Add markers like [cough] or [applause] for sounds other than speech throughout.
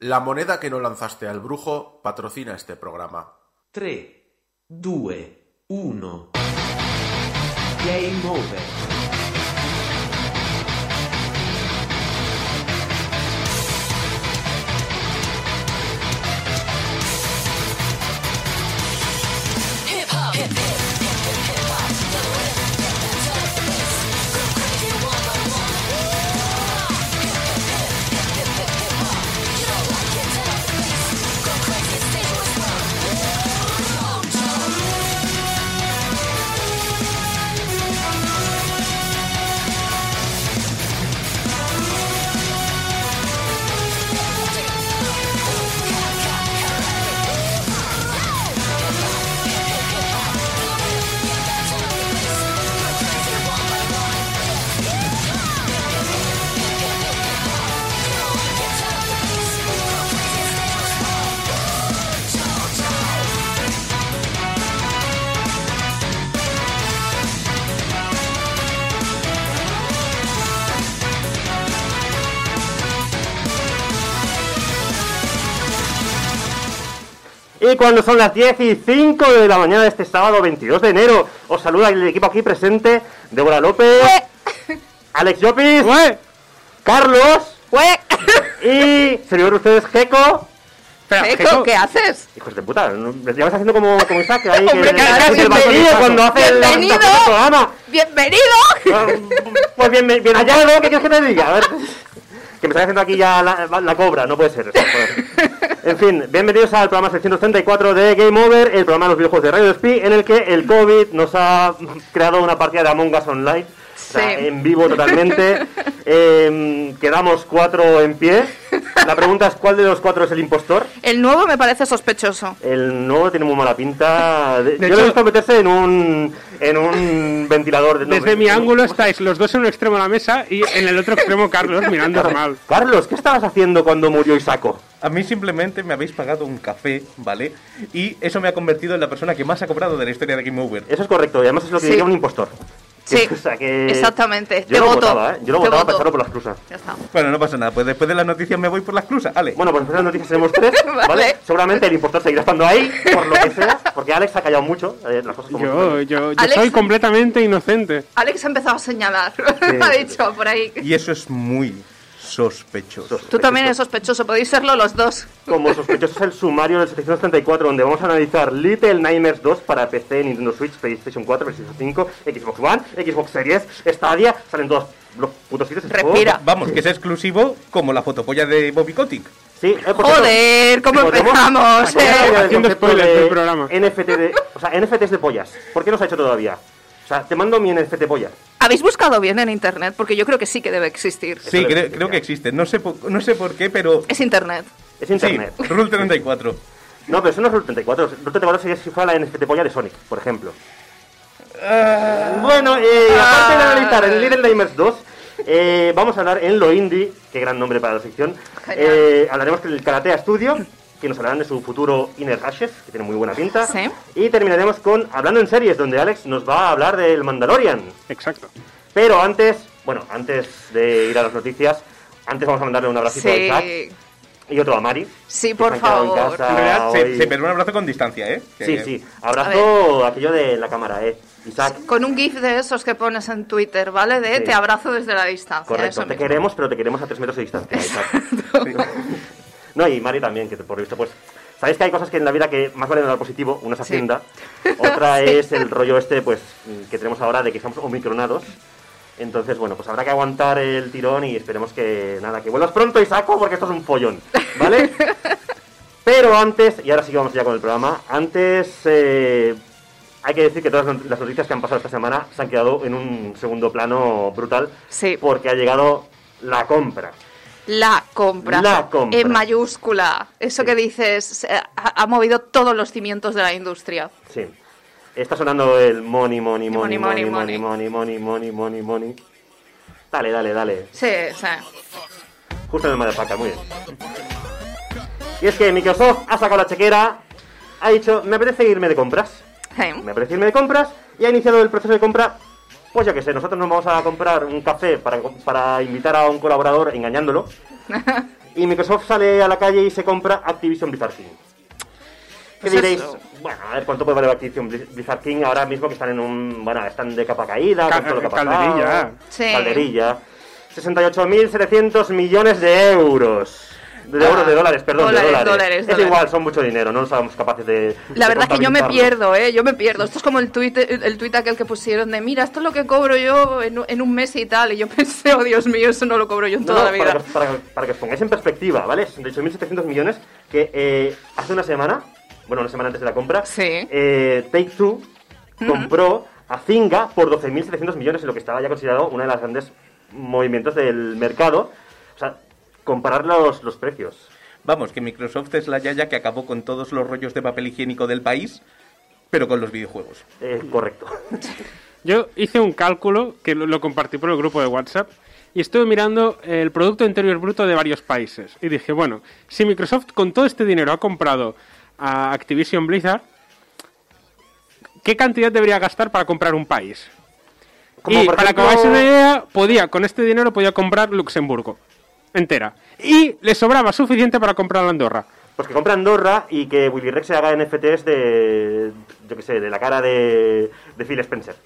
La moneda que no lanzaste al brujo patrocina este programa. 3, 2, 1. Game over. Cuando son las 10 y 5 de la mañana de este sábado 22 de enero, os saluda el equipo aquí presente, Débora López, Alex Llopis, Carlos y servidor de ustedes, Geco. Geco, ¿qué haces? Hijos de puta, ¿no? ya me está haciendo como, como Isaac ahí [laughs] Hombre, que, claro, que bienvenido, cuando hace bienvenido. el programa. ¡Bienvenido! Ah, Pues bien, bien [laughs] hallado, ¿qué quieres que te diga? A ver, que me está haciendo aquí ya la, la cobra, no puede ser. eso. [laughs] En fin, bienvenidos al programa 634 de Game Over, el programa de los videojuegos de Radio Spy, en el que el COVID nos ha creado una partida de Among Us Online. Sí. en vivo totalmente. [laughs] Eh, quedamos cuatro en pie. La pregunta es: ¿cuál de los cuatro es el impostor? El nuevo me parece sospechoso. El nuevo tiene muy mala pinta. De- De yo lo he hecho- visto meterse en un, en un ventilador. de- no, Desde mi ¿cómo- ángulo estáis los dos en un extremo de la mesa y en el otro extremo Carlos mirando mal. Carlos, ¿qué estabas haciendo cuando murió Isaco? A mí simplemente me habéis pagado un café, ¿vale? Y eso me ha convertido en la persona que más ha cobrado de la historia de Game Over. Eso es correcto, y además es lo que Sí. diría un impostor. Sí, [laughs] O sea que- exactamente. Yo Te lo voto. votaba, ¿eh? Yo lo Te votaba a voto. pesarlo por las cruzas. Ya está. Bueno, no pasa nada, pues después de las noticias me voy por las cruzas, Ale. Bueno, pues después de las noticias tenemos tres, [laughs] ¿vale? Vale. Seguramente el impostor seguirá estando ahí, por lo que sea, porque Alex ha callado mucho, eh, las cosas como Yo, son. yo, yo Alex- soy completamente inocente. Alex ha empezado a señalar. [laughs] ha dicho por ahí. Y eso es muy sospechoso. Tú también eres sospechoso. Podéis serlo los dos. Como sospechoso es el sumario del 734, donde vamos a analizar Little Nightmares 2 para PC, Nintendo Switch, PlayStation 4, PlayStation 5, Xbox One, Xbox Series, Stadia, salen todos los putos sitios. juego. Respira. Vamos, que es exclusivo como la fotopolla de Bobby Kotick. Sí, eh, Joder, ¿cómo empezamos? ¿Por qué no eh? Haciendo spoilers de del programa. NFT de, o sea, NFTs de pollas. ¿Por qué no se ha hecho todavía? O sea, te mando mi NFT polla. ¿Habéis buscado bien en internet? Porque yo creo que sí que debe existir. Sí, debe creo, que existe. No sé, po- no sé por qué, pero... Es internet. Es Sí, internet. Rule 34. [laughs] No, pero eso no es Rule 34. Rule 34 sería si fuera la NFT polla de Sonic, por ejemplo. Bueno, eh, aparte de analizar el Little Nightmares 2, eh, vamos a hablar en lo indie, qué gran nombre para la sección. Eh, hablaremos del Karatea Studio, que nos hablarán de su futuro Inner Ashes, que tiene muy buena pinta. Sí. Y terminaremos con Hablando en series, donde Alex nos va a hablar del Mandalorian. Exacto. Pero antes, bueno, antes de ir a las noticias, antes vamos a mandarle un abracito a Isaac Sí. y otro a Mari. Sí, por quedado en favor. casa En realidad, hoy. se, se perdió un abrazo con distancia, ¿eh? Que- Sí, sí. Abrazo aquello de la cámara, ¿eh? Isaac, Con un gif de esos que pones en Twitter, ¿vale? De Sí. te abrazo desde la distancia. correcto. Te mismo. queremos, pero te queremos a tres metros de distancia, Isaac. [laughs] No, y Mari también, que por lo visto, pues... Sabéis que hay cosas que en la vida que más valen dar positivo, una es Sí. Hacienda, [laughs] otra es el rollo este, pues, que tenemos ahora de que estamos omicronados. Entonces, bueno, pues habrá que aguantar el tirón y esperemos que, nada, que vuelvas pronto, Isaco, porque esto es un follón, ¿vale? [laughs] Pero antes, y ahora sí que vamos ya con el programa, antes eh, hay que decir que todas las noticias que han pasado esta semana se han quedado en un segundo plano brutal, Sí. porque ha llegado la compra. La compra. La compra. En mayúscula. Eso Sí. que dices ha, ha movido todos los cimientos de la industria. Sí. Está sonando el money, money, money, Money, money, money, money, money, money, money, money, money. Dale, dale, dale. Sí, sí. Justo en el motherfucker, muy bien. Y es que Microsoft ha sacado la chequera, ha dicho, me apetece irme de compras. Sí. Me apetece irme de compras y ha iniciado el proceso de compra. Pues yo que sé, nosotros nos vamos a comprar un café para, para invitar a un colaborador engañándolo. [laughs] y Microsoft sale a la calle y se compra Activision Blizzard King. ¿Qué Pues diréis? eso. Bueno, a ver cuánto puede valer Activision Blizz- Blizzard King ahora mismo que están en un. Bueno, están de capa caída, Ca- con todo lo que ha pasado. calderilla. Sí. Calderilla. 68.700 millones de euros. De Ah, euros, de dólares, perdón, dólares, de dólares. dólares, es dólares. igual, son mucho dinero, no somos capaces de. La de verdad es que yo me pierdo, ¿eh? Yo me pierdo. Esto es como el tuit, el, tuit aquel que pusieron de, mira, esto es lo que cobro yo en, un- en un mes y tal. Y yo [laughs] pensé, oh Dios mío, eso no lo cobro yo en No, toda no, la vida. Para, para para que os pongáis en perspectiva, ¿vale? 68.700 millones que eh, hace una semana, bueno, una semana antes de la compra, Sí. eh, Take Two compró a Zynga por 12.700 millones, en lo que estaba ya considerado uno de los grandes movimientos del mercado. O sea, comparar los, los precios. Vamos, que Microsoft es la yaya que acabó con todos los rollos de papel higiénico del país, pero con los videojuegos. Eh, correcto. [laughs] Yo hice un cálculo que lo, lo compartí por el grupo de WhatsApp y estuve mirando el Producto Interior Bruto de varios países. Y dije, bueno, si Microsoft con todo este dinero ha comprado a Activision Blizzard, ¿qué cantidad debería gastar para comprar un país? Como y para que ejemplo- os hagáis una idea, podía, con este dinero podía comprar Luxemburgo entera. Y le sobraba suficiente para comprar la Andorra. Pues que compra Andorra y que Willy Rex se haga NFTs de, yo qué sé, de la cara de, de Phil Spencer,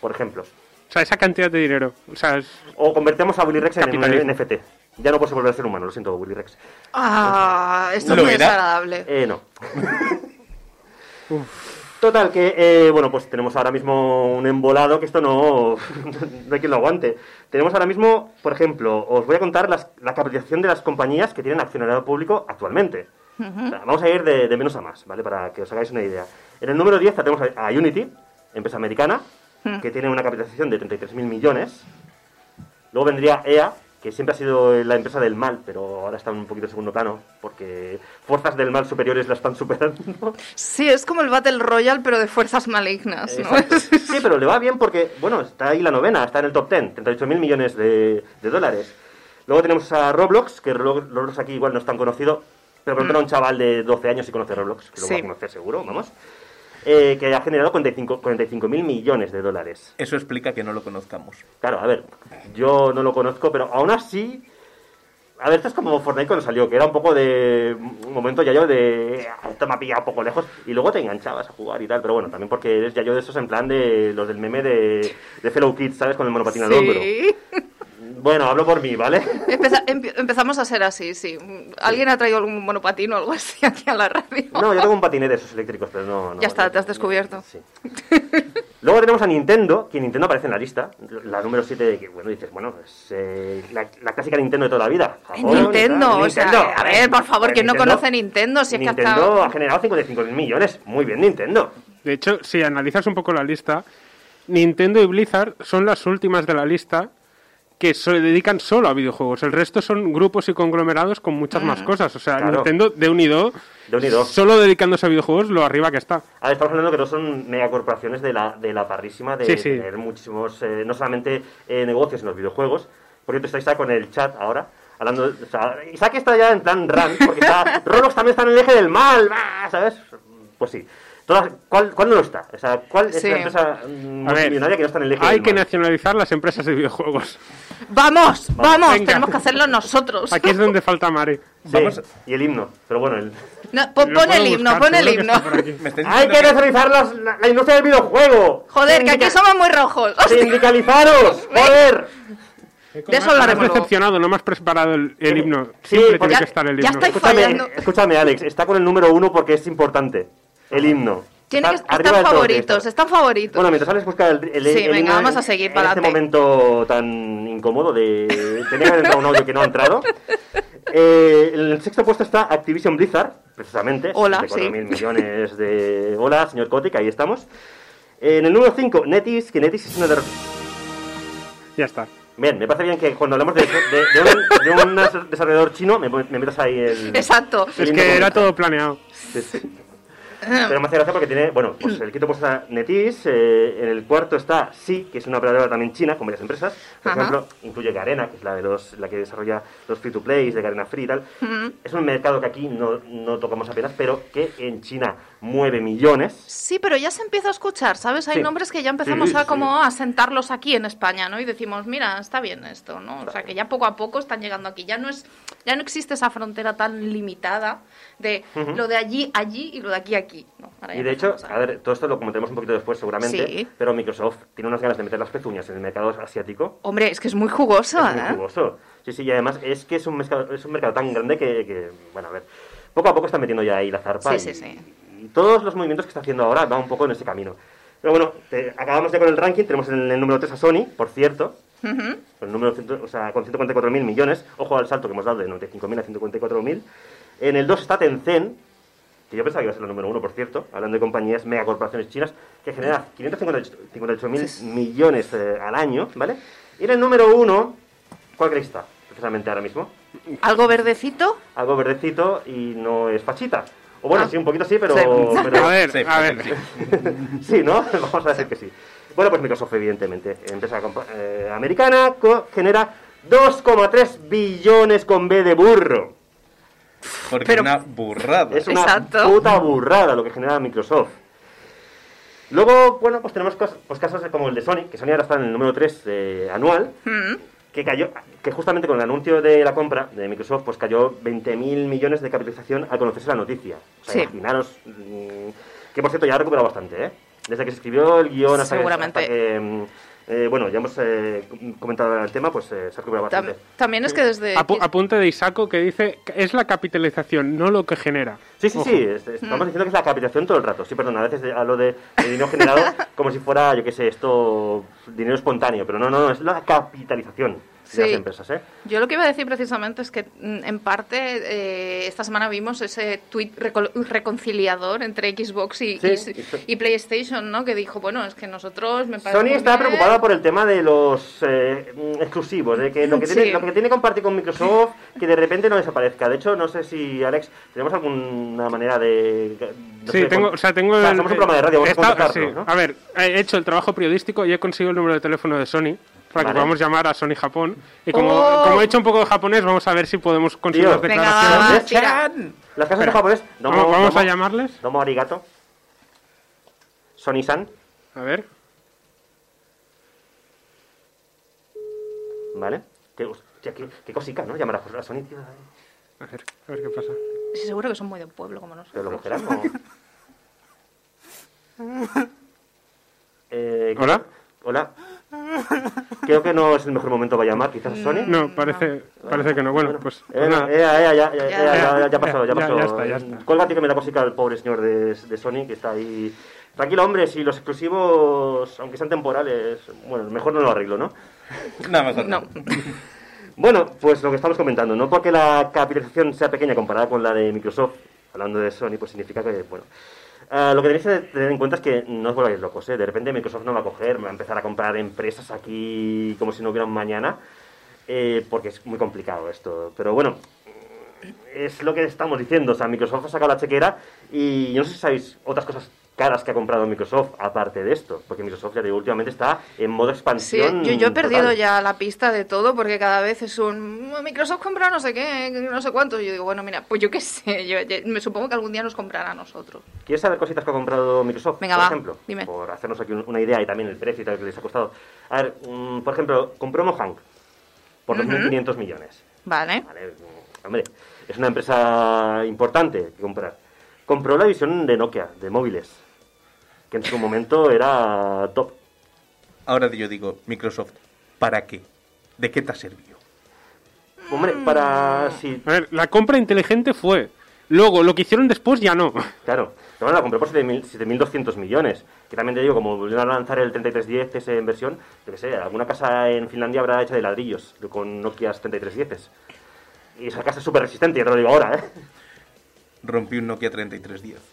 por ejemplo. O sea, esa cantidad de dinero. O sea, es- O convertemos a Willy Rex en un. NFT. Ya no puede volver a ser humano, lo siento, Willy Rex. Ah, esto es ¿Lo muy desagradable. Eh, no. [laughs] Total, que, eh, bueno, pues tenemos ahora mismo un embolado que esto no, [laughs] no hay quien lo aguante. Tenemos ahora mismo, por ejemplo, os voy a contar las- la capitalización de las compañías que tienen accionariado público actualmente. O sea, vamos a ir de, de menos a más, ¿vale? Para que os hagáis una idea. En el número 10 tenemos a, a Unity, empresa americana, que tiene una capitalización de 33.000 millones. Luego vendría EA, que siempre ha sido la empresa del mal, pero ahora está un poquito en segundo plano, porque fuerzas del mal superiores la están superando. Sí, es como el Battle Royale, pero de fuerzas malignas, ¿no? [laughs] Sí, pero le va bien porque, bueno, está ahí la novena, está en el top 10, 38.000 millones de, de dólares. Luego tenemos a Roblox, que Roblox, aquí igual no es tan conocido, pero preguntar a un chaval de 12 años si conoce Roblox, que lo va Sí. a conocer seguro, vamos. Eh, que ha generado 45 45.000 millones de dólares. Eso explica que no lo conozcamos. Claro, a ver, yo no lo conozco, pero aún así. A ver, esto es como Fortnite cuando salió, que era un poco de. Un momento ya yo de. Esto me ha pillado un poco lejos, y luego te enganchabas a jugar y tal, pero bueno, también porque eres ya yo de esos en plan de los del meme de, de Fellow Kids, ¿sabes? Con el monopatín al hombro. Sí. [laughs] Bueno, hablo por mí, ¿vale? Empeza- [laughs] empe- empezamos a ser así, sí. ¿Alguien ha traído algún monopatín o algo así [laughs] aquí a la radio? No, yo tengo un patiné de esos eléctricos, pero no. no Ya está, no- te has descubierto. Sí. Luego tenemos a Nintendo, que Nintendo aparece en la lista, la número 7, que bueno, dices, bueno, es eh, la, la clásica Nintendo de toda la vida. Japón Nintendo, o sea, Nintendo, a ver, por favor, ¿quién no Nintendo- conoce Nintendo? Si es que ha Nintendo estado- ha generado 55 millones. Muy bien, Nintendo. De hecho, si analizas un poco la lista, Nintendo y Blizzard son las últimas de la lista que se dedican solo a videojuegos. El resto son grupos y conglomerados con muchas más cosas. O sea, Claro. Nintendo de unido, De unido. solo dedicándose a videojuegos, lo arriba que está. A ver, estamos hablando que todos son megacorporaciones de la, de la parrísima de Sí, sí. tener muchísimos, eh, no solamente eh, negocios en los videojuegos. Por cierto, está con el chat ahora. Hablando, o sea, Isaac está ya en plan run, porque está, [laughs] Roblox también está en el eje del mal, ¿sabes? Pues sí. Todas, ¿cuál, ¿Cuál no lo está? O sea, ¿cuál es Sí. la empresa mm, multimillonaria que no está en el eje hay del que mal? nacionalizar las empresas de videojuegos. ¡Vamos! ¡Vamos! venga. Tenemos que hacerlo nosotros. Aquí es donde falta Mare. Sí, Vamos- y el himno, pero bueno, el... No, pon, Lo pon puedo el himno, buscar, pon el seguro que himno. está por aquí. Me estáis ¡Hay diciendo que nacionalizar las- la, la industria del videojuego! Joder, que aquí somos muy rojos. Hostia. ¡Sindicalizaros! ¡Joder! De eso Me has hablaremos luego. decepcionado, no me has preparado el, el himno. Sí, Siempre porque- tiene Ya- que estar el ya himno. estáis Escúchame, fallando. escúchame, Alex, está con el número uno porque es importante. El himno. Tiene que Está estar arriba del todo, favoritos, están favoritos. Bueno, mientras Alex busca el, el, Sí, el venga, himno vamos a seguir en para este momento tan incómodo de... Tenía que haber entrado un audio que no ha entrado. [laughs] Eh, en el sexto puesto está Activision Blizzard, precisamente. Hola, 64.000 sí. millones de... Hola, señor Kotick, ahí estamos. En el número 5, Netis, que Netis es una de... Ya está. Bien, me parece bien que cuando hablamos de, de, de un, de un desarrollador chino, me, me metas ahí el... Exacto. el Es que era todo planeado. Sí, sí. Pero me hace gracia porque tiene, bueno, pues el quinto puesto está NetEase, eh, en el cuarto está Sí, que es una operadora también china, con varias empresas. Por Ajá. ejemplo, incluye Garena, que es la de los, la que desarrolla los free to plays de Garena Free y tal. Es un mercado que aquí no, no tocamos apenas, pero que en China mueve millones. Sí, pero ya se empieza a escuchar, ¿sabes? Hay Sí. nombres que ya empezamos Sí, a como a sentarlos aquí en España, ¿no? Y decimos, mira, está bien esto, ¿no? O sea, que ya poco a poco están llegando aquí. Ya no es, ya no existe esa frontera tan limitada de lo de allí, allí y lo de aquí, aquí. ¿no? Ahora ya Y de hecho, a ver, todo esto lo comentaremos un poquito después seguramente, Sí. pero Microsoft tiene unas ganas de meter las pezuñas en el mercado asiático. Hombre, es que es muy jugoso, Es muy ¿eh? jugoso. Sí, sí, y además es que es un mercado, es un mercado tan grande que, que, bueno, a ver, poco a poco está metiendo ya ahí la zarpa. Sí, y, sí, sí. Y todos los movimientos que está haciendo ahora van un poco en ese camino. Pero bueno, te- acabamos ya con el ranking, tenemos en el número 3 a Sony, por cierto, Ujú. con, el número, o sea, con 144.000 millones, ojo al salto que hemos dado de 95.000 a 144.000. En el 2 está Tencent, que yo pensaba que iba a ser el número 1, por cierto, hablando de compañías megacorporaciones chinas, que genera 558.000 millones eh, al año, ¿vale? Y en el número 1, ¿cuál creéis que está? Precisamente ahora mismo. ¿Algo verdecito? Algo verdecito y no es fachita. O bueno, Ah. sí, un poquito sí, pero... Sí. pero- A ver, Sí, a ver. sí. [laughs] sí, ¿no? [laughs] Vamos a decir que sí. Bueno, pues Microsoft, evidentemente, empresa eh, americana, co- genera 2,3 billones con B de burro. Porque Pero- una burrada. Es una Exacto. puta burrada lo que genera Microsoft. Luego, bueno, pues tenemos pues casos como el de Sony, que Sony ahora está en el número 3 eh, anual, Mm. Que cayó, que justamente con el anuncio de la compra de Microsoft, pues cayó 20.000 millones de capitalización al conocerse la noticia. O sea, Sí. imaginaros, mm, que por cierto ya ha recuperado bastante, ¿eh? Desde que se escribió el guion hasta que, Seguramente. hasta que, mm, eh, bueno, ya hemos eh, comentado el tema, pues eh, se ha bastante. también es que desde... Apu- apunte de Isaco que dice que es la capitalización, no lo que genera. Sí, sí, Ojo. sí, es- es- estamos diciendo que es la capitalización todo el rato. Sí, perdón, a veces hablo de, de dinero generado [laughs] como si fuera, yo qué sé, esto, dinero espontáneo, pero no, no, no, es la capitalización las Sí. empresas, ¿eh? Yo lo que iba a decir precisamente es que, mm, en parte, eh, esta semana vimos ese tuit reco- reconciliador entre Xbox y, Sí, y- y so- y PlayStation, ¿no? Que dijo, bueno, es que nosotros me parece Sony está preocupada por el tema de los eh, mm, exclusivos, de que lo que, tiene, lo que tiene que compartir con Microsoft, que de repente no desaparezca. De hecho, no sé si, Alex, tenemos alguna manera de... no Sí, sé, tengo, con- o sea, tengo o sea, el- somos un programa de radio, vamos a Está- sí. ¿no? A ver, he hecho el trabajo periodístico y he conseguido el número de teléfono de Sony para Vale. que podamos llamar a Sony Japón. Y como, Oh. como he hecho un poco de japonés, vamos a ver si podemos conseguir Tío. las Venga, declaraciones. tira. Las casas de japonés... domo- Vamos, vamos domo- a llamarles. Domo arigato. Sony-san. A ver. ¿Vale? Qué, qué, qué cosica, ¿no? Llamar a, Sony, tío. A ver, a ver qué pasa. Sí, seguro que son muy de pueblo como ¿Pero lo nosotros. cogerán o...? [laughs] Eh, ¿Hola? Hola. [laughs] Creo que no es el mejor momento para llamar, quizás a Sony. No, parece, parece que no. Bueno, pues, Eh, pues nada. eh, ya, ya, ya, ya, Ya. ya, ya, ya pasó, ya Ya, pasó. ya está, ya está. Que me da cosica al pobre señor de, de Sony que está ahí. Tranquilo, hombre, si los exclusivos, aunque sean temporales, bueno, mejor no lo arreglo, ¿no? Nada mejor. No. Bueno, pues lo que estamos comentando, no porque la capitalización sea pequeña comparada con la de Microsoft, hablando de Sony, pues significa que, bueno, ah, lo que tenéis que tener en cuenta es que no os volváis locos, ¿eh? De repente Microsoft no va a coger, va a empezar a comprar empresas aquí como si no hubiera un mañana, eh, porque es muy complicado esto. Pero bueno, es lo que estamos diciendo, o sea, Microsoft ha sacado la chequera y yo no sé si sabéis otras cosas caras que ha comprado Microsoft aparte de esto, porque Microsoft ya digo, últimamente está en modo Sí, expansión. yo, yo he perdido total. ya la pista de todo porque cada vez es un Microsoft compra no sé qué, no sé cuánto. Y yo digo, bueno, mira, pues yo qué sé, [laughs] yo, yo- me supongo que algún día nos comprará a nosotros. ¿Quieres saber cositas que ha comprado Microsoft, Venga, por va, ejemplo? dime. Por hacernos aquí un- una idea y también el precio y tal que les ha costado. A ver, mm, por ejemplo, compró Mojang por Ujú. 2.500 millones. Vale. Vale, mm, hombre, es una empresa importante que comprar. Compró la división de Nokia, de móviles, que en su momento era top. Ahora yo digo, Microsoft, ¿para qué? ¿De qué te ha servido? Hombre, para... Si, A ver, la compra inteligente fue. Luego, lo que hicieron después ya no. Claro, bueno, la compré por 7.000 7.200 millones. Que también te digo, como volvieron a lanzar el 3310 ese en versión, yo que sé, alguna casa en Finlandia habrá hecha de ladrillos con Nokia 3310. Y esa casa es súper resistente, ya te lo digo ahora, ¿eh? Rompí un Nokia 3310.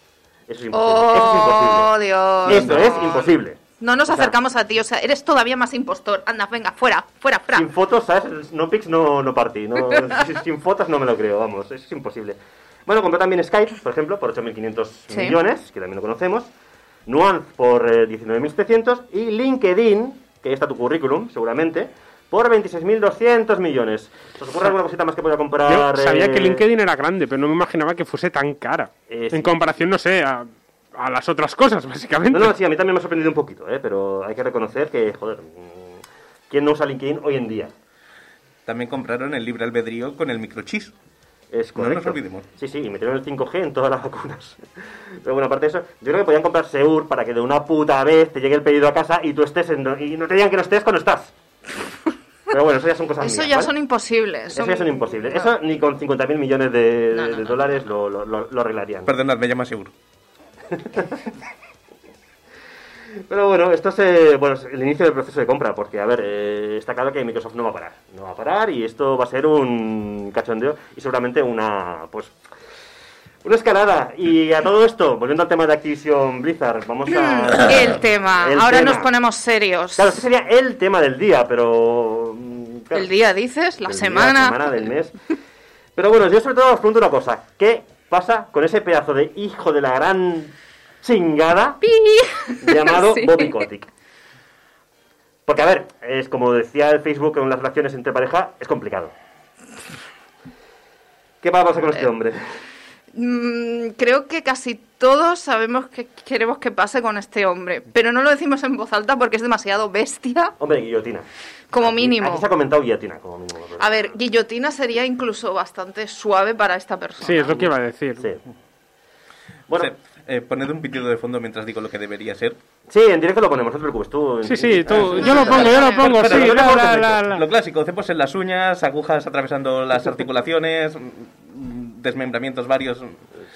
Eso es imposible. Eso es Oh, imposible. Dios. Esto no. es imposible. No nos O sea, acercamos a ti, o sea, eres todavía más impostor. Anda, venga, fuera, fuera, fuera. Sin fotos, ¿sabes? No pics, no, no partí. No, [laughs] sin, sin fotos no me lo creo, vamos. Eso es imposible. Bueno, compró también Skype, por ejemplo, por 8.500 Sí. millones, que también lo conocemos. Nuance por eh, 19.700 y LinkedIn, que ahí está tu currículum, seguramente, por 26.200 millones. ¿Se os ocurre alguna cosita más que pueda comprar? Yo sabía eh, que LinkedIn era grande, pero no me imaginaba que fuese tan cara. Eh, sí. En comparación, no sé, a, a las otras cosas, [laughs] básicamente. No, no, sí, a mí también me ha sorprendido un poquito, ¿eh? pero hay que reconocer que, joder, mm, ¿quién no usa LinkedIn hoy en día? También compraron el libre albedrío con el microchip. Es No nos olvidemos. Sí, sí, y metieron el 5G en todas las vacunas. [laughs] Pero bueno, aparte de eso, yo creo que podían comprar Seur para que de una puta vez te llegue el pedido a casa y tú estés en, y no te digan que no estés cuando estás. [laughs] Pero bueno, eso ya son cosas Eso mías, ya ¿vale? son imposibles. Eso ya son imposibles. Eso ni con 50.000 millones de, de- No, no, de no. dólares lo, lo- lo- lo arreglarían. Perdonad, me llama seguro. [laughs] Pero bueno, esto es eh, bueno, es el inicio del proceso de compra, porque a ver, eh, está claro que Microsoft no va a parar. No va a parar y esto va a ser un cachondeo y seguramente una, pues, una escalada. Y a todo esto, volviendo al tema de Activision Blizzard, vamos a... [clears throat] El tema. El Ahora tema. nos ponemos serios. Claro, este sería el tema del día, pero... mm, claro, El día dices, la del día, semana. semana, del mes. Pero bueno, yo sobre todo os pregunto una cosa. ¿Qué pasa con ese pedazo de hijo de la gran chingada [laughs] Pi. llamado Sí. Bobby Kotick? Porque, a ver, es como decía el Facebook en las relaciones entre pareja, es complicado. ¿Qué va a pasar con este hombre? Mm, creo que casi todos sabemos qué queremos que pase con este hombre, pero no lo decimos en voz alta porque es demasiado bestia, Hombre, guillotina. como mínimo. Aquí se ha comentado guillotina, como mínimo. A ver, guillotina sería incluso bastante suave para esta persona. Sí, es lo que iba a decir. Sí. Bueno, Sí, eh, poned un pitido de fondo mientras digo lo que debería ser. sí, en directo lo ponemos, no te preocupes. Tú, Sí, sí, tú, Ah, yo lo pongo, yo lo pongo, sí, yo le la, pongo la, perfecto. la, la. Lo clásico, cepos en las uñas, agujas atravesando las articulaciones, desmembramientos varios,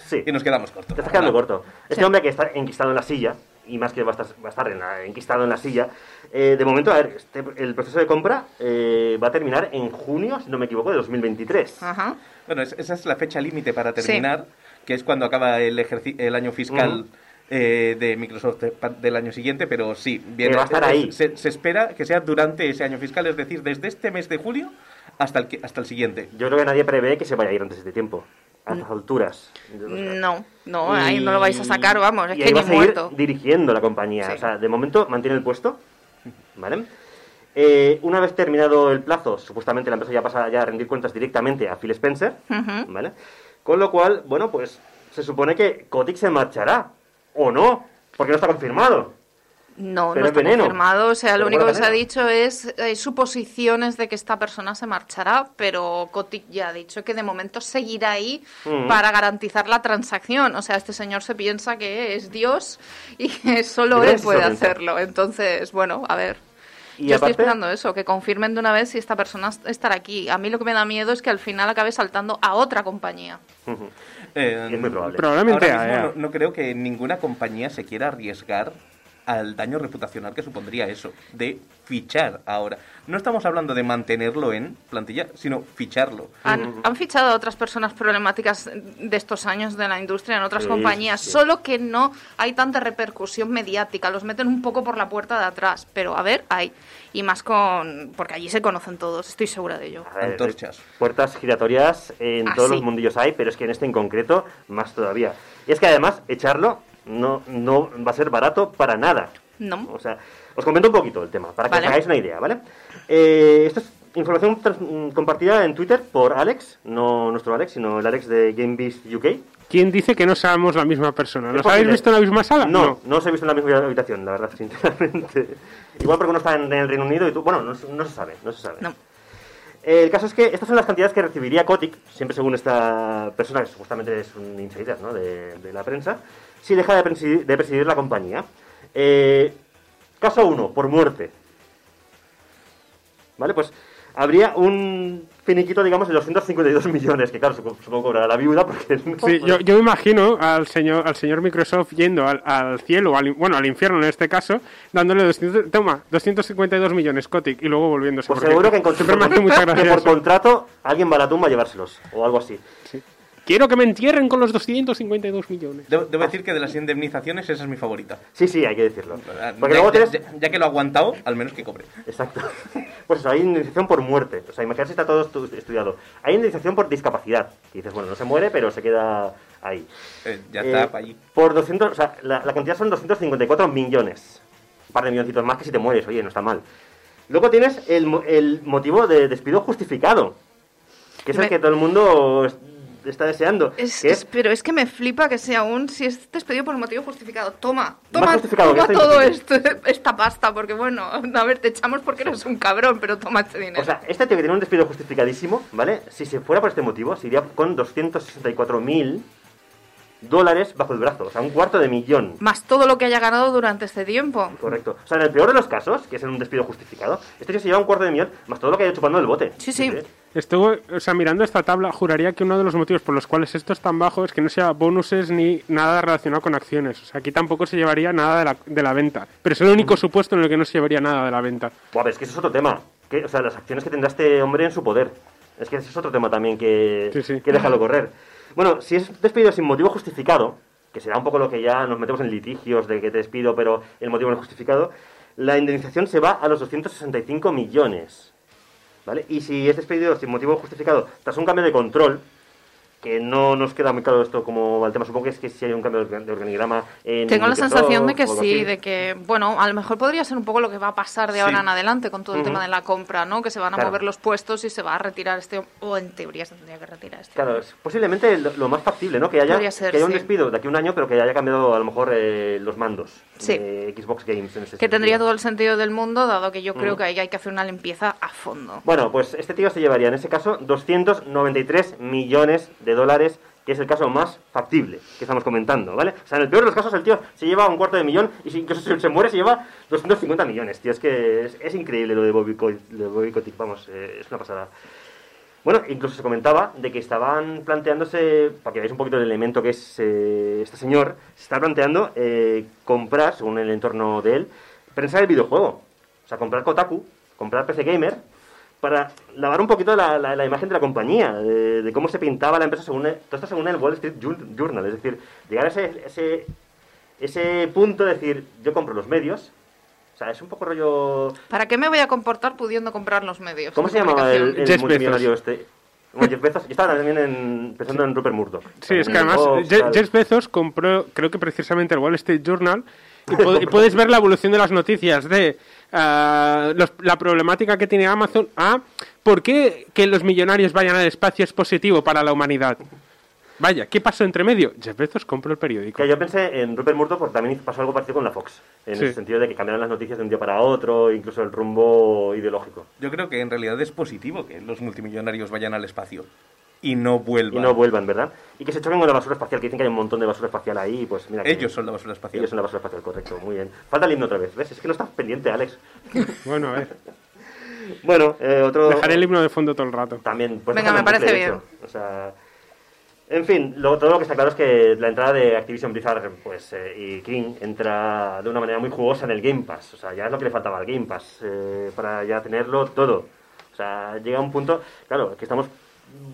Sí. y nos quedamos cortos. Te estás quedando corto. Este hombre que está enquistado en la silla, y más que va a estar, va a estar en la- enquistado en la silla, eh, de momento, a ver, este- el proceso de compra eh, va a terminar en junio, si no me equivoco, de 2023. Ajá. Bueno, es- esa es la fecha límite para terminar, que es cuando acaba el, el año fiscal eh, de Microsoft de- pa- del año siguiente, pero sí, viene, va a estar es- ahí. Se, se espera que sea durante ese año fiscal, es decir, desde este mes de julio hasta el, hasta el siguiente. Yo creo que nadie prevé que se vaya a ir antes de este tiempo, a estas alturas. No, no, ahí no lo vais a sacar, vamos, es y que ahí va ni a seguir muerto. dirigiendo la compañía. Sí. O sea, de momento mantiene el puesto, ¿vale? Eh, una vez terminado el plazo, supuestamente la empresa ya pasa ya a rendir cuentas directamente a Phil Spencer. ¿vale? Con lo cual, bueno, pues se supone que Kotick se marchará, o no, porque no está confirmado. No, Pero no es está veneno. confirmado. O sea, lo único que se ha dicho es hay suposiciones de que esta persona se marchará, pero Kotick ya ha dicho que de momento seguirá ahí Ujú. para garantizar la transacción. O sea, este señor se piensa que es Dios y que solo él puede hacerlo. Entonces, bueno, a ver. Y Yo estoy esperando eso, que confirmen de una vez si esta persona estará aquí. A mí lo que me da miedo es que al final acabe saltando a otra compañía. Eh, es muy probable. Probablemente ahora mismo haya. no, no creo que ninguna compañía se quiera arriesgar al daño reputacional que supondría eso, de fichar ahora. No estamos hablando de mantenerlo en plantilla, sino ficharlo. Han, han fichado a otras personas problemáticas de estos años de la industria en otras Sí, compañías, sí. solo que no hay tanta repercusión mediática, los meten un poco por la puerta de atrás, pero a ver, hay. Y más con... porque allí se conocen todos, estoy segura de ello. A ver, Antorchas. Puertas giratorias en Ah, todos sí. los mundillos hay, pero es que en este en concreto más todavía. Y es que además echarlo no, no va a ser barato para nada. No. O sea, os comento un poquito el tema, para que Vale. os hagáis una idea, ¿vale? Eh, esto es información mm, compartida en Twitter por Alex, no nuestro Alex, sino el Alex de GameBeast UK. ¿Quién dice que no seamos la misma persona? ¿Es ¿Nos habéis visto en la misma sala? No, no os he visto en la misma habitación, la verdad, [laughs] sinceramente. Igual porque uno está en el Reino Unido y tú... Bueno, no, se- no se sabe, no se sabe. No. El caso es que estas son las cantidades que recibiría Kotick, siempre según esta persona, que supuestamente es un insider ¿no? de, de la prensa, si deja de presidir, de presidir la compañía. Eh, caso 1, por muerte. ¿Vale? Pues habría un finiquito, digamos, de 252 millones, que claro, supongo cobrará la viuda porque... no, Sí, yo, yo me imagino al señor, al señor Microsoft yendo al, al cielo, al, bueno, al infierno en este caso, dándole 200, toma, 252 millones, Kotick, y luego volviéndose. Pues seguro que, en con- siempre me hace mucha [laughs] que gracia por eso. contrato alguien va a la tumba a llevárselos, o algo así. Quiero que me entierren con los 252 millones. Debo, debo decir que de las indemnizaciones esa es mi favorita. Sí, sí, hay que decirlo. Porque ya, luego tienes... ya- ya que lo ha aguantado, al menos que cobre. Exacto. [laughs] Pues eso, hay indemnización por muerte. O sea, imagínate si está todo estu- estudiado. Hay indemnización por discapacidad. Que dices, bueno, no se muere, pero se queda ahí. Eh, ya Eh, está, pa' allí. Por 200, o sea, la, la cantidad son 254 millones. Un par de milloncitos más que si te mueres, oye, no está mal. Luego tienes el, mo- el motivo de despido justificado. Que es el que todo el mundo está deseando. Es, que es- pero es que me flipa que sea un si es despedido por motivo justificado. Toma, toma, justificado toma esto todo [laughs] esto, esta pasta, porque bueno, a ver, te echamos porque eres un cabrón, pero toma este dinero. O sea, este tío que tiene un despido justificadísimo, ¿vale? Si se fuera por este motivo, se iría con 264.000 dólares bajo el brazo. O sea, un cuarto de millón. Más todo lo que haya ganado durante este tiempo. Correcto. O sea, en el peor de los casos, que es en un despido justificado, este tío se lleva un cuarto de millón más todo lo que haya chupando el bote. Sí, sí. Estuve, o sea, mirando esta tabla, juraría que uno de los motivos por los cuales esto es tan bajo es que no sea bonuses ni nada relacionado con acciones. O sea, aquí tampoco se llevaría nada de la, de la venta. Pero es el único supuesto en el que no se llevaría nada de la venta. Buah, pero es que eso es otro tema. Que, o sea, las acciones que tendrá este hombre en su poder. Es que ese es otro tema también que, Sí, sí. que déjalo correr. Bueno, si es despedido sin motivo justificado, que será un poco lo que ya nos metemos en litigios de que te despido, pero el motivo no es justificado, la indemnización se va a los 265 millones. ¿Vale? Y si es despedido sin motivo justificado tras un cambio de control, que no nos queda muy claro esto como va el tema, supongo que es que si hay un cambio de organ- de organigrama en Tengo la sensación de que sí, de que, bueno, a lo mejor podría ser un poco lo que va a pasar de ahora en adelante con todo el tema de la compra, ¿no? Que se van a Claro. mover los puestos y se va a retirar este, o en teoría se tendría que retirar este. Claro, es posiblemente lo, lo más factible, ¿no? Que haya, ser, que haya un sí. despido de aquí a un año, pero que haya cambiado a lo mejor eh, los mandos Sí. de Xbox Games. En ese Que tendría todo el sentido del mundo, dado que yo creo que ahí hay que hacer una limpieza a fondo. Bueno, pues este tío se llevaría en ese caso 293 millones de dólares, que es el caso más factible que estamos comentando, ¿vale? O sea, en el peor de los casos el tío se lleva un cuarto de millón y si incluso se muere se lleva 250 millones, tío. Es que es, increíble lo de Bobby, Co- de Bobby vamos, eh, es una pasada. Bueno, incluso se comentaba de que estaban planteándose, para que veáis un poquito el elemento que es eh, este señor, se está planteando eh, comprar, según el entorno de él, prensa del videojuego. O sea, comprar Kotaku, comprar PC Gamer, para lavar un poquito la, la- la imagen de la compañía, de, de cómo se pintaba la empresa según el, todo esto según el Wall Street Jour- Journal. Es decir, llegar a ese, ese, ese punto de decir, yo compro los medios. O sea, es un poco rollo... ¿Para qué me voy a comportar pudiendo comprar los medios? ¿Cómo se llamaba el, el Jeff multimillonario este? Bueno, Jeff Bezos. Yo estaba también en- pensando en Rupert Murdoch. Sí, es que además. Jeff Bezos compró, creo que precisamente el Wall Street Journal, y, pu- y puedes ver la evolución de las noticias de ah, los- la problemática que tiene Amazon a por qué que los millonarios vayan al espacio es positivo para la humanidad. Vaya, ¿qué pasó entre medio? Jeff Bezos compró el periódico. Que yo pensé en Rupert Murdoch porque también pasó algo parecido con la Fox. En Sí. el sentido de que cambiaron las noticias de un día para otro, incluso el rumbo ideológico. Yo creo que en realidad es positivo que los multimillonarios vayan al espacio y no vuelvan. Y no vuelvan, ¿verdad? Y que se choquen con la basura espacial, que dicen que hay un montón de basura espacial ahí, pues mira. que- Ellos son la basura espacial. Ellos son la basura espacial, correcto, muy bien. Falta el himno otra vez, ¿ves? Es que no estás pendiente, Alex. [laughs] Bueno, a ver, Bueno, eh, otro... dejaré el himno de fondo todo el rato. También, pues Venga, me parece bien. hecho. O sea... En fin, lo- todo lo que está claro es que la entrada de Activision Blizzard pues, eh, y King entra de una manera muy jugosa en el Game Pass. O sea, ya es lo que le faltaba al Game Pass eh, para ya tenerlo todo. O sea, llega un punto, claro, que estamos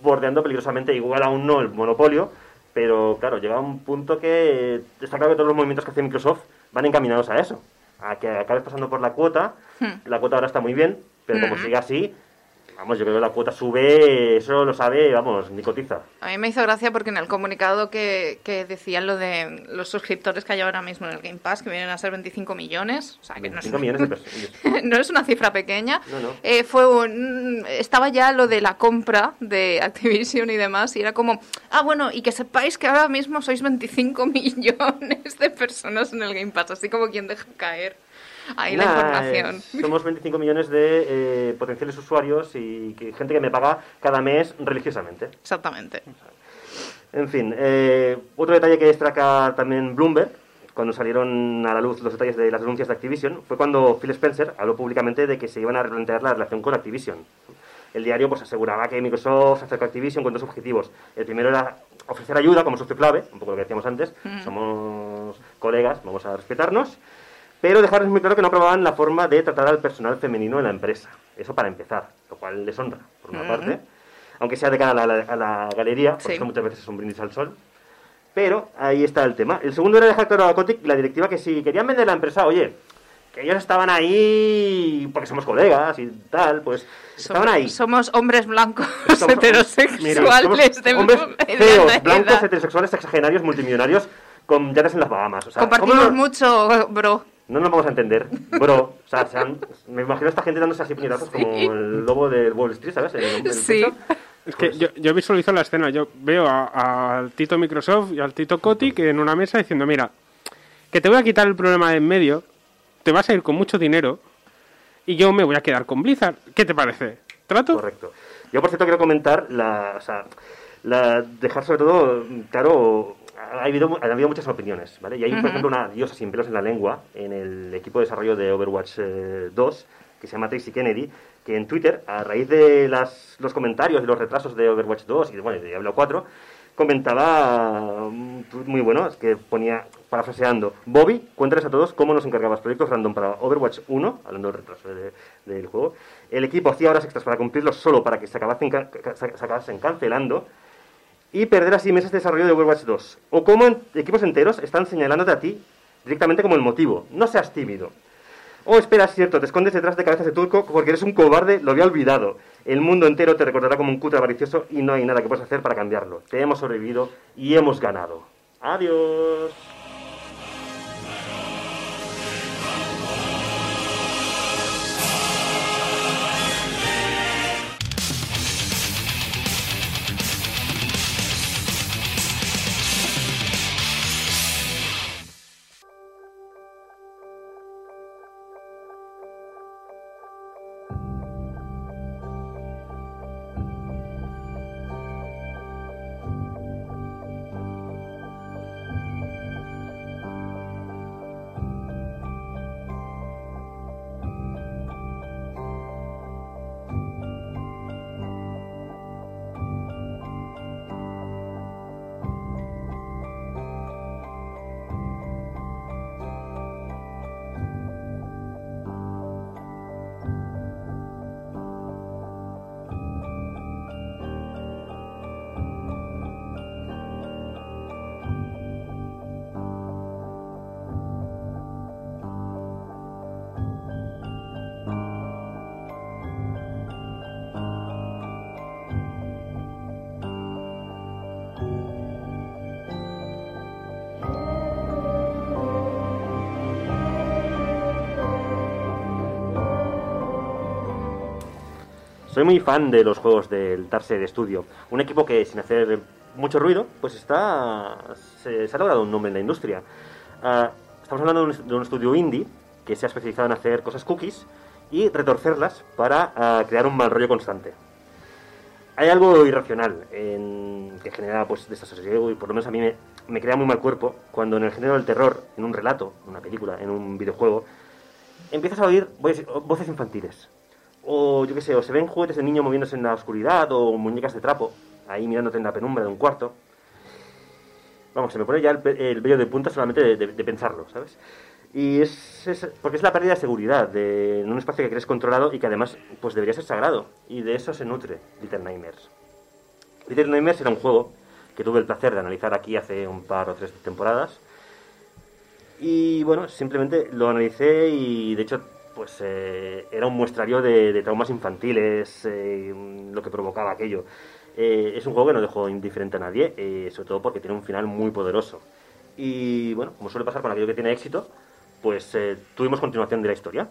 bordeando peligrosamente, igual aún no el monopolio, pero claro, llega un punto que está claro que todos los movimientos que hace Microsoft van encaminados a eso. A que acabes pasando por la cuota. La cuota ahora está muy bien, pero como Hmm. siga así, vamos, yo creo que la cuota sube, eso lo sabe, vamos, ni cotiza. A mí me hizo gracia porque en el comunicado que, que decían lo de los suscriptores que hay ahora mismo en el Game Pass, que vienen a ser 25 millones, o sea, que no es, 5 millones de personas. [laughs] no es una cifra pequeña, No, no. eh, fue un- estaba ya lo de la compra de Activision y demás, y era como, ah, bueno, y que sepáis que ahora mismo sois 25 [laughs] millones de personas en el Game Pass, así como quien deja caer ahí la información. es- somos 25 millones de eh, potenciales usuarios y que, gente que me paga cada mes religiosamente. Exactamente. En fin, eh, otro detalle que destaca también Bloomberg, cuando salieron a la luz los detalles de las denuncias de Activision, fue cuando Phil Spencer habló públicamente de que se iban a replantear la relación con Activision. El diario pues aseguraba que Microsoft se acercó a Activision con dos objetivos. El primero era ofrecer ayuda como socio clave, un poco lo que decíamos antes, somos colegas, vamos a respetarnos, pero dejarles muy claro que no aprobaban la forma de tratar al personal femenino en la empresa. Eso para empezar, lo cual les honra, por una parte. aunque sea de cara a la, a la galería, porque Sí. muchas veces es un brindis al sol. Pero ahí está el tema. El segundo era dejar claro a Kotick la directiva que si querían vender la empresa, oye, que ellos estaban ahí porque somos colegas y tal, pues estaban Somos- ahí. Somos hombres blancos [laughs] Somos- heterosexuales mira, somos de hombres feos, edad. blancos, heterosexuales, sexagenarios, multimillonarios, con yates en las Bahamas. O sea, ¿cómo Compartimos no- mucho, bro. No nos vamos a entender, bro. O sea, se han- me imagino a esta gente dándose así puñetazos como el lobo del Wall Street, ¿sabes? El- el Sí. pecho. Es que yo, yo visualizo la escena, yo veo a- al Tito Microsoft y al Tito Kotick en una mesa diciendo, mira, que te voy a quitar el problema de en medio, te vas a ir con mucho dinero y yo me voy a quedar con Blizzard. ¿Qué te parece? ¿Trato? Correcto. Yo, por cierto, quiero comentar la, o sea, la, dejar sobre todo claro, ha habido, ha habido muchas opiniones, ¿vale? Y hay, por ejemplo, una diosa sin pelos en la lengua en el equipo de desarrollo de Overwatch eh, 2, que se llama Tracy Kennedy, que en Twitter, a raíz de las, los comentarios y los retrasos de Overwatch 2 y de, bueno, de Diablo 4, comentaba un tuit muy bueno, que ponía, parafraseando, Bobby, cuéntales a todos cómo nos encargabas proyectos random para Overwatch 1, hablando del retraso de- del juego. El equipo hacía horas extras para cumplirlos solo para que se acabasen, ca- ca- se acabasen cancelando y perder así meses de desarrollo de Overwatch 2. O cómo equipos enteros están señalándote a ti directamente como el motivo. No seas tímido. Oh, espera, es cierto, te escondes detrás de cabezas de turco porque eres un cobarde, lo había olvidado. El mundo entero te recordará como un cutre avaricioso y no hay nada que puedas hacer para cambiarlo. Te hemos sobrevivido y hemos ganado. Adiós. Muy fan de los juegos del Darkseid Studio. Un equipo que, sin hacer mucho ruido, pues está se, se ha logrado un nombre en la industria. Ah, estamos hablando de un, de un estudio indie que se ha especializado en hacer cosas cookies y retorcerlas para ah, crear un mal rollo constante. Hay algo irracional en, que genera pues desasosiego y por lo menos a mí me, me crea muy mal cuerpo cuando en el género del terror, en un relato, en una película, en un videojuego, empiezas a oír decir, voces infantiles. O yo qué sé, o se ven juguetes de niño moviéndose en la oscuridad, o muñecas de trapo, ahí mirándote en la penumbra de un cuarto. Vamos, se me pone ya el, el de punta solamente de pensarlo, ¿sabes? Y es, es- porque es la pérdida de seguridad de, en un espacio que crees controlado y que además pues debería ser sagrado. Y de eso se nutre Little Nightmares. Little Nightmares era un juego que tuve el placer de analizar aquí hace un par o tres temporadas. Y bueno, simplemente lo analicé y de hecho pues eh, era un muestrario de, de traumas infantiles, eh, lo que provocaba aquello. Eh, es un juego que no dejó indiferente a nadie, eh, sobre todo porque tiene un final muy poderoso. Y bueno, como suele pasar con aquello que tiene éxito, pues eh, tuvimos continuación de la historia.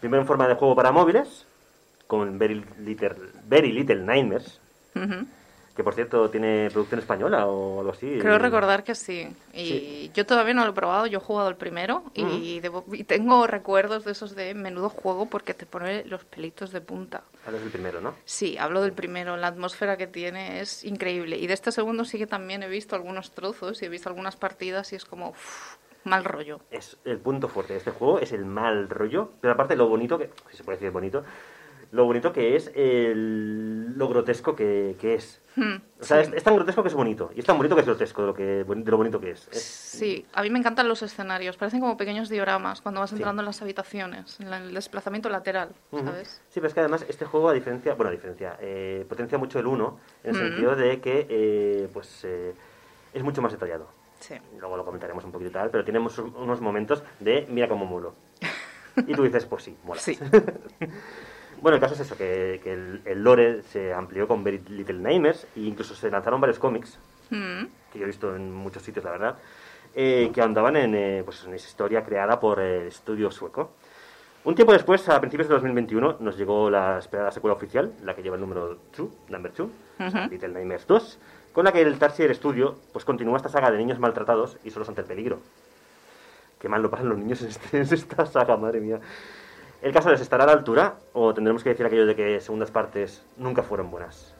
Primero en forma de juego para móviles, con Very Little, Very Little Nightmares, Ujú. Que por cierto tiene producción española o algo así. Creo recordar que sí. Y Sí. yo todavía no lo he probado, yo he jugado el primero y, debo- y tengo recuerdos de esos de menudo juego porque te pone los pelitos de punta. Hablas del primero, ¿no? Sí, hablo del primero, la atmósfera que tiene es increíble. Y de este segundo sí que también he visto algunos trozos y he visto algunas partidas y es como uf, mal rollo. es el punto fuerte de este juego, es el mal rollo, pero aparte lo bonito que, si se puede decir bonito, lo bonito que es el, lo grotesco que, que es. Hmm, O sea, sí. es, es tan grotesco que es bonito. Y es tan bonito que es grotesco de lo, que, de lo bonito que es. Es- Sí, a mí me encantan los escenarios. Parecen como pequeños dioramas cuando vas entrando en las habitaciones, en la- el desplazamiento lateral. ¿sabes? Sí, pero es que además este juego, a diferencia, bueno, a diferencia, eh, potencia mucho el 1 en el Mm. sentido de que, eh, pues, eh, es mucho más detallado. Sí. Luego lo comentaremos un poquito tal, pero tenemos un- unos momentos de mira cómo molo. [laughs] Y tú dices, pues sí, mola. Sí. [laughs] Bueno, el caso es eso, que, que el, el lore se amplió con Very Little Nightmares e incluso se lanzaron varios cómics, Mm, que yo he visto en muchos sitios, la verdad, eh, que andaban en, eh, pues, en esa historia creada por el estudio sueco. Un tiempo después, a principios de 2021, nos llegó la esperada secuela oficial, la que lleva el número 2, number 2, o sea, Ujú. Little Nightmares 2, con la que el Tarsier Studio pues, continúa esta saga de niños maltratados y solos ante el peligro. Qué mal lo pasan los niños en, este- en esta saga, madre mía. El caso es, ¿estará a la altura o tendremos que decir aquello de que segundas partes nunca fueron buenas?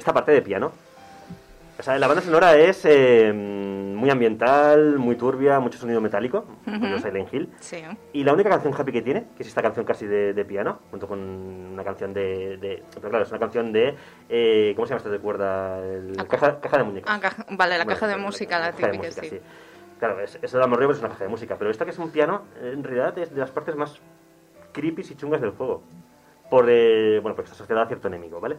esta parte de piano. O sea, la banda sonora es eh, muy ambiental, muy turbia, mucho sonido metálico, como Silent Hill. Sí. Y la única canción happy que tiene, que es esta canción casi de, de piano, junto con una canción de... de- pero claro, es una canción de... eh, ¿Cómo se llama esto de cuerda? El- Ah, caja, caja de muñecas. Ah, caja- vale, la Bueno, caja de la- música, la caja de típica, música, sí. Claro, es, eso de Amor Río es una caja de música, pero esta que es un piano, en realidad es de las partes más creepy y chungas del juego. Por, eh, bueno, porque está asociada a cierto enemigo, ¿vale?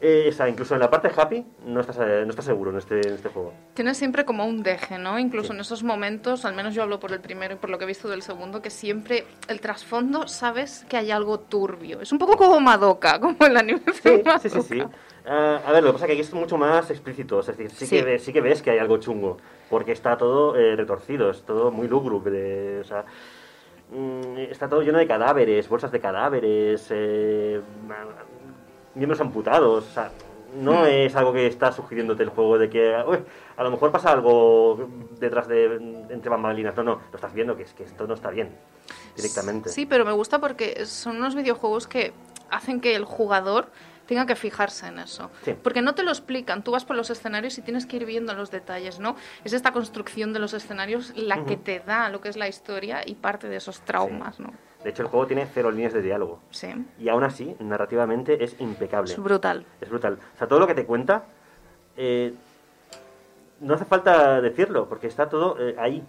Eh, o sea, incluso en la parte happy no estás, eh, no estás seguro en este, en este juego. Tienes siempre como un deje, ¿no? Incluso Sí. en esos momentos, al menos yo hablo por el primero y por lo que he visto del segundo, que siempre el trasfondo sabes que hay algo turbio. Es un poco como Madoka, [laughs] como el anime de Sí, Madoka. sí, sí, sí. Ah, a ver, lo que pasa es que aquí es mucho más explícito, es decir, sí, Sí. Que, sí que ves que hay algo chungo, porque está todo eh, retorcido, es todo muy lúgubre, o sea, mm, está todo lleno de cadáveres, bolsas de cadáveres, eh, miembros amputados, o sea, no es algo que está sugiriéndote el juego de que, "Uy, a lo mejor pasa algo detrás de, entre bambalinas, no, no, lo estás viendo, que es que esto no está bien, directamente. Sí, pero me gusta porque son unos videojuegos que hacen que el jugador tenga que fijarse en eso. Sí. Porque no te lo explican, tú vas por los escenarios y tienes que ir viendo los detalles, ¿no? Es esta construcción de los escenarios la que Ujú. te da lo que es la historia y parte de esos traumas, ¿no? De hecho, el juego tiene cero líneas de diálogo. Sí. Y aún así, narrativamente es impecable. Es brutal. Es brutal. O sea, todo lo que te cuenta, eh, no hace falta decirlo, porque está todo eh, ahí.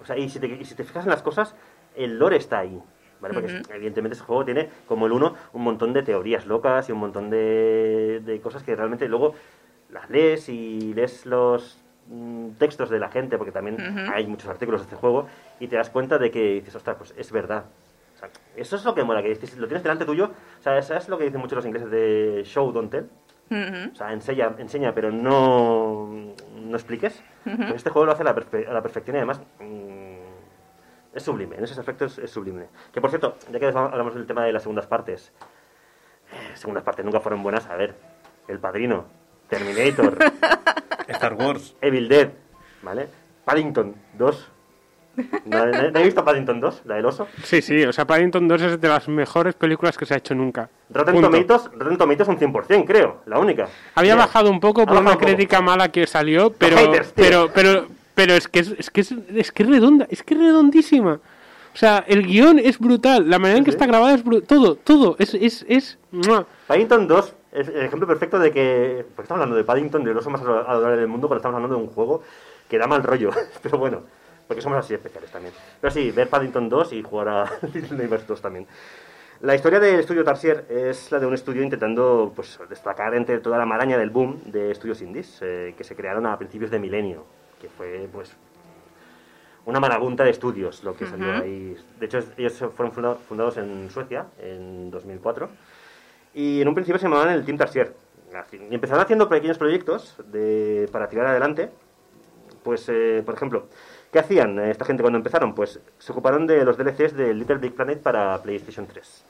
O sea, y si, te, y si te fijas en las cosas, el lore está ahí. ¿vale? Porque evidentemente ese juego tiene, como el 1, un montón de teorías locas y un montón de, de cosas que realmente luego las lees y lees los mm, textos de la gente, porque también hay muchos artículos de este juego, y te das cuenta de que dices, ostras, pues es verdad. O sea, eso es lo que mola, que dices, lo tienes delante tuyo. O sea, eso es lo que dicen muchos los ingleses de show, don't tell. Ujú. O sea, enseña, enseña pero no, no expliques. Pues este juego lo hace a la, perfe- a la perfección y además mm, es sublime. En esos aspectos es sublime. Que por cierto, ya que hablamos del tema de las segundas partes, eh, segundas partes nunca fueron buenas. A ver, El Padrino, Terminator, [laughs] Star Wars. Evil Dead, ¿vale? Paddington 2. ¿No, no- no he visto Paddington 2? La del oso. Sí, sí, o sea, Paddington 2 es de las mejores películas que se ha hecho nunca. Rotten. Tomatoes, Rotten Tomatoes un 100%, creo, la única. Había bajado un poco por una un poco. crítica mala que salió, pero haters, pero pero pero es que es, es que es, es que es redonda, es que es redondísima. O sea, el guion es brutal, la manera en que está grabada es brutal, todo, todo es es es. Paddington 2 es el ejemplo perfecto de que. Porque estamos hablando de Paddington, del oso más adorable del mundo, pero estamos hablando de un juego que da mal rollo. [laughs] Pero bueno, porque somos así especiales también. Pero sí, ver Paddington 2 y jugar a [laughs] Little Neighbors 2 también. La historia del estudio Tarsier es la de un estudio intentando pues, destacar entre toda la maraña del boom de estudios indies eh, que se crearon a principios de milenio, que fue pues una marabunta de estudios lo que salió Ujú. ahí. De hecho, ellos fueron funda- fundados en Suecia en 2004 y en un principio se llamaban el Team Tarsier. Y empezaron haciendo pequeños proyectos de, para tirar adelante. Pues, eh, por ejemplo, ¿qué hacían eh, esta gente cuando empezaron? Pues se ocuparon de los DLCs de Little Big Planet para PlayStation 3.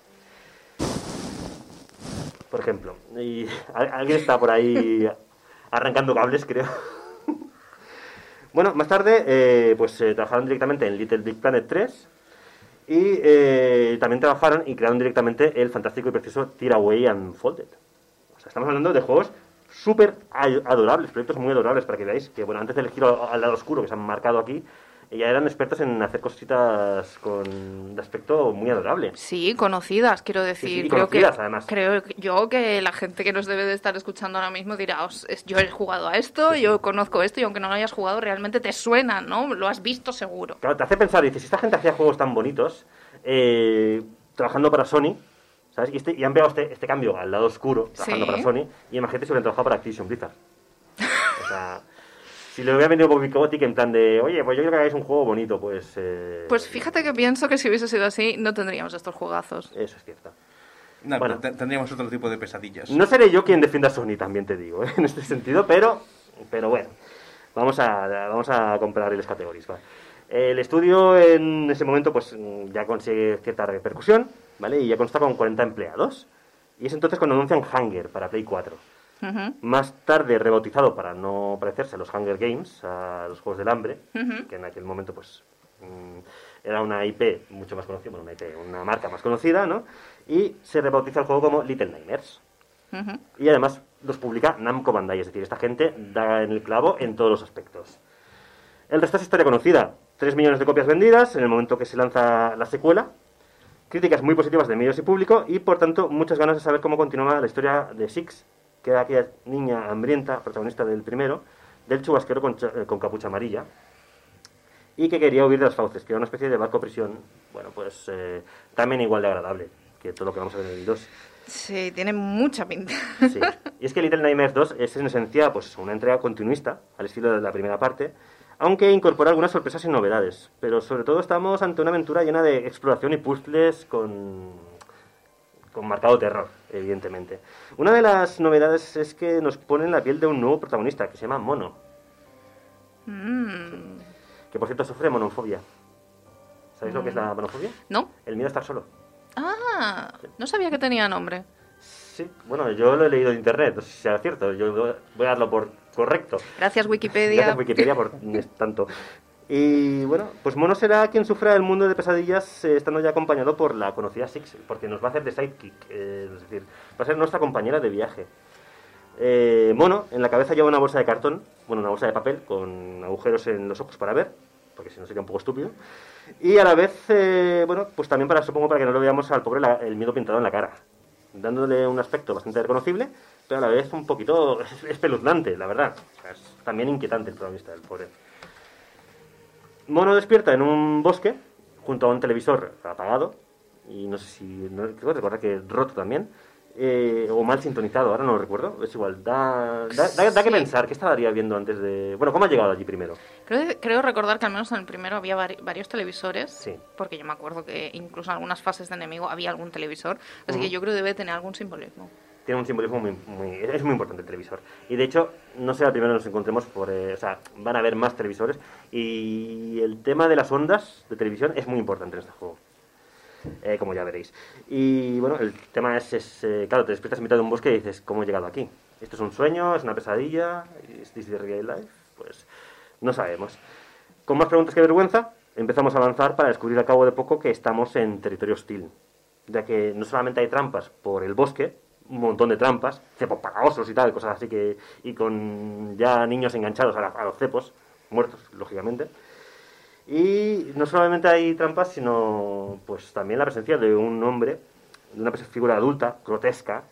Por ejemplo. [laughs] Alguien está por ahí [laughs] arrancando cables, creo. [laughs] Bueno, más tarde, eh, pues eh, trabajaron directamente en Little Big Planet 3 Y eh, también trabajaron y crearon directamente el fantástico y precioso Tearaway Unfolded. O sea, estamos hablando de juegos súper adorables, proyectos muy adorables para que veáis que, bueno, antes del giro al lado oscuro que se han marcado aquí, ya eran expertos en hacer cositas con de aspecto muy adorable. Sí, conocidas, quiero decir. sí, y creo conocidas, que, además. Creo yo que la gente que nos debe de estar escuchando ahora mismo dirá, "Os- yo he jugado a esto, yo conozco esto, y aunque no lo hayas jugado, realmente te suena, ¿no? Lo has visto seguro. Claro, te hace pensar, dices, si esta gente hacía juegos tan bonitos, eh, trabajando para Sony, ¿sabes? Y, este, y han pegado este, este cambio al lado oscuro, trabajando Sí. para Sony, y imagínate si hubieran trabajado para Activision Blizzard. O sea, [laughs] si le hubiera venido Bobby Kotick en plan de, oye, pues yo quiero que hagáis un juego bonito, pues... eh, Pues fíjate que pienso que si hubiese sido así, no tendríamos estos juegazos. Eso es cierto. No, Bueno. te- tendríamos otro tipo de pesadillas. No seré yo quien defienda a Sony, también te digo, [laughs] ¿eh? en este sentido, pero, pero bueno, vamos a, vamos a comparar las categorías. va. El estudio en ese momento pues ya consigue cierta repercusión, ¿vale? Y ya consta con 40 empleados. Y es entonces cuando anuncian Hunger para Play 4. Ujú, Más tarde rebautizado para no parecerse a los Hunger Games, a los Juegos del Hambre, que en aquel momento pues mm, era una IP mucho más conocida, bueno, una IP, una marca más conocida, ¿no? Y se rebautiza el juego como Little Nightmares. Y además los publica Namco Bandai, es decir, esta gente da en el clavo en todos los aspectos. El resto es historia conocida. 3 millones de copias vendidas en el momento que se lanza la secuela. Críticas muy positivas de medios y público y, por tanto, muchas ganas de saber cómo continuaba la historia de Six, que era aquella niña hambrienta, protagonista del primero, del chubasquero con, eh, con capucha amarilla, y que quería huir de las fauces, que era una especie de barco prisión, bueno, pues eh, también igual de agradable que todo lo que vamos a ver en el 2. Sí, tiene mucha pinta. Sí. Y es que Little Nightmares 2 es en esencia pues, una entrega continuista, al estilo de la primera parte, aunque incorpora algunas sorpresas y novedades. Pero sobre todo estamos ante una aventura llena de exploración y puzzles con, con marcado terror, evidentemente. Una de las novedades es que nos pone en la piel de un nuevo protagonista, que se llama Mono, Mm, que por cierto sufre monofobia. ¿Sabéis lo que es la monofobia? ¿No? El miedo a estar solo. Ah, no sabía que tenía nombre. Sí, bueno, yo lo he leído en internet, no sé si sea cierto, yo voy a darlo por correcto. Gracias Wikipedia. Gracias Wikipedia por [laughs] tanto. Y bueno, pues Mono será quien sufra el mundo de pesadillas eh, estando ya acompañado por la conocida Six, porque nos va a hacer de sidekick, eh, es decir, va a ser nuestra compañera de viaje. Eh, Mono en la cabeza lleva una bolsa de cartón, bueno, una bolsa de papel con agujeros en los ojos para ver, porque si no sería un poco estúpido. Y a la vez, eh, bueno, pues también para, supongo, para que no lo veamos al pobre la- el miedo pintado en la cara, dándole un aspecto bastante reconocible, pero a la vez un poquito espeluznante, la verdad. O sea, es también inquietante el protagonista del pobre. Mono despierta en un bosque junto a un televisor apagado y no sé si no creo recordar que roto también eh, o mal sintonizado ahora no lo recuerdo es igual da da, da- da que Sí. pensar qué estaría viendo antes de bueno cómo ha llegado allí primero Creo, creo recordar que al menos en el primero había vari- varios televisores. Sí. Porque yo me acuerdo que incluso en algunas fases de enemigo había algún televisor. Así que yo creo que debe tener algún simbolismo. Tiene un simbolismo muy, muy es muy importante el televisor y de hecho no será el primero que nos encontremos por eh, o sea van a haber más televisores y el tema de las ondas de televisión es muy importante en este juego eh, como ya veréis. Y bueno, el tema es, es, eh, claro, te despiertas en mitad de un bosque y dices, ¿cómo he llegado aquí? ¿Esto es un sueño? ¿Es una pesadilla? ¿Es this the real life? Pues no sabemos. Con más preguntas que vergüenza, empezamos a avanzar para descubrir al cabo de poco que estamos en territorio hostil, ya que no solamente hay trampas por el bosque, un montón de trampas, cepos pagaosos y tal, cosas así que, y con ya niños enganchados a, la- a los cepos, muertos, lógicamente, y no solamente hay trampas, sino pues también la presencia de un hombre, de una figura adulta, grotesca,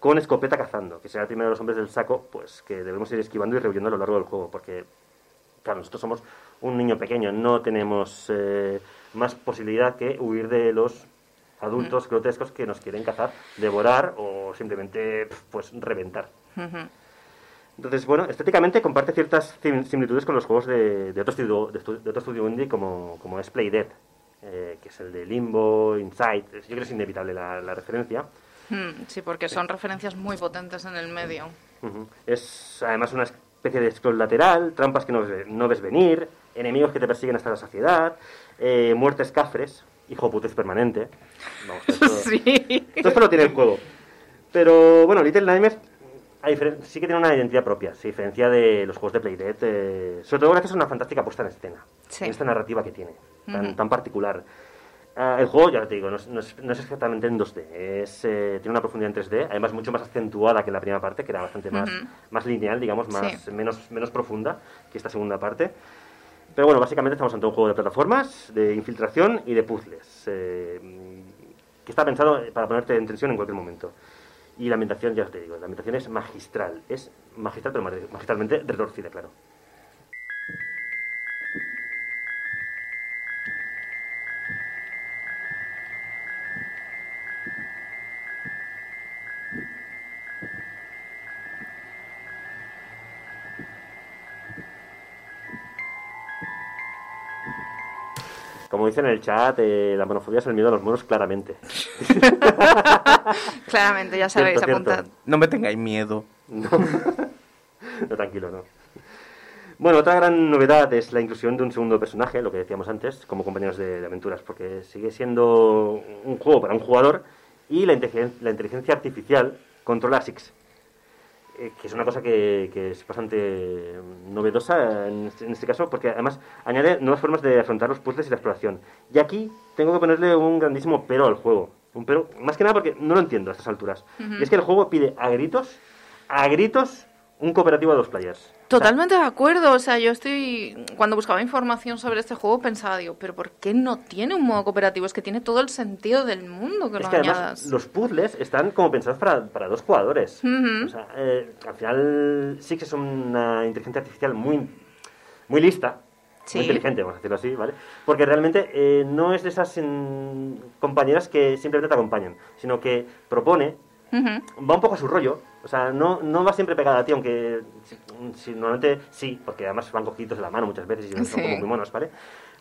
con escopeta cazando, que será el primero de los hombres del saco, pues que debemos ir esquivando y rehuyendo a lo largo del juego, porque claro, nosotros somos un niño pequeño, no tenemos eh, más posibilidad que huir de los adultos grotescos que nos quieren cazar, devorar o simplemente pues reventar. Entonces, bueno, estéticamente comparte ciertas sim- similitudes con los juegos de, de otro estudio, de, de otro estudio indie como, como es Play Dead, eh, que es el de Limbo, Inside. Yo creo que es inevitable la, la referencia. Hmm, Sí, porque son referencias muy potentes en el medio. Es además una especie de scroll lateral, trampas que no ves, no ves venir, enemigos que te persiguen hasta la saciedad, eh, muertes cafres, hijo putez permanente. Vamos, esto- [laughs] Sí. Esto lo tiene el juego. Pero bueno, Little Nightmares sí que tiene una identidad propia, se diferencia de los juegos de Playdead, eh, sobre todo gracias a una fantástica puesta en escena, Sí. en esta narrativa que tiene, tan, Ujú. tan particular. Ah, el juego, ya te digo, no es, no es- no es exactamente en 2D, es, eh, tiene una profundidad en 3D, además mucho más acentuada que la primera parte, que era bastante más, Ujú. más lineal, digamos, más, Sí. menos, menos profunda que esta segunda parte. Pero bueno, básicamente estamos ante un juego de plataformas, de infiltración y de puzzles, eh, que está pensado para ponerte en tensión en cualquier momento. Y la ambientación, ya os te digo, la ambientación es magistral, es magistral, pero mag- magistralmente retorcida, claro. Dicen en el chat, eh, la monofobia es el miedo a los monos, claramente. [laughs] Claramente, ya sabéis, Cierto, cierto. apuntad. No me tengáis miedo. No. [laughs] no, tranquilo, no. Bueno, otra gran novedad es la inclusión de un segundo personaje, lo que decíamos antes, como compañeros de, de aventuras, porque sigue siendo un juego para un jugador y la, inteligen- la inteligencia artificial controla a Six, que es una cosa que, que es bastante novedosa en este, en este caso, porque además añade nuevas formas de afrontar los puzzles y la exploración. Y aquí tengo que ponerle un grandísimo pero al juego. Un pero, más que nada porque no lo entiendo a estas alturas. Y es que el juego pide a gritos, a gritos, un cooperativo a dos players. Totalmente de acuerdo. O sea, yo estoy. Cuando buscaba información sobre este juego pensaba, digo, ¿pero por qué no tiene un modo cooperativo? Es que tiene todo el sentido del mundo que es lo que además añadas. los puzzles están como pensados para, para dos jugadores. O sea, eh, al final Six es una inteligencia artificial muy, muy lista, Sí. muy inteligente, vamos a decirlo así, ¿vale? Porque realmente eh, no es de esas mm, compañeras que simplemente te acompañan, sino que propone, va un poco a su rollo, o sea, no, no va siempre pegada a ti, aunque si- normalmente sí, porque además van cogidos de la mano muchas veces y son Sí. como muy monos, ¿vale?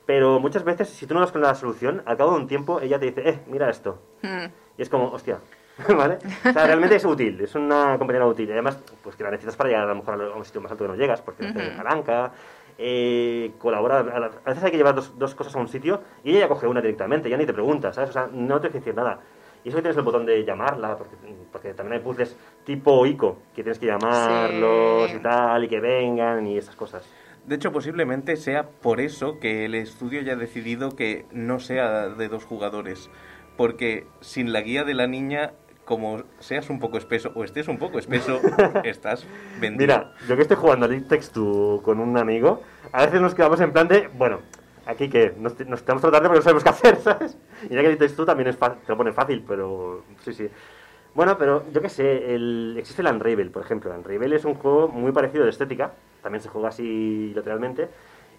Pero muchas veces, si tú no das con la solución, al cabo de un tiempo ella te dice, eh, mira esto, Mm. y es como, hostia, [laughs] ¿vale? O sea, realmente es útil, es una compañera útil. Y además, pues que la necesitas para llegar a lo mejor a un sitio más alto que no llegas, porque no tienes Ujú. palanca, eh, colabora. A veces hay que llevar dos, dos cosas a un sitio y ella ya coge una directamente, ya ni te pregunta, ¿sabes? O sea, no te que decir nada. Y eso que tienes el botón de llamarla, porque, porque también hay puzzles tipo ICO, que tienes que llamarlos Sí. y tal, y que vengan y esas cosas. De hecho, posiblemente sea por eso que el estudio ya ha decidido que no sea de dos jugadores. Porque sin la guía de la niña, como seas un poco espeso o estés un poco espeso, [laughs] estás vendido. Mira, yo que estoy jugando al Two con un amigo, a veces nos quedamos en plan de, bueno, aquí que nos, nos estamos tratando porque no sabemos qué hacer, [laughs] ¿sabes? Y ya que el Takes Two también es fa- te lo pone fácil, pero sí, sí. Bueno, pero yo qué sé, el, existe el Unravel, por ejemplo. Unravel es un juego muy parecido de estética, también se juega así lateralmente,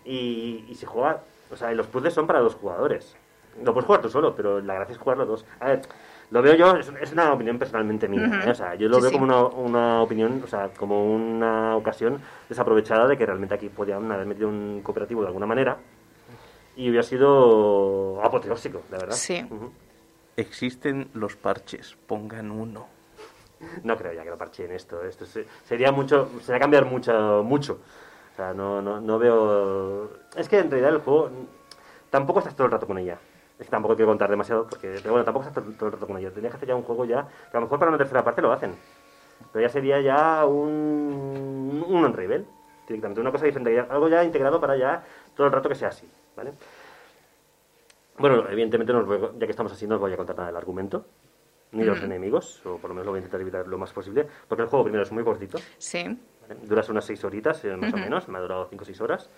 y, y se juega, o sea, los puzzles son para dos jugadores. Lo puedes jugar tú solo, pero la gracia es jugarlo dos. A ver, lo veo yo, es, una opinión personalmente mía, Ujú. ¿eh? o sea, yo lo Sí, veo sí. como una, una opinión, o sea, como una ocasión desaprovechada de que realmente aquí podían haber metido un cooperativo de alguna manera y hubiera sido apoteósico, la verdad. Sí. Ujú. Existen los parches, pongan uno. No creo ya que lo parchen esto. Esto se- sería mucho, sería cambiar mucho, mucho. O sea, no, no, no veo. Es que en realidad el juego tampoco estás todo el rato con ella. Es que tampoco quiero contar demasiado, porque, pero bueno, tampoco estás todo, todo el rato con ella. Tendrías que hacer ya un juego ya, que a lo mejor para una tercera parte lo hacen. Pero ya sería ya un, un Unravel, directamente, una cosa diferente, algo ya integrado para ya todo el rato que sea así, ¿vale? Bueno, evidentemente, no os voy ya que estamos así, no os voy a contar nada del argumento, ni de los enemigos, o por lo menos lo voy a intentar evitar lo más posible, porque el juego primero es muy cortito, Sí. ¿vale? dura unas 6 horitas, eh, más o menos, me ha durado 5 o 6 horas.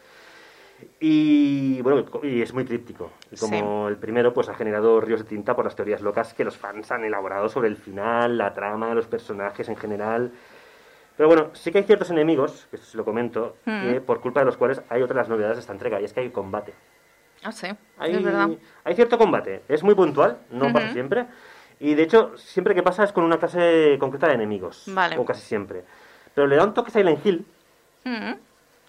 Y bueno, y es muy críptico. Y como el primero, pues ha generado ríos de tinta por las teorías locas que los fans han elaborado sobre el final, la trama, los personajes en general. Pero bueno, sí que hay ciertos enemigos, que esto se lo comento, Mm. que por culpa de los cuales hay otra de las novedades de esta entrega, y es que hay combate. Ah, sí. Hay, Es verdad. hay cierto combate, es muy puntual, no pasa Ujú. siempre. Y de hecho, siempre que pasa es con una clase concreta de enemigos. Vale. O casi siempre. Pero le da un toque Silent Hill, Mm.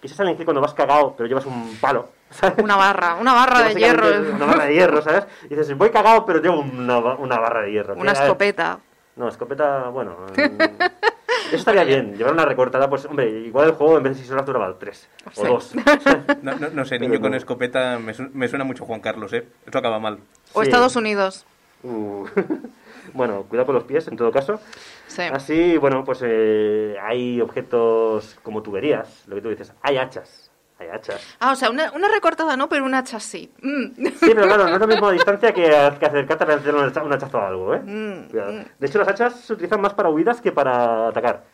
que es Silent Hill cuando vas cagado, pero llevas un palo. [laughs] ¿sabes? Una barra, una barra de hierro. Una barra de hierro, ¿sabes? Y dices, voy cagado, pero llevo una, una barra de hierro. Una escopeta. No, escopeta, bueno. [laughs] Eso estaría bien, llevar una recortada, pues, hombre, igual el juego en vez de 6 horas duraba 3 Sí. o 2. [laughs] No, no, no sé, niño con escopeta me, su- me suena mucho Juan Carlos, ¿eh? Eso acaba mal. O Sí. Estados Unidos. Uh, [laughs] bueno, cuidado con los pies en todo caso. Sí. Así, bueno, pues eh, hay objetos como tuberías, lo que tú dices, hay hachas. Hay hachas. Ah, o sea, una, una recortada no, pero un hacha sí. Mm. Sí, pero claro, no es lo mismo a [laughs] distancia que, a- que acercarte para hacer un hacha- un hachazo a algo, ¿eh? Mm, mm. De hecho, las hachas se utilizan más para huidas que para atacar.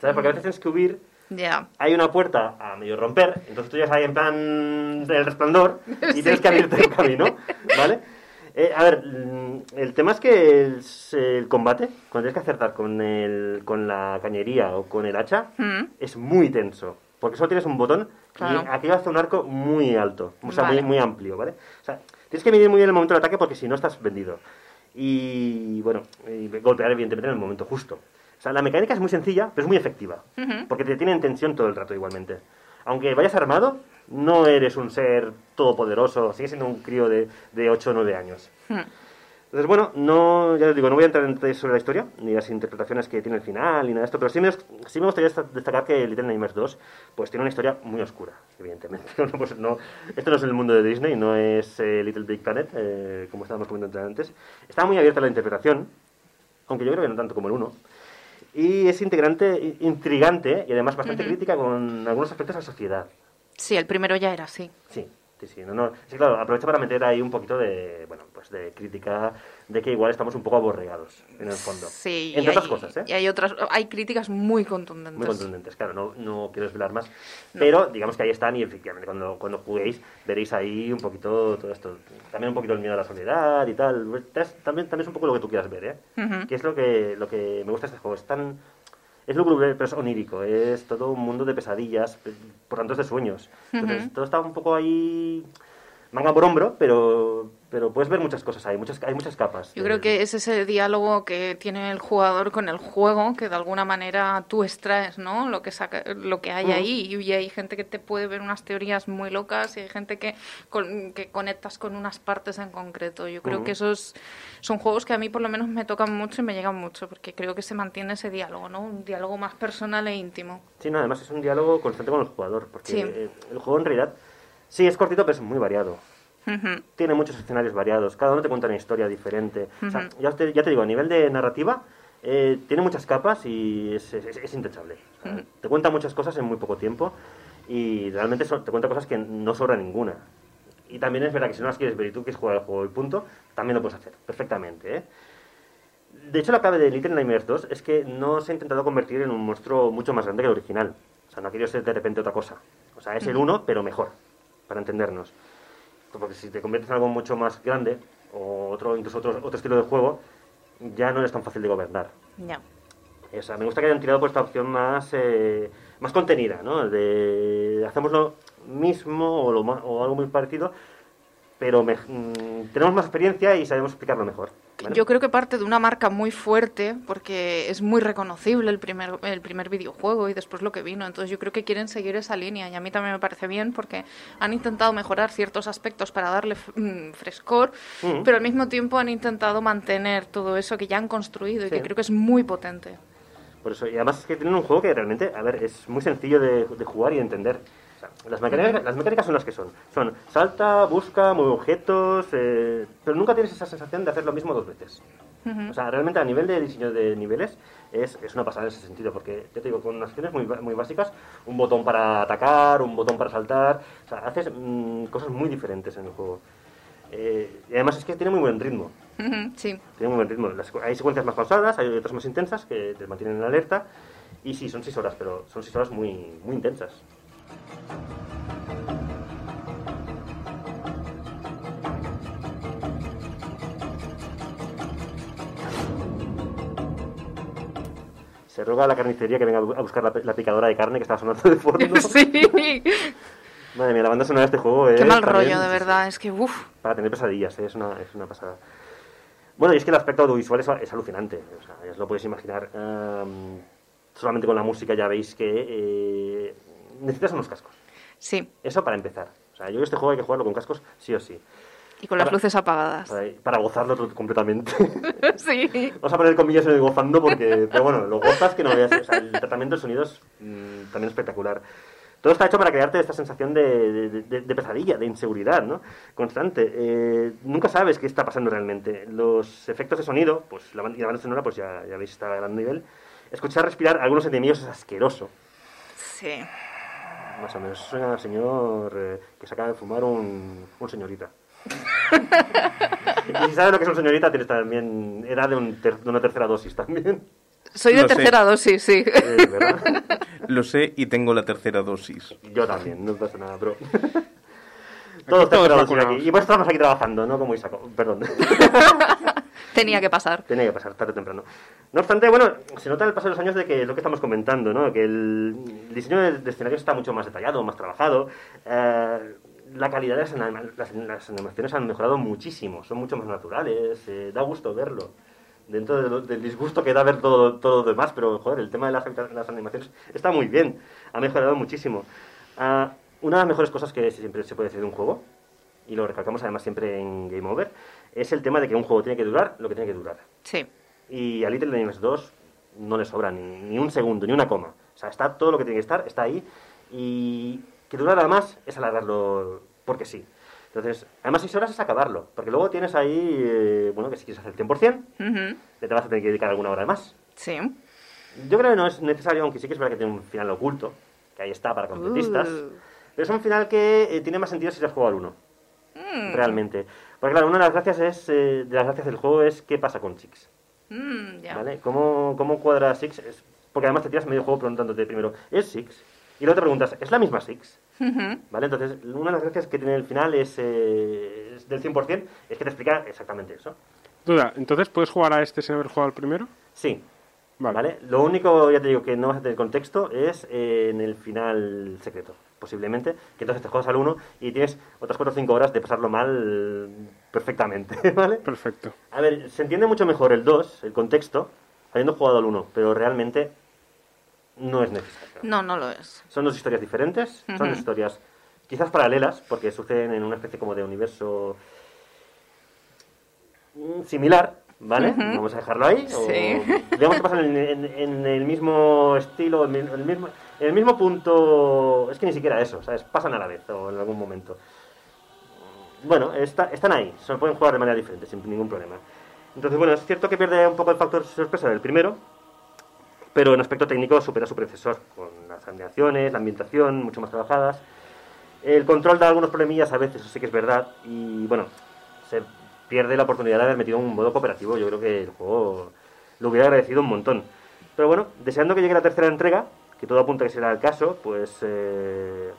¿Sabes? Porque a veces tienes que huir, Ya. hay una puerta a medio romper, entonces tú llegas ahí en plan del resplandor y Sí. tienes que abrirte el camino, ¿vale? Eh, a ver, mm, el tema es que el, el combate, cuando tienes que acertar con, el, con la cañería o con el hacha, Mm. es muy tenso. Porque solo tienes un botón Claro. y aquí hace un arco muy alto, o sea, Vale. muy, muy amplio, ¿vale? O sea, tienes que medir muy bien el momento del ataque porque si no estás vendido. Y bueno, y golpear evidentemente en el momento justo. O sea, la mecánica es muy sencilla, pero es muy efectiva. Ujú. Porque te tiene en tensión todo el rato igualmente. Aunque vayas armado, no eres un ser todopoderoso, sigues siendo un crío de, de 8 o 9 años. Hmm. Entonces, bueno, no, ya os digo, no voy a entrar en detalles sobre la historia, ni las interpretaciones que tiene el final, ni nada de esto, pero sí me, sí me gustaría desta- destacar que Little Nightmares 2 pues, tiene una historia muy oscura, evidentemente. [laughs] No, pues, no, esto no es el mundo de Disney, no es eh, Little Big Planet, eh, como estábamos comentando antes. Está muy abierta a la interpretación, aunque yo creo que no tanto como el 1. Y es integrante, intrigante y además bastante crítica con algunos aspectos de la sociedad. Sí, el primero ya era así. Sí, sí, sí. No, no. Sí, claro, aprovecha para meter ahí un poquito de, bueno, pues de crítica de que igual estamos un poco aborregados, en el fondo. Sí, Entre y otras hay, cosas, ¿eh? Y hay otras, hay críticas muy contundentes. Muy contundentes, claro, no, no quiero desvelar más. Pero digamos que ahí están y efectivamente cuando, cuando juguéis veréis ahí un poquito todo esto. También un poquito el miedo a la soledad y tal. Es- También, también es un poco lo que tú quieras ver, ¿eh? Ujú. Que es lo que, lo que me gusta de este juego. Es tan... Es lúgubre, pero es onírico. Es todo un mundo de pesadillas, pe- por tanto es de sueños. Entonces todo está un poco ahí... Manga por hombro, pero, pero puedes ver muchas cosas ahí, muchas, hay muchas capas. Yo creo que es ese diálogo que tiene el jugador con el juego que de alguna manera tú extraes, ¿no? Lo que saca, lo que hay Mm. ahí y hay gente que te puede ver unas teorías muy locas y hay gente que con- que conectas con unas partes en concreto. Yo creo Ujú. que esos son juegos que a mí por lo menos me tocan mucho y me llegan mucho porque creo que se mantiene ese diálogo, ¿no? Un diálogo más personal e íntimo. Sí, no, además es un diálogo constante con el jugador, porque Sí. eh, el juego en realidad sí es cortito, pero es muy variado. Tiene muchos escenarios variados, cada uno te cuenta una historia diferente. O sea, Ujú. ya, te, ya te digo, a nivel de narrativa, eh, tiene muchas capas y es, es, es intachable. Te cuenta muchas cosas en muy poco tiempo y realmente te cuenta cosas que no sobra ninguna. Y también es verdad que si no las quieres ver y tú quieres jugar el juego y punto, también lo puedes hacer perfectamente. ¿eh? De hecho, la clave de Little Nightmares 2 es que no se ha intentado convertir en un monstruo mucho más grande que el original. O sea, no ha querido ser de repente otra cosa. O sea, es el uno, pero mejor, para entendernos. Porque si te conviertes en algo mucho más grande, o otro, incluso otro, otro estilo de juego, ya no es tan fácil de gobernar. Ya. O sea, me gusta que hayan tirado por esta opción más, eh, más contenida, ¿no? De hacemos lo mismo o, lo o algo muy parecido, pero me- mm, tenemos más experiencia y sabemos explicarlo mejor. Yo creo que parte de una marca muy fuerte, porque es muy reconocible el primer, el primer videojuego y después lo que vino. Entonces yo creo que quieren seguir esa línea y a mí también me parece bien porque han intentado mejorar ciertos aspectos para darle mm, frescor, Ujú. pero al mismo tiempo han intentado mantener todo eso que ya han construido y Sí. que creo que es muy potente. Por eso, y además es que tienen un juego que realmente, a ver, es muy sencillo de, de jugar y de entender. Sea, las, mecánicas, las mecánicas son las que son. Son salta, busca, mueve objetos, eh, pero nunca tienes esa sensación de hacer lo mismo dos veces. Ujú. O sea, realmente a nivel de diseño de niveles es, es una pasada en ese sentido, porque ya te digo, con unas acciones muy, muy básicas, un botón para atacar, un botón para saltar, o sea, haces mm, cosas muy diferentes en el juego. Eh, y además es que tiene muy buen ritmo. Ujú, Sí. Tiene muy buen ritmo. Las- hay secuencias más pausadas, hay otras más intensas que te mantienen en alerta. Y sí, son seis horas, pero son seis horas muy, muy intensas. Se roga a la carnicería que venga a bu- a buscar la, la picadora de carne que estaba sonando de fondo. [laughs] sí. Madre mía, la banda sonora de este juego es... Qué mal también- rollo, de verdad. Es que, uff. Para tener pesadillas, ¿eh? es, una, es una pasada. Bueno, y es que el aspecto audiovisual es, es alucinante. O sea, ya os lo podéis imaginar. Am, solamente con la música ya veis que eh, necesitas unos cascos. Sí. Eso para empezar. O sea, yo este juego hay que jugarlo con cascos sí o sí. Y con las Para- luces apagadas. Para, para gozarlo completamente. [laughs] sí. Vamos a poner comillas en el gozando porque, pero bueno, lo gozas que no veas. O sea, el tratamiento de sonidos mm, también espectacular. Todo está hecho para crearte esta sensación de, de- de- de pesadilla, de inseguridad, ¿no? Constante. Eh, nunca sabes qué está pasando realmente. Los efectos de sonido, pues la, ban- y la banda sonora, pues ya, ya veis, está a gran nivel. Escuchar respirar a algunos enemigos es asqueroso. Sí. Más o menos. Suena al señor eh, que se acaba de fumar un, un señorita. [laughs] y si sabes lo que es un señorita, tienes también edad de, un ter- de una tercera dosis también. Soy de Lo sé. tercera dosis, sí. Eh, ¿verdad? Lo sé y tengo la tercera dosis. Yo también, no pasa nada, bro. Todos Todos vacunados. aquí. Y pues estamos aquí trabajando, ¿no? Como Isaco. Perdón. [laughs] Tenía que pasar. Tenía que pasar tarde o temprano. No obstante, bueno, se nota el paso de los años de que es lo que estamos comentando, ¿no? Que el diseño de, de escenarios está mucho más detallado, más trabajado. eh, la calidad de las, anima- las- las animaciones han mejorado muchísimo, son mucho más naturales, eh, da gusto verlo. Dentro de lo- del disgusto que da ver todo, todo lo demás, pero joder, el tema de las, las animaciones está muy bien, ha mejorado muchísimo. Ah, una de las mejores cosas que siempre se puede decir de un juego, y lo recalcamos además siempre en Game Over, es el tema de que un juego tiene que durar lo que tiene que durar. Sí. Y a Little Nightmares 2 no le sobra ni, ni un segundo, ni una coma. O sea, está todo lo que tiene que estar, está ahí. Y que durara más es alargarlo porque sí. Entonces, además 6 horas es acabarlo. Porque luego tienes ahí, eh, bueno, que si quieres hacer el 100%, Ujú. te vas a tener que dedicar alguna hora más. Sí. Yo creo que no es necesario, aunque sí que es verdad que tiene un final oculto, que ahí está para completistas. Uh. Pero es un final que eh, tiene más sentido si lo has jugado al 1. Mm. Realmente. Porque claro, una de las gracias es, eh, de las gracias del juego es qué pasa con Chix. Mm, ya. ¿Vale? ¿Cómo, cómo cuadra Six? Es- porque además te tiras medio juego preguntándote primero, ¿es Six? Y luego te preguntas, ¿es la misma Six? ¿Vale? Entonces, una de las gracias que tiene el final es, eh, es del 100%, es que te explica exactamente eso. Duda, ¿entonces puedes jugar a este sin haber jugado al primero? Sí, Vale. ¿vale? Lo único, ya te digo, que no vas a tener contexto es eh, en el final secreto, posiblemente, que entonces te juegas al 1 y tienes otras 4 o 5 horas de pasarlo mal perfectamente, [laughs] ¿vale? Perfecto. A ver, se entiende mucho mejor el 2, el contexto, habiendo jugado al 1, pero realmente no es necesario. No, no lo es. Son dos historias diferentes, son dos historias quizás paralelas, porque suceden en una especie como de universo mm, similar, ¿vale? Vamos a dejarlo ahí. o- Sí. digamos que pasan en, en- en el mismo estilo, en el mismo, en el mismo punto. Es que ni siquiera eso, ¿sabes? Pasan a la vez o en algún momento. Bueno, está- están ahí, se pueden jugar de manera diferente, sin ningún problema. Entonces, bueno, es cierto que pierde un poco el factor sorpresa del primero, pero en aspecto técnico supera a su predecesor, con las animaciones, la ambientación mucho más trabajadas. El control da algunos problemillas a veces, eso sí que es verdad, y bueno, pierde la oportunidad de haber metido un modo cooperativo. Yo creo que el juego lo hubiera agradecido un montón. Pero bueno, deseando que llegue la tercera entrega, que todo apunta a que será el caso, pues eh,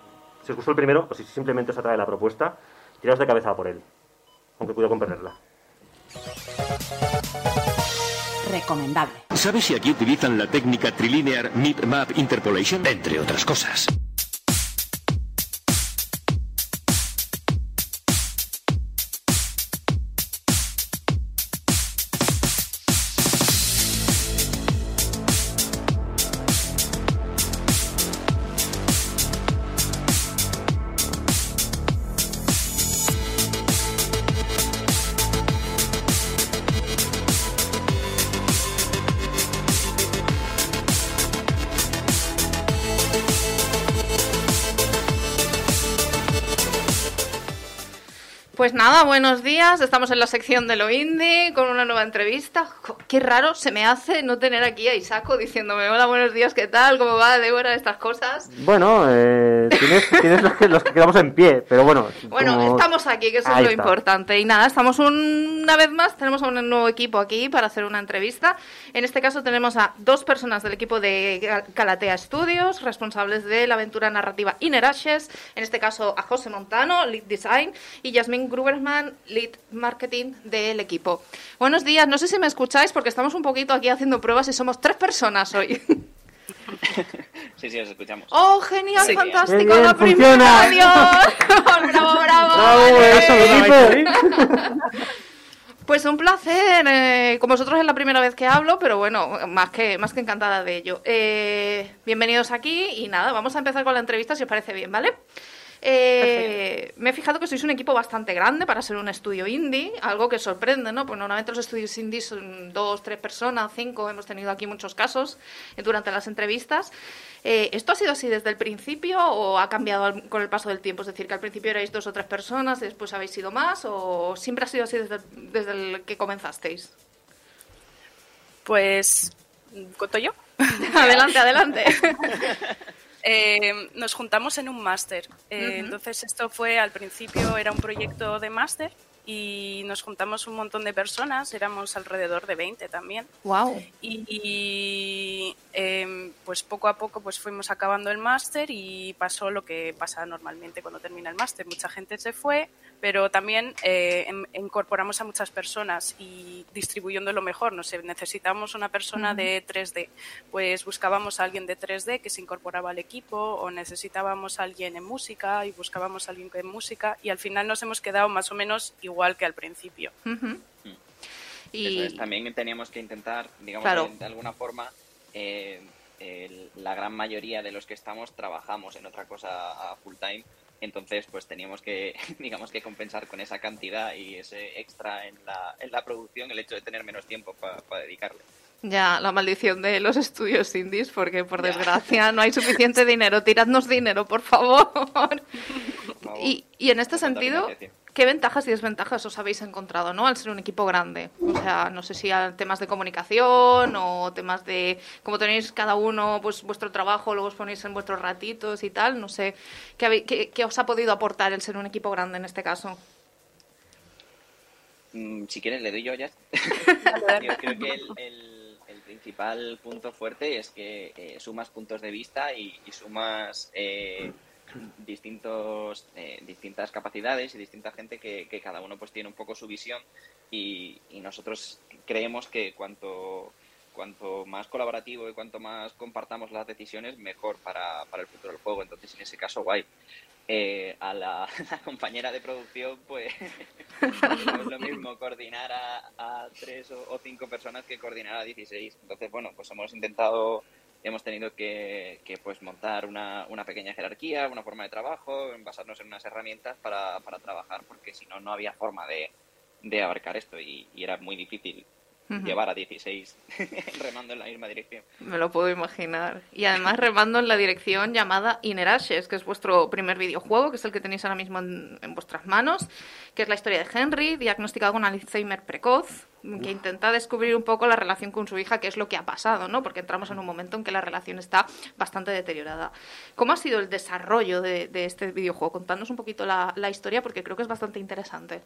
si os gustó el primero, o si simplemente os atrae la propuesta, tiraos de cabeza por él. Aunque cuidado con perderla. Recomendable. ¿Sabes si aquí utilizan la técnica Trilinear Mip Map Interpolation? Entre otras cosas. Buenos días. Estamos en la sección de lo indie con una nueva entrevista. Qué raro se me hace no tener aquí a Isaco diciéndome hola, buenos días, ¿qué tal? ¿Cómo va, Débora? Estas cosas. Bueno, eh, tienes, [laughs] tienes los, que, los que quedamos en pie, pero bueno. Bueno, como- estamos aquí, que eso Ahí es lo está. importante. Y nada, estamos un- una vez más, tenemos a un nuevo equipo aquí para hacer una entrevista. En este caso tenemos a dos personas del equipo de Calatea Studios, responsables de la aventura narrativa Inner Ashes. En este caso a José Montano, Lead Design, y Yasmin Gruberman, Lead Marketing del equipo. Buenos días, no sé si me escucháis porque estamos un poquito aquí haciendo pruebas y somos tres personas hoy. [laughs] Sí, sí, os escuchamos. ¡Oh, genial, Sí. fantástico! Bien, ¡La primera! funciona. ¡Adiós! [laughs] ¡Bravo, bravo! ¡Bravo, eso! [laughs] Pues un placer. eh, con vosotros es la primera vez que hablo, pero bueno, más que, más que encantada de ello. Eh, bienvenidos aquí y nada, vamos a empezar con la entrevista si os parece bien, ¿vale? Eh, me he fijado que sois un equipo bastante grande para ser un estudio indie, algo que sorprende, ¿no? Pues normalmente los estudios indie son dos, tres personas, cinco, hemos tenido aquí muchos casos durante las entrevistas. Eh, ¿Esto ha sido así desde el principio o ha cambiado con el paso del tiempo? Es decir, que al principio erais dos o tres personas y después habéis sido más o siempre ha sido así desde, el- desde el que comenzasteis? Pues, ¿cuento yo? [laughs] [laughs] adelante, adelante. [laughs] eh, nos juntamos en un máster. Eh. Entonces esto fue al principio era un proyecto de máster y nos juntamos un montón de personas, éramos alrededor de 20 también. Wow. Y, y, em, pues poco a poco pues fuimos acabando el máster y pasó lo que pasa normalmente cuando termina el máster. Mucha gente se fue, pero también eh, em- incorporamos a muchas personas y distribuyéndolo mejor. No sé, necesitamos una persona Ujú. de 3D, pues buscábamos a alguien de 3D que se incorporaba al equipo o necesitábamos a alguien en música y buscábamos a alguien en música y al final nos hemos quedado más o menos igual que al principio. Ujú. Eso Y es, también teníamos que intentar, digamos, Claro. de, de alguna forma, eh, el- la gran mayoría de los que estamos trabajamos en otra cosa a full time, entonces pues teníamos que, [laughs] digamos, que compensar con esa cantidad y ese extra en la, en la producción el hecho de tener menos tiempo para dedicarle. ya la maldición de los estudios indies, porque por desgracia no hay suficiente [laughs] dinero. Tiradnos dinero, por favor. Y, y en este sentido, ¿qué ventajas y desventajas os habéis encontrado, no? Al ser un equipo grande. O sea, no sé si a temas de comunicación o temas de cómo tenéis cada uno pues vuestro trabajo, luego os ponéis en vuestros ratitos y tal. No sé, ¿qué, habéis- qué- qué os ha podido aportar el ser un equipo grande en este caso? Mm, si quieres le doy yo ya. [laughs] yo creo que el, el- el principal punto fuerte es que eh, sumas puntos de vista y, y sumas eh, [clears throat] distintos eh, distintas capacidades y distinta gente que, cada uno pues tiene un poco su visión y, y nosotros creemos que cuanto cuanto más colaborativo y cuanto más compartamos las decisiones mejor para, para el futuro del juego entonces en ese caso guay Eh, a la, [laughs] compañera de producción pues no [laughs] es lo mismo coordinar a, a tres o cinco personas que coordinar a 16. Entonces, bueno, pues hemos intentado, hemos tenido que, que, pues montar una, una pequeña jerarquía, una forma de trabajo, basarnos en unas herramientas para, para trabajar, porque si no, no había forma de, abarcar esto y era muy difícil Llevar a 16 [laughs] remando en la misma dirección. Me lo puedo imaginar. Y además remando en la dirección llamada Inner Ashes, que es vuestro primer videojuego, que es el que tenéis ahora mismo en, en vuestras manos, que es la historia de Henry, diagnosticado con Alzheimer precoz, que intenta descubrir un poco la relación con su hija, qué es lo que ha pasado, ¿no? Porque entramos en un momento en que la relación está bastante deteriorada. ¿Cómo ha sido el desarrollo de, de este videojuego? Contadnos un poquito la, la historia, porque creo que es bastante interesante.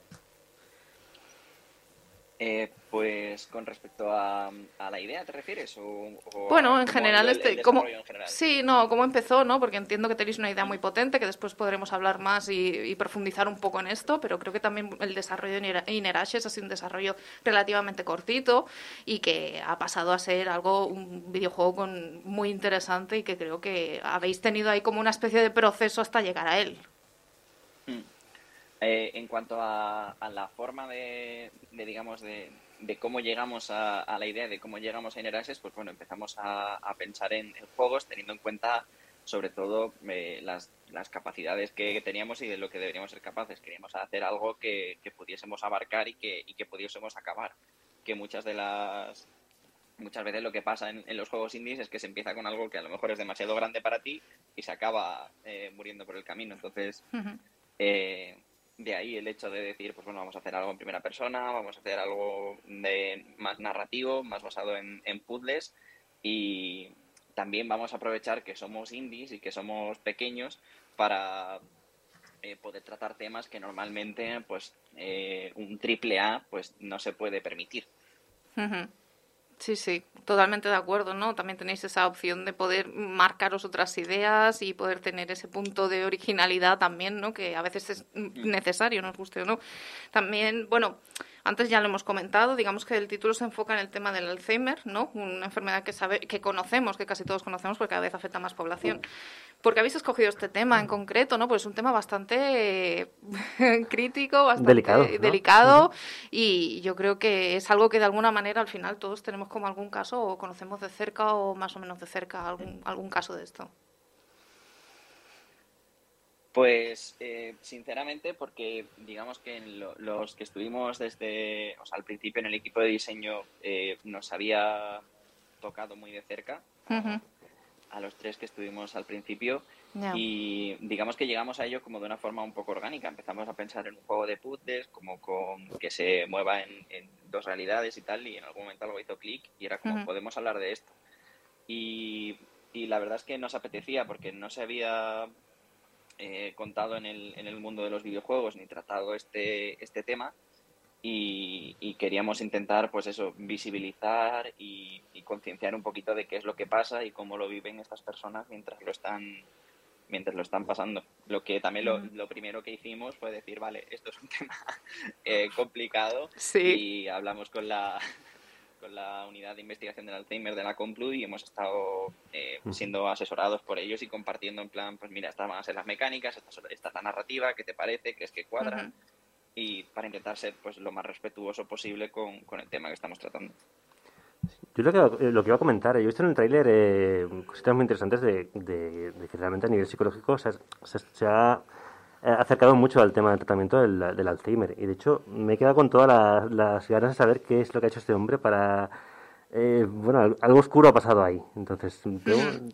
Eh, pues con respecto a, a la idea, ¿te refieres? O, o Bueno, en general, el- este, el ¿cómo, desarrollo en general? sí, no, cómo empezó, ¿no? Porque entiendo que tenéis una idea muy potente, que después podremos hablar más y, y profundizar un poco en esto, pero creo que también el desarrollo de Inner- Inner Ashes ha sido un desarrollo relativamente cortito y que ha pasado a ser algo, un videojuego con, muy interesante y que creo que habéis tenido ahí como una especie de proceso hasta llegar a él. Eh, en cuanto a, a la forma de, de, digamos, de, de cómo llegamos a, a la idea de cómo llegamos a Inner Access, pues bueno, empezamos a, a pensar en, en juegos teniendo en cuenta sobre todo eh, las, las capacidades que teníamos y de lo que deberíamos ser capaces. Queríamos hacer algo que, que pudiésemos abarcar y que, y que pudiésemos acabar. Que muchas de las muchas veces lo que pasa en, en, los juegos indies es que se empieza con algo que a lo mejor es demasiado grande para ti y se acaba eh, muriendo por el camino. Entonces, uh -huh. eh, de ahí el hecho de decir, pues bueno, vamos a hacer algo en primera persona, vamos a hacer algo de más narrativo, más basado en, en puzzles y también vamos a aprovechar que somos indies y que somos pequeños para eh, poder tratar temas que normalmente pues eh, un triple A pues no se puede permitir. Sí, sí, totalmente de acuerdo, ¿no? También tenéis esa opción de poder marcaros otras ideas y poder tener ese punto de originalidad también, ¿no? Que a veces es necesario, nos guste o no. También, bueno, antes ya lo hemos comentado, digamos que el título se enfoca en el tema del Alzheimer, ¿no? Una enfermedad que sabe, que conocemos, que casi todos conocemos porque cada vez afecta a más población. ¿Por qué habéis escogido este tema en concreto, no? Pues es un tema bastante [laughs] crítico, bastante delicado, ¿no? delicado y yo creo que es algo que de alguna manera al final todos tenemos como algún caso o conocemos de cerca o más o menos de cerca algún, algún caso de esto. Pues eh, sinceramente porque digamos que lo, los que estuvimos desde, o sea, al principio en el equipo de diseño eh, nos había tocado muy de cerca uh -huh. A los tres que estuvimos al principio y digamos que llegamos a ello como de una forma un poco orgánica. Empezamos a pensar en un juego de puzzles como con que se mueva en, en dos realidades y tal y en algún momento algo hizo clic y era como Uh -huh. podemos hablar de esto. Y y la verdad es que nos apetecía porque no se había eh, contado en el, en el mundo de los videojuegos ni tratado este, este tema y, y queríamos intentar pues eso visibilizar y, y concienciar un poquito de qué es lo que pasa y cómo lo viven estas personas mientras lo están mientras lo están pasando. Lo que también lo, lo primero que hicimos fue decir, vale, esto es un [laughs] tema eh, complicado Sí. y hablamos con la [laughs] con la unidad de investigación del Alzheimer de la Complu y hemos estado eh, siendo asesorados por ellos y compartiendo en plan, pues mira, estas van a ser las mecánicas, esta, es- esta es la narrativa, ¿qué te parece? ¿Crees que cuadra? Y para intentar ser pues lo más respetuoso posible con, con el tema que estamos tratando. Yo lo que, eh, lo que iba a comentar, eh, yo he visto en el tráiler eh, cositas muy interesantes de, de- de que realmente a nivel psicológico se, ha- se- se ha eh, acercado mucho al tema del tratamiento del, del Alzheimer. Y de hecho me he quedado con todas las, las ganas de saber qué es lo que ha hecho este hombre para... eh, bueno, al- algo oscuro ha pasado ahí. Entonces, [clears throat] tengo-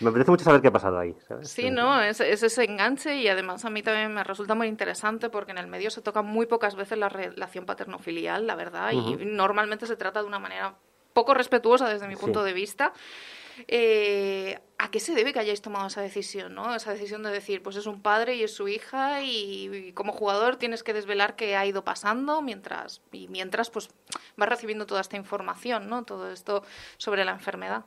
me apetece mucho saber qué ha pasado ahí. ¿sabes? Sí, no, es, es ese enganche y además a mí también me resulta muy interesante porque en el medio se toca muy pocas veces la relación paterno-filial, la verdad, y normalmente se trata de una manera poco respetuosa desde mi Sí. punto de vista. Eh, ¿A qué se debe que hayáis tomado esa decisión, no? Esa decisión de decir, pues es un padre y es su hija y, y como jugador tienes que desvelar qué ha ido pasando mientras y mientras pues vas recibiendo toda esta información, ¿no? Todo esto sobre la enfermedad.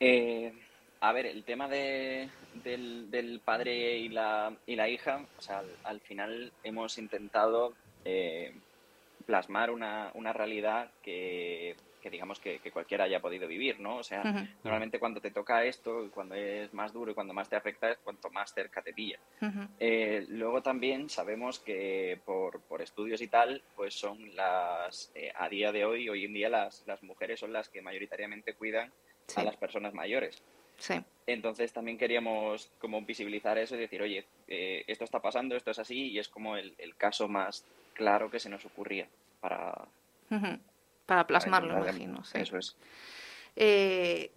Eh, a ver, el tema de, del, del padre y la, y la hija, o sea, al, al final hemos intentado eh, plasmar una, una realidad que, que digamos que, que cualquiera haya podido vivir, ¿no? O sea, normalmente cuando te toca esto, cuando es más duro y cuando más te afecta es cuanto más cerca te pilla. Eh, luego también sabemos que por, por estudios y tal, pues son las, eh, a día de hoy, hoy en día las, las mujeres son las que mayoritariamente cuidan Sí. a las personas mayores. Sí. Entonces también queríamos como visibilizar eso y decir, oye, eh, esto está pasando, esto es así, y es como el, el caso más claro que se nos ocurría para. Para plasmarlo, intentar- imagino. Sí. Eso es. Eh,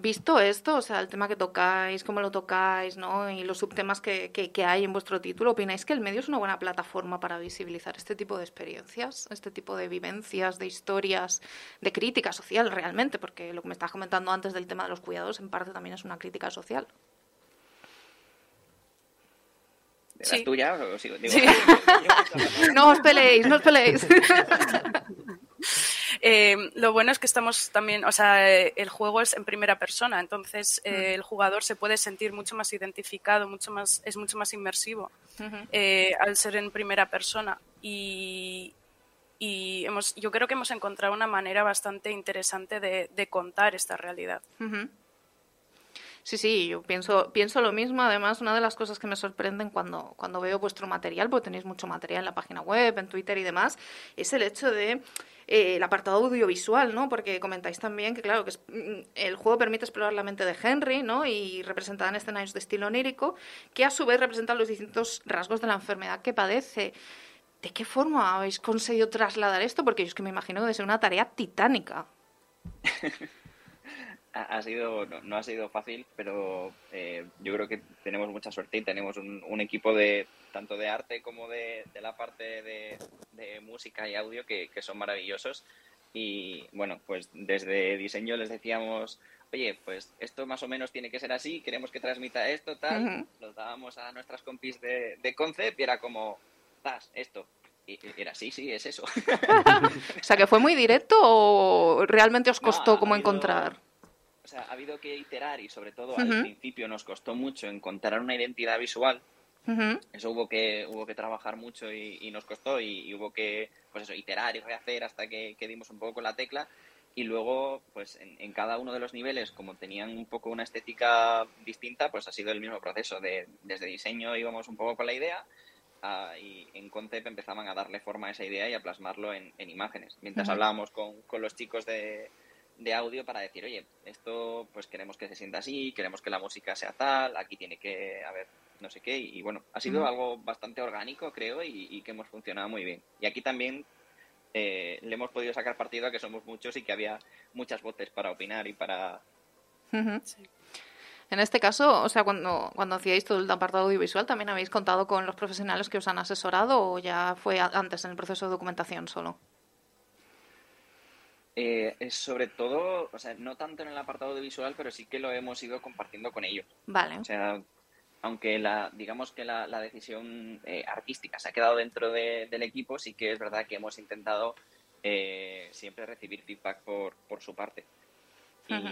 visto esto, o sea, el tema que tocáis, cómo lo tocáis, ¿no? Y los subtemas que, que, que hay en vuestro título, ¿opináis que el medio es una buena plataforma para visibilizar este tipo de experiencias, este tipo de vivencias, de historias, de crítica social realmente? Porque lo que me estabas comentando antes del tema de los cuidados, en parte también es una crítica social. ¿De Sí. las tuyas o sigo? Digo, Sí. [laughs] no os peleéis, no os peleéis. [laughs] Eh, lo bueno es que estamos también, o sea, eh, el juego es en primera persona, entonces eh, Mm. el jugador se puede sentir mucho más identificado, mucho más, es mucho más inmersivo eh, al ser en primera persona. Y, y hemos, yo creo que hemos encontrado una manera bastante interesante de, de contar esta realidad. Sí, sí, yo pienso, pienso lo mismo. Además, una de las cosas que me sorprenden cuando, cuando veo vuestro material, porque tenéis mucho material en la página web, en Twitter y demás, es el hecho de eh, el apartado audiovisual, ¿no? Porque comentáis también que, claro, que es- mm, el juego permite explorar la mente de Henry, ¿no? Y representada en escenarios de estilo onírico, que a su vez representan los distintos rasgos de la enfermedad que padece. ¿De qué forma habéis conseguido trasladar esto? Porque yo es que me imagino que debe ser una tarea titánica. [laughs] Ha, sido, no, no ha sido fácil, pero eh, yo creo que tenemos mucha suerte y tenemos un, un equipo de tanto de arte como de, de la parte de, de música y audio que, que son maravillosos. Y bueno, pues desde diseño les decíamos, oye, pues esto más o menos tiene que ser así, queremos que transmita esto, tal. Nos dábamos a nuestras compis de, de Concept y era como, das, esto. Era, sí, sí, es eso. [laughs] O sea, que fue muy directo o realmente os No, costó ha como habido- encontrar. O sea, ha habido que iterar y sobre todo Ujú. al principio nos costó mucho encontrar una identidad visual. Ujú. Eso hubo que, hubo que trabajar mucho y, y nos costó y, y hubo que, pues eso, iterar y rehacer hasta que, que dimos un poco con la tecla. Y luego, pues en, en cada uno de los niveles, como tenían un poco una estética distinta, pues ha sido el mismo proceso. De, desde diseño íbamos un poco con la idea ah, y en Concept empezaban a darle forma a esa idea y a plasmarlo en, en imágenes. Mientras Ujú. hablábamos con, con los chicos de, de audio para decir, oye, esto pues queremos que se sienta así, queremos que la música sea tal, aquí tiene que haber no sé qué, y, bueno, ha sido algo bastante orgánico, creo, y, y que hemos funcionado muy bien. Y aquí también eh, le hemos podido sacar partido a que somos muchos y que había muchas voces para opinar y para... En este caso, o sea, cuando, cuando hacíais todo el apartado audiovisual, ¿también habéis contado con los profesionales que os han asesorado o ya fue antes en el proceso de documentación solo? Eh, es sobre todo, o sea, no tanto en el apartado de visual, pero sí que lo hemos ido compartiendo con ellos. Vale. O sea, aunque la, digamos que la, la decisión eh, artística se ha quedado dentro de- del equipo, sí que es verdad que hemos intentado eh, siempre recibir feedback por, por su parte.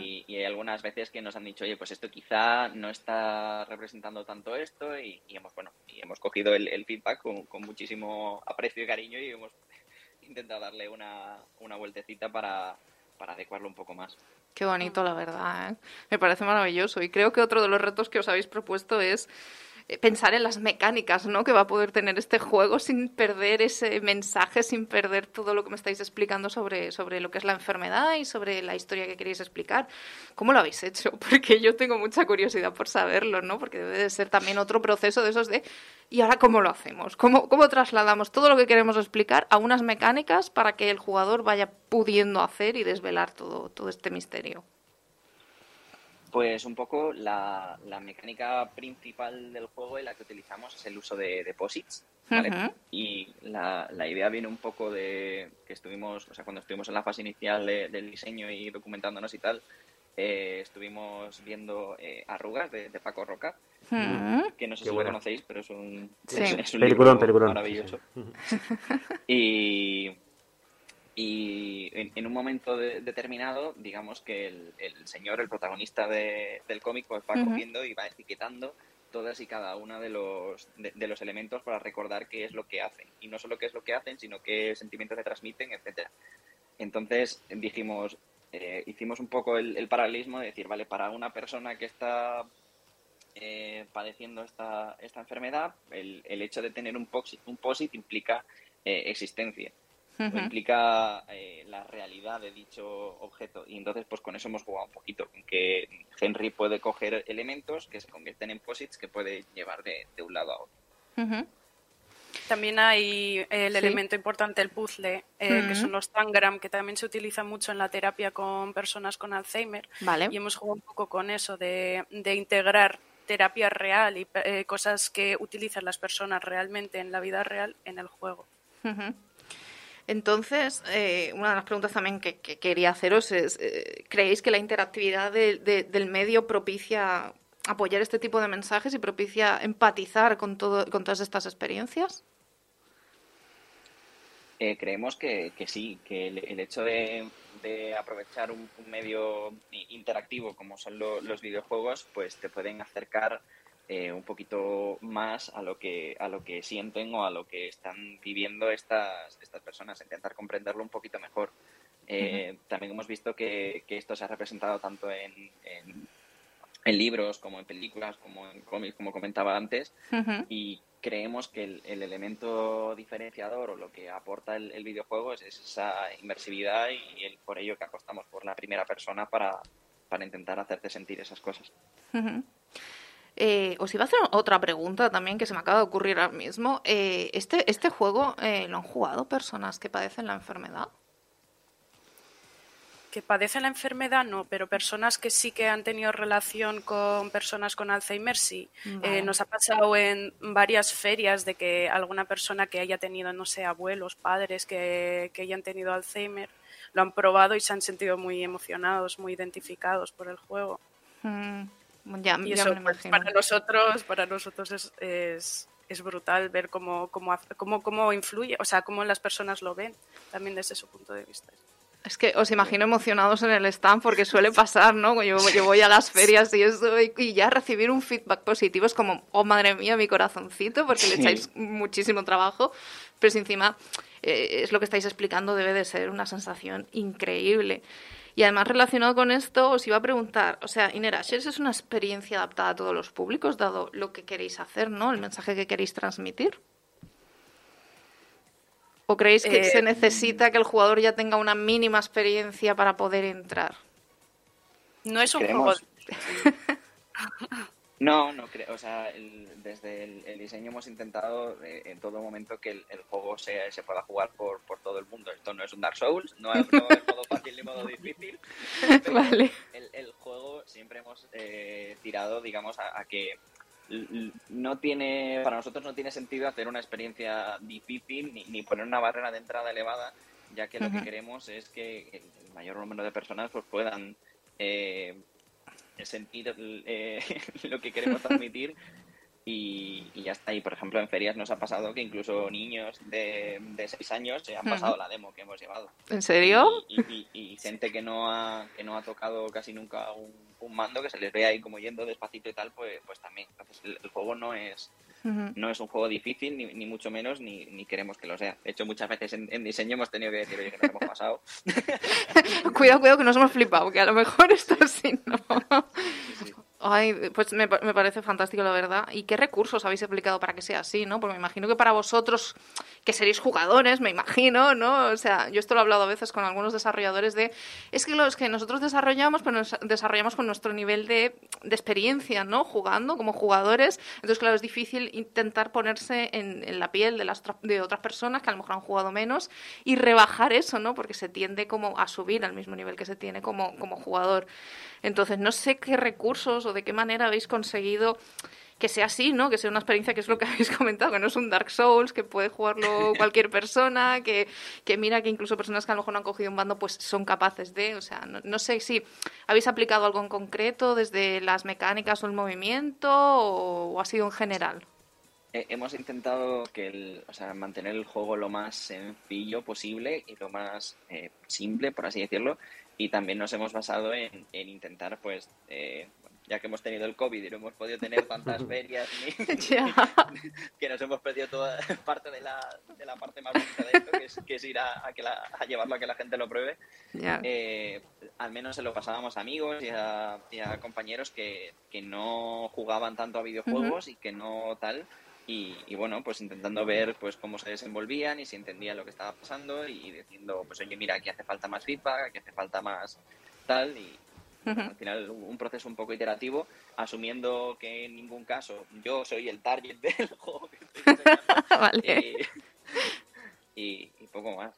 Y, y hay algunas veces que nos han dicho, oye, pues esto quizá no está representando tanto esto y, y hemos, bueno, y hemos cogido el, el feedback con, con muchísimo aprecio y cariño y hemos intentado darle una, una vueltecita para, para adecuarlo un poco más. Qué bonito, la verdad. ¿eh? Me parece maravilloso. Y creo que otro de los retos que os habéis propuesto es pensar en las mecánicas ¿no? que va a poder tener este juego sin perder ese mensaje, sin perder todo lo que me estáis explicando sobre, sobre lo que es la enfermedad y sobre la historia que queréis explicar. ¿Cómo lo habéis hecho? [laughs] Porque yo tengo mucha curiosidad por saberlo, ¿no? Porque debe de ser también otro proceso de esos de ¿y ahora cómo lo hacemos? ¿Cómo, cómo trasladamos todo lo que queremos explicar a unas mecánicas para que el jugador vaya pudiendo hacer y desvelar todo, todo este misterio? Pues un poco la, la mecánica principal del juego y la que utilizamos es el uso de deposits. Y la, la idea viene un poco de que estuvimos, o sea, cuando estuvimos en la fase inicial de- del diseño y documentándonos y tal, eh, estuvimos viendo eh, Arrugas de, de Paco Roca, que no sé Qué si buena. lo conocéis, pero es un, Sí. es, es un Peliculón, libro peliculón. maravilloso. Sí, Y, y en, en un momento de- determinado, digamos que el, el señor, el protagonista de- del cómic, pues va Ujú. cogiendo y va etiquetando todas y cada una de los, de, de los elementos para recordar qué es lo que hacen. Y no solo qué es lo que hacen, sino qué sentimientos le transmiten, etcétera. Entonces dijimos, eh, hicimos un poco el, el paralelismo de decir, vale, para una persona que está eh, padeciendo esta, esta enfermedad, el, el hecho de tener un POSIT, un POSIT implica eh, existencia, o Ujú. implica eh, la realidad de dicho objeto. Y entonces, pues con eso hemos jugado un poquito, con que Henry puede coger elementos que se convierten en POSITs que puede llevar de, de un lado a otro. También hay el Sí. elemento importante, el puzzle, eh, que son los tangram, que también se utiliza mucho en la terapia con personas con Alzheimer. Vale. Y hemos jugado un poco con eso, de, de integrar terapia real y eh, cosas que utilizan las personas realmente en la vida real en el juego. Entonces, eh, una de las preguntas también que, que quería haceros es, eh, ¿creéis que la interactividad de- de- del medio propicia apoyar este tipo de mensajes y propicia empatizar con, todo, con todas estas experiencias? Eh, creemos que, sí, que el, hecho de, aprovechar un, medio interactivo como son lo- los videojuegos, pues te pueden acercar eh, un poquito más a lo que a lo que sienten o a lo que están viviendo estas estas personas, intentar comprenderlo un poquito mejor. Eh, También hemos visto que, que esto se ha representado tanto en, en, en libros como en películas, como en cómics, como comentaba antes, y creemos que el, el elemento diferenciador o lo que aporta el, el videojuego es, es esa inmersividad y el, por ello que apostamos por la primera persona para, para intentar hacerte sentir esas cosas. Eh, os iba a hacer otra pregunta también que se me acaba de ocurrir ahora mismo. Eh, ¿este, ¿Este juego eh, lo han jugado personas que padecen la enfermedad? Que padecen la enfermedad, no, pero personas que sí que han tenido relación con personas con Alzheimer, sí. Vale. Eh, nos ha pasado en varias ferias de que alguna persona que haya tenido, no sé, abuelos, padres que, que hayan tenido Alzheimer, lo han probado y se han sentido muy emocionados, muy identificados por el juego. Mm, ya, Y ya eso me lo pues, para nosotros, para nosotros es, es, es brutal ver cómo, cómo, cómo, cómo influye, o sea, cómo las personas lo ven, también desde su punto de vista. Es que os imagino emocionados en el stand porque suele pasar, ¿no? Yo, yo voy a las [laughs] ferias y eso y, y ya recibir un feedback positivo es como, oh madre mía, mi corazoncito, porque le Sí. echáis muchísimo trabajo, pero si encima eh, es lo que estáis explicando, debe de ser una sensación increíble. Y además relacionado con esto, os iba a preguntar, o sea, Inerashers es una experiencia adaptada a todos los públicos, dado lo que queréis hacer, ¿no? El mensaje que queréis transmitir. ¿O creéis que Eh, se necesita que el jugador ya tenga una mínima experiencia para poder entrar? No es un juego [laughs] No, no creo. O sea, el- desde el, el diseño hemos intentado eh, en todo momento que el, el juego sea, se pueda jugar por, por todo el mundo. Esto no es un Dark Souls, no es, no es modo fácil ni modo difícil. pero Vale. El, juego siempre hemos eh, tirado, digamos, a, a que no tiene, para nosotros no tiene sentido hacer una experiencia difícil ni, ni poner una barrera de entrada elevada, ya que lo que queremos es que el mayor número de personas pues puedan eh, sentir eh, [laughs] lo que queremos transmitir [laughs] y, y, ya está. Y por ejemplo, en ferias nos ha pasado que incluso niños de, de 6 años se han pasado la demo que hemos llevado. ¿En serio? Y, y, y, gente que no ha, que no ha tocado casi nunca un, un, mando, que se les ve ahí como yendo despacito y tal, pues, pues también. Entonces, el, el juego no es. No es un juego difícil, ni, ni mucho menos, ni, ni, queremos que lo sea. De hecho, muchas veces en, en, diseño hemos tenido que decir, oye, que nos hemos pasado. [laughs] cuidado, cuidado, que nos hemos flipado, que a lo mejor esto sí no. Sí, sí. Ay, pues me, parece fantástico, la verdad. ¿Y qué recursos habéis aplicado para que sea así, no? Porque me imagino que para vosotros, que seréis jugadores, me imagino, ¿no? O sea, yo esto lo he hablado a veces con algunos desarrolladores de... Es que los que nosotros desarrollamos, pues nos desarrollamos con nuestro nivel de, de experiencia, ¿no? Jugando como jugadores. Entonces, claro, es difícil intentar ponerse en, en la piel de, las, de otras personas que a lo mejor han jugado menos y rebajar eso, ¿no? Porque se tiende como a subir al mismo nivel que se tiene como, como jugador. Entonces, no sé qué recursos o de qué manera habéis conseguido que sea así, ¿no? Que sea una experiencia que es lo que [laughs] habéis comentado, que no es un Dark Souls, que puede jugarlo [laughs] cualquier persona, que, que mira que incluso personas que a lo mejor no han cogido un bando pues son capaces de, o sea, no, no sé si habéis aplicado algo en concreto desde las mecánicas o el movimiento o, o ha sido en general. Hemos intentado que el, o sea, mantener el juego lo más sencillo posible y lo más eh, simple, por así decirlo, y también nos hemos basado en, en intentar, pues, eh, ya que hemos tenido el COVID y no hemos podido tener [laughs] tantas ferias, ni, [laughs] yeah. [laughs] que nos hemos perdido toda parte de la, de la parte más bonita de esto, que es, que es ir a, a, que la, a, llevarlo a que la gente lo pruebe. Yeah. Eh, al menos se lo pasábamos a amigos y a, y a compañeros que, que, no jugaban tanto a videojuegos uh -huh. y que no tal. Y, y, bueno, pues intentando ver pues cómo se desenvolvían y si entendían lo que estaba pasando y diciendo, pues oye, mira, aquí hace falta más feedback, aquí hace falta más tal y uh -huh. al final un proceso un poco iterativo, asumiendo que en ningún caso yo soy el target [laughs] del juego que estoy [laughs] vale. y, y, y poco más.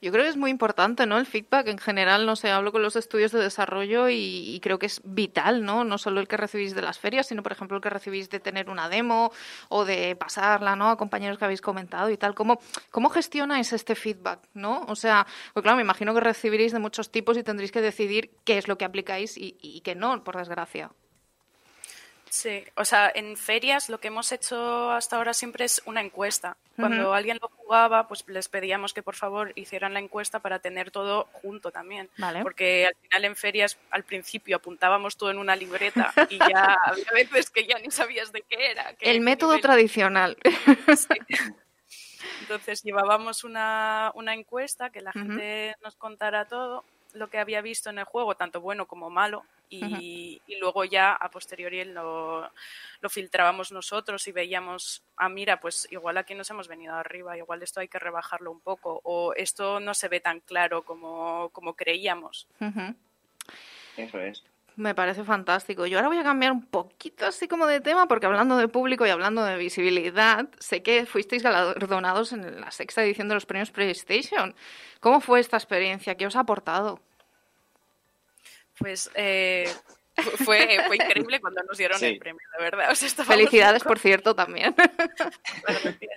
Yo creo que es muy importante, ¿no? El feedback en general, no sé, hablo con los estudios de desarrollo y, y, creo que es vital, ¿no? No solo el que recibís de las ferias, sino, por ejemplo, el que recibís de tener una demo o de pasarla, ¿no? A compañeros que habéis comentado y tal. ¿Cómo, cómo gestionáis este feedback, ¿no? O sea, pues claro, me imagino que recibiréis de muchos tipos y tendréis que decidir qué es lo que aplicáis y, y qué no, por desgracia. Sí, o sea, en ferias lo que hemos hecho hasta ahora siempre es una encuesta. Cuando uh -huh. alguien lo jugaba, pues les pedíamos que por favor hicieran la encuesta para tener todo junto también. Vale. Porque al final en ferias al principio apuntábamos todo en una libreta y ya [laughs] había veces que ya ni sabías de qué era. El método nivel... tradicional. Sí. [laughs] Entonces llevábamos una, una, encuesta que la uh -huh. gente nos contara todo lo que había visto en el juego, tanto bueno como malo, y, uh -huh. y luego ya a posteriori lo, lo, filtrábamos nosotros y veíamos, ah, mira, pues igual aquí nos hemos venido arriba, igual esto hay que rebajarlo un poco, o esto no se ve tan claro como, como creíamos. Uh -huh. Eso es. Me parece fantástico. Yo ahora voy a cambiar un poquito así como de tema, porque hablando de público y hablando de visibilidad, sé que fuisteis galardonados en la sexta edición de los premios PlayStation. ¿Cómo fue esta experiencia? ¿Qué os ha aportado? Pues eh, fue, fue increíble cuando nos dieron sí. el premio, de verdad. O sea, Felicidades, por cierto, también. [laughs]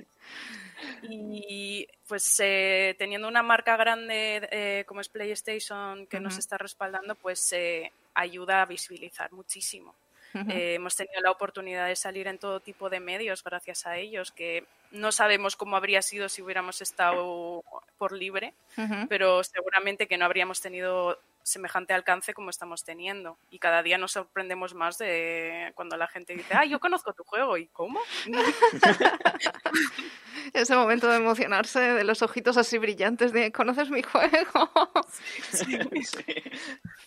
y pues eh, teniendo una marca grande eh, como es PlayStation que uh -huh. nos está respaldando, pues eh, ayuda a visibilizar muchísimo. Uh -huh. hemos tenido la oportunidad de salir en todo tipo de medios gracias a ellos, que no sabemos cómo habría sido si hubiéramos estado por libre, uh -huh. pero seguramente que no habríamos tenido semejante alcance como estamos teniendo. Y cada día nos sorprendemos más de cuando la gente dice, ah, yo conozco tu juego. ¿Y cómo? [laughs] Ese momento de emocionarse, de los ojitos así brillantes, de ¿conoces mi juego? Sí, sí, sí.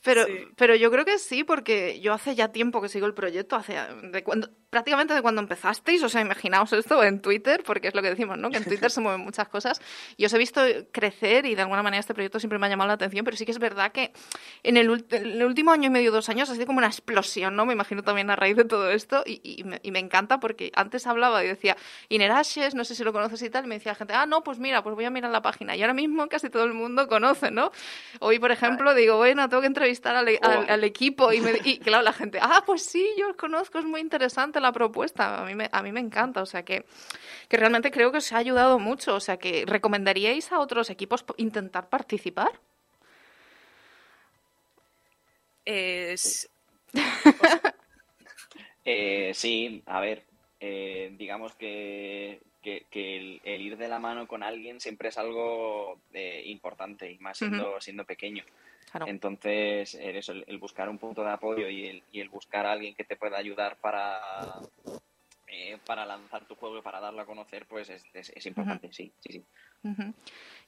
Pero, sí. pero yo creo que sí, porque yo hace ya tiempo que sigo el proyecto, hace de cuando, prácticamente de cuando empezasteis, o sea, imaginaos esto en Twitter, porque es lo que decimos, ¿no? Que en Twitter se mueven muchas cosas. Y os he visto crecer y de alguna manera este proyecto siempre me ha llamado la atención, pero sí que es verdad que en el, ult- en el último año y medio, dos años, ha sido como una explosión, ¿no? Me imagino también a raíz de todo esto y, y me, y me encanta porque antes hablaba y decía, Inerashes, no sé si lo conoces y tal, y me decía la gente, ah, no, pues mira, pues voy a mirar la página. Y ahora mismo casi todo el mundo conoce, ¿no? Hoy, por ejemplo, digo, bueno, tengo que entrevistar al, al- al equipo y, me- y claro, la gente, ah, pues sí, yo os conozco, es muy interesante la propuesta, a mí me, a mí me encanta, o sea que, que realmente creo que os ha ayudado mucho, o sea que recomendaríais a otros equipos intentar participar. Es- [laughs] Eh, sí, a ver, eh, digamos que, que, que el, el ir de la mano con alguien siempre es algo eh, importante y más siendo, siendo pequeño. Claro. Entonces, eso, el, el buscar un punto de apoyo y el, y el buscar a alguien que te pueda ayudar para, eh, para lanzar tu juego y para darlo a conocer, pues es, es, es importante, sí, sí, sí.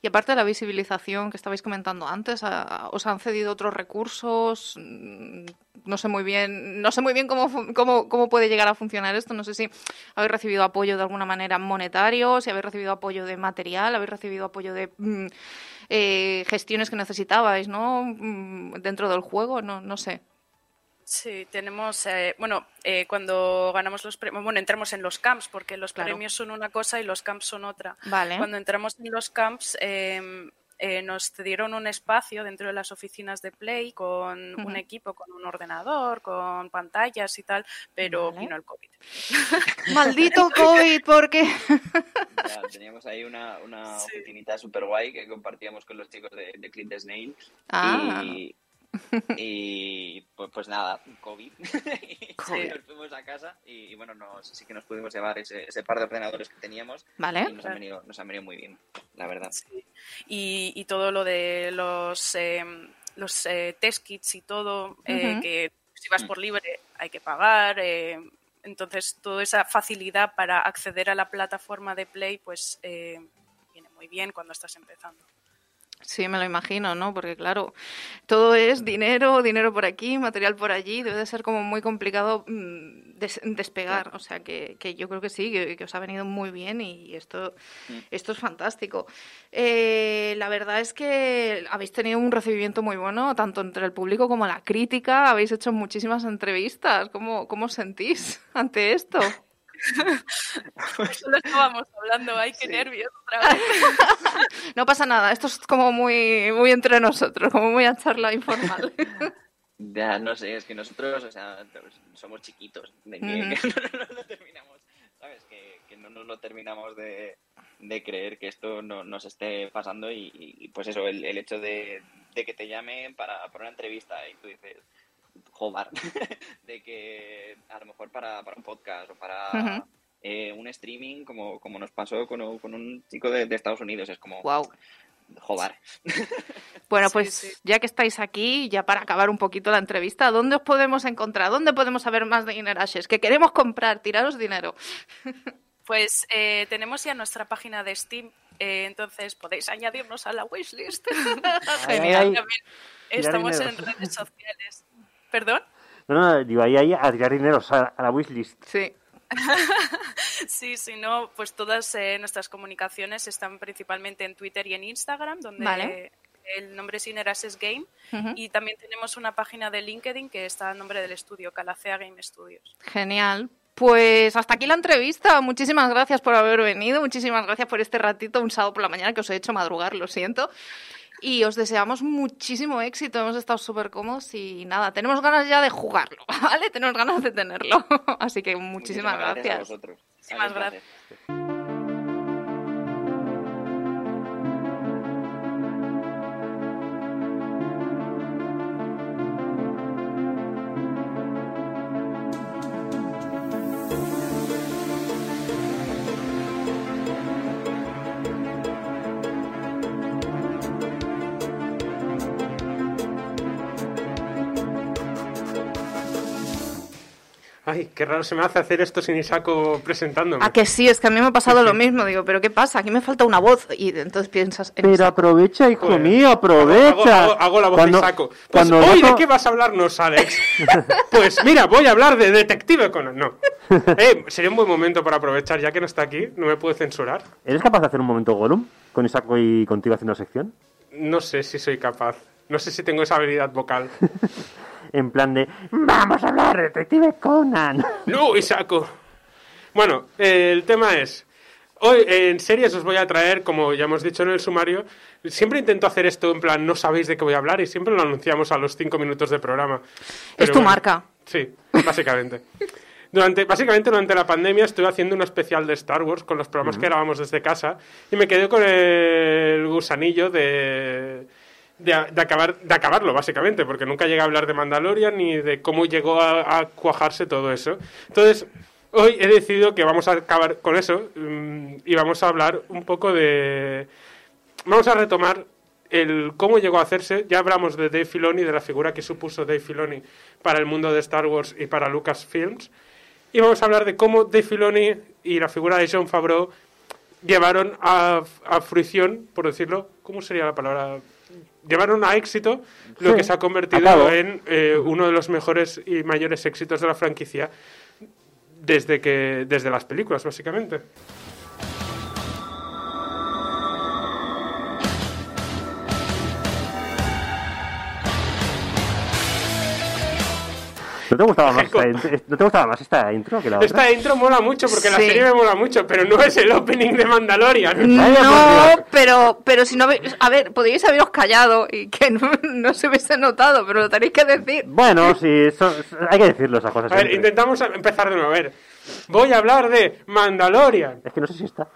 Y aparte de la visibilización que estabais comentando antes, ¿a- ¿os han cedido otros recursos? Mm, No sé muy bien, no sé muy bien cómo, cómo, cómo puede llegar a funcionar esto. No sé si habéis recibido apoyo de alguna manera monetario, si habéis recibido apoyo de material, habéis recibido apoyo de mm, eh, gestiones que necesitabais, ¿no? Mm, Dentro del juego, no, no sé. Sí, tenemos, eh, bueno, eh, cuando ganamos los premios, bueno, entramos en los camps, porque los Claro. premios son una cosa y los camps son otra. Vale. Cuando entramos en los camps, eh, eh, nos cedieron un espacio dentro de las oficinas de Play con un equipo, con un ordenador, con pantallas y tal, pero Vale. vino el COVID. [laughs] [laughs] Maldito COVID, porque... [laughs] Ya, teníamos ahí una, una Sí. oficinita súper guay que compartíamos con los chicos de, de Clint Snail. Ah. Y, [laughs] y, pues, pues nada, COVID. [laughs] COVID. nos fuimos a casa y, y bueno, nos, sí que nos pudimos llevar ese, ese par de ordenadores que teníamos Vale. y nos han, venido, nos han venido muy bien, la verdad. y, y todo lo de los, eh, los eh, test kits y todo, eh, que si vas por libre hay que pagar. eh, entonces, toda esa facilidad para acceder a la plataforma de Play, pues eh, viene muy bien cuando estás empezando. Sí, me lo imagino, ¿no? Porque claro, todo es dinero, dinero por aquí, material por allí, debe de ser como muy complicado mm, des- despegar, o sea que, que yo creo que sí, que, que os ha venido muy bien y esto, esto es fantástico. Eh, la verdad es que habéis tenido un recibimiento muy bueno, tanto entre el público como la crítica, habéis hecho muchísimas entrevistas, ¿cómo, cómo os sentís [laughs] ante esto? [laughs] Solo estábamos hablando, ay, qué nervios otra vez. [laughs] No pasa nada, esto es como muy, muy entre nosotros, como muy a charla informal. [laughs] Ya, no sé, es que nosotros, o sea, somos chiquitos, de que, no, no lo terminamos, ¿sabes? Que, que no nos lo terminamos de, de creer que esto no, nos esté pasando y, y, pues eso, el, el hecho de, de que te llamen para, para una entrevista y tú dices, joder, [laughs] de que a lo mejor para, para un podcast o para eh, un streaming, como, como nos pasó con, un- con un chico de, de Estados Unidos, es como, Wow. joder. [laughs] Bueno, pues sí. ya que estáis aquí, ya para acabar un poquito la entrevista, ¿dónde os podemos encontrar? ¿Dónde podemos saber más de Inner Ashes? Que queremos comprar, tiraros dinero. [laughs] Pues eh, tenemos ya nuestra página de Steam, eh, entonces podéis añadirnos a la wishlist. Genial. También estamos en redes sociales. ¿Perdón? No, no, digo, ahí, ahí a tirar dinero a, a la wishlist. Sí. [laughs] Sí, si no, pues todas eh, nuestras comunicaciones están principalmente en Twitter y en Instagram, donde Vale. el nombre es Inerases Game. Y también tenemos una página de LinkedIn que está a nombre del estudio, Calacea Game Studios. Genial. Pues hasta aquí la entrevista. Muchísimas gracias por haber venido. Muchísimas gracias por este ratito, un sábado por la mañana que os he hecho madrugar, lo siento. Y os deseamos muchísimo éxito. Hemos estado súper cómodos y nada, tenemos ganas ya de jugarlo, [laughs] ¿vale? Tenemos ganas de tenerlo. [laughs] Así que muchísimas, a gracias. vosotros. Muchísimas un Ay, qué raro se me hace hacer esto sin Isako presentándome. A que sí, es que a mí me ha pasado lo mismo. Digo, ¿pero qué pasa? Aquí me falta una voz. Y entonces piensas en Pero Isaac. aprovecha, hijo Joder. mío, aprovecha. Hago, hago- hago la voz Cuando- de Isako. Pues cuando hoy, ¿de qué vas a hablarnos, Alex? [laughs] pues mira, voy a hablar de Detective Conan. No. Eh, sería un buen momento para aprovechar, ya que no está aquí, no me puede censurar. ¿Eres capaz de hacer un momento Gollum con Isaac y contigo haciendo sección? No sé si soy capaz. No sé si tengo esa habilidad vocal. [laughs] En plan de, vamos a hablar, Detective Conan. [laughs] ¡No, Isaco! Bueno, eh, el tema es... Hoy en series os voy a traer, como ya hemos dicho en el sumario, siempre intento hacer esto en plan, no sabéis de qué voy a hablar y siempre lo anunciamos a los cinco minutos de programa. Es tu bueno, marca. Sí, básicamente. [laughs] Durante, básicamente durante la pandemia estuve haciendo un especial de Star Wars con los programas que grabamos desde casa y me quedé con el gusanillo de, de, de acabar, de acabarlo, básicamente, porque nunca llegué a hablar de Mandalorian ni de cómo llegó a, a cuajarse todo eso. Entonces, hoy he decidido que vamos a acabar con eso mm, y vamos a hablar un poco de... Vamos a retomar el cómo llegó a hacerse. Ya hablamos de Dave Filoni, de la figura que supuso Dave Filoni para el mundo de Star Wars y para Lucasfilms. Y vamos a hablar de cómo Dave Filoni y la figura de John Favreau llevaron a, a fruición, por decirlo, ¿cómo sería la palabra? Llevaron a éxito lo Sí, que se ha convertido en eh, uno de los mejores y mayores éxitos de la franquicia desde que desde las películas, básicamente. ¿No te gustaba [laughs] más esta, ¿no te gustaba más esta intro que la otra? Esta intro mola mucho porque la serie me mola mucho, pero no es el opening de Mandalorian. No, pero, pero si no a ver, podríais haberos callado y que no, no se hubiese notado, pero lo tenéis que decir. Bueno, sí, eso- hay que decirlo esas cosas. A ver, siempre. intentamos empezar de nuevo. A ver, voy a hablar de Mandalorian. Es que no sé si está.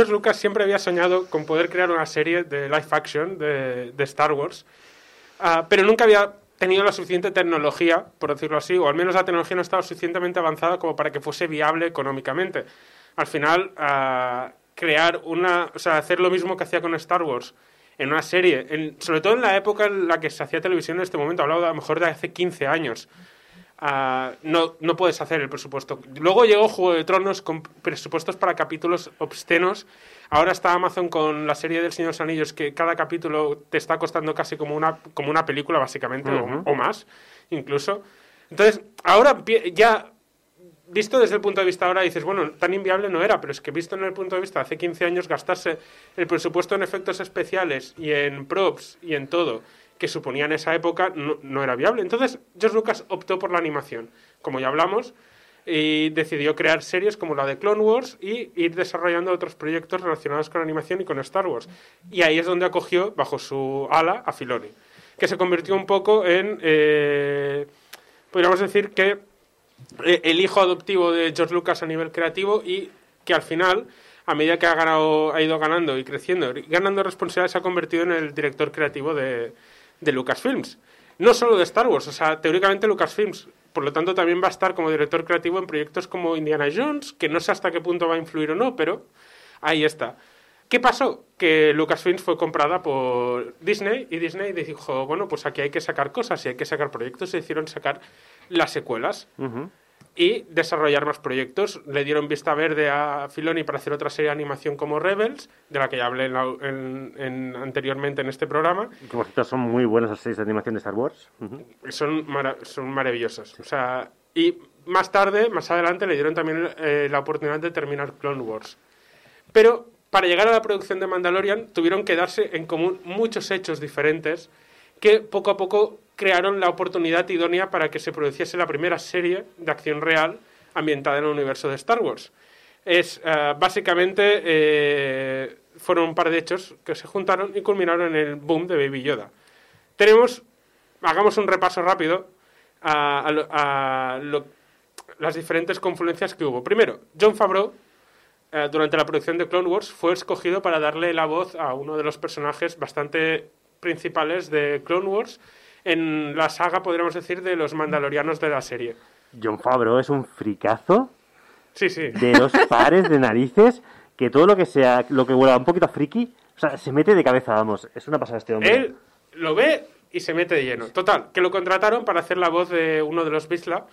George Lucas siempre había soñado con poder crear una serie de live action de, Star Wars, ah, pero nunca había tenido la suficiente tecnología, por decirlo así, o al menos la tecnología no estaba suficientemente avanzada como para que fuese viable económicamente. Al final, ah, crear una, o sea, hacer lo mismo que hacía con Star Wars en una serie, sobre todo en la época en la que se hacía televisión en este momento, hablaba a lo mejor de hace 15 años. No, no puedes hacer el presupuesto. Luego llegó Juego de Tronos con presupuestos para capítulos obscenos. Ahora está Amazon con la serie del Señor de los Anillos, que cada capítulo te está costando casi como una, como una película, básicamente, o- o, más, incluso. Entonces, ahora ya, visto desde el punto de vista ahora, dices, bueno, tan inviable no era, pero es que visto en el punto de vista hace 15 años, gastarse el presupuesto en efectos especiales y en props y en todo que suponía en esa época no, no era viable. Entonces, George Lucas optó por la animación, como ya hablamos, y decidió crear series como la de Clone Wars y ir desarrollando otros proyectos relacionados con animación y con Star Wars. Y ahí es donde acogió, bajo su ala, a Filoni, que se convirtió un poco en, eh, podríamos decir que eh, el hijo adoptivo de George Lucas a nivel creativo y que al final, a medida que ha, ganado, ha ido ganando y creciendo, y ganando responsabilidades, se ha convertido en el director creativo de, de Lucasfilms. No solo de Star Wars, o sea, teóricamente Lucasfilms, por lo tanto, también va a estar como director creativo en proyectos como Indiana Jones, que no sé hasta qué punto va a influir o no, pero ahí está. ¿Qué pasó? Que Lucasfilms fue comprada por Disney y Disney dijo, bueno, pues aquí hay que sacar cosas y hay que sacar proyectos y decidieron sacar las secuelas. Y desarrollar más proyectos. Le dieron vista verde a Filoni para hacer otra serie de animación como Rebels, de la que ya hablé en la- en- en- anteriormente en este programa. Que por cierto son muy buenas las series de animación de Star Wars. Ujú. Son, mara- son maravillosos. O sea, y más tarde, más adelante, le dieron también eh, la oportunidad de terminar Clone Wars. Pero para llegar a la producción de Mandalorian tuvieron que darse en común muchos hechos diferentes que poco a poco crearon la oportunidad idónea para que se produciese la primera serie de acción real ambientada en el universo de Star Wars. Es eh, básicamente eh, fueron un par de hechos que se juntaron y culminaron en el boom de Baby Yoda. Tenemos, hagamos un repaso rápido a, las diferentes confluencias que hubo. Primero, John Favreau, eh, durante la producción de Clone Wars, fue escogido para darle la voz a uno de los personajes bastante principales de Clone Wars en la saga, podríamos decir, de los mandalorianos de la serie. John Favreau es un fricazo Sí, sí. de dos [laughs] pares de narices que todo lo que sea, lo que huela un poquito a friki, o sea, se mete de cabeza, vamos. Es una pasada este hombre. Él lo ve y se mete de lleno. Total, que lo contrataron para hacer la voz de uno de los Bisla,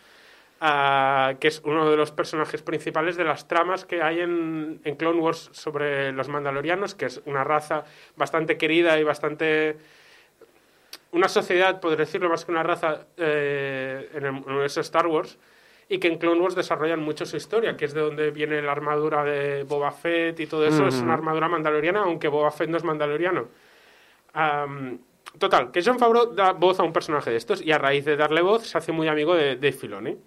ah, que es uno de los personajes principales de las tramas que hay en, en Clone Wars sobre los mandalorianos, que es una raza bastante querida y bastante... Una sociedad, por decirlo más que una raza, eh, en el universo de Star Wars, y que en Clone Wars desarrollan mucho su historia, que es de donde viene la armadura de Boba Fett y todo eso, es una armadura mandaloriana, aunque Boba Fett no es mandaloriano. Total, que John Favreau da voz a un personaje de estos y a raíz de darle voz se hace muy amigo de Dave Filoni.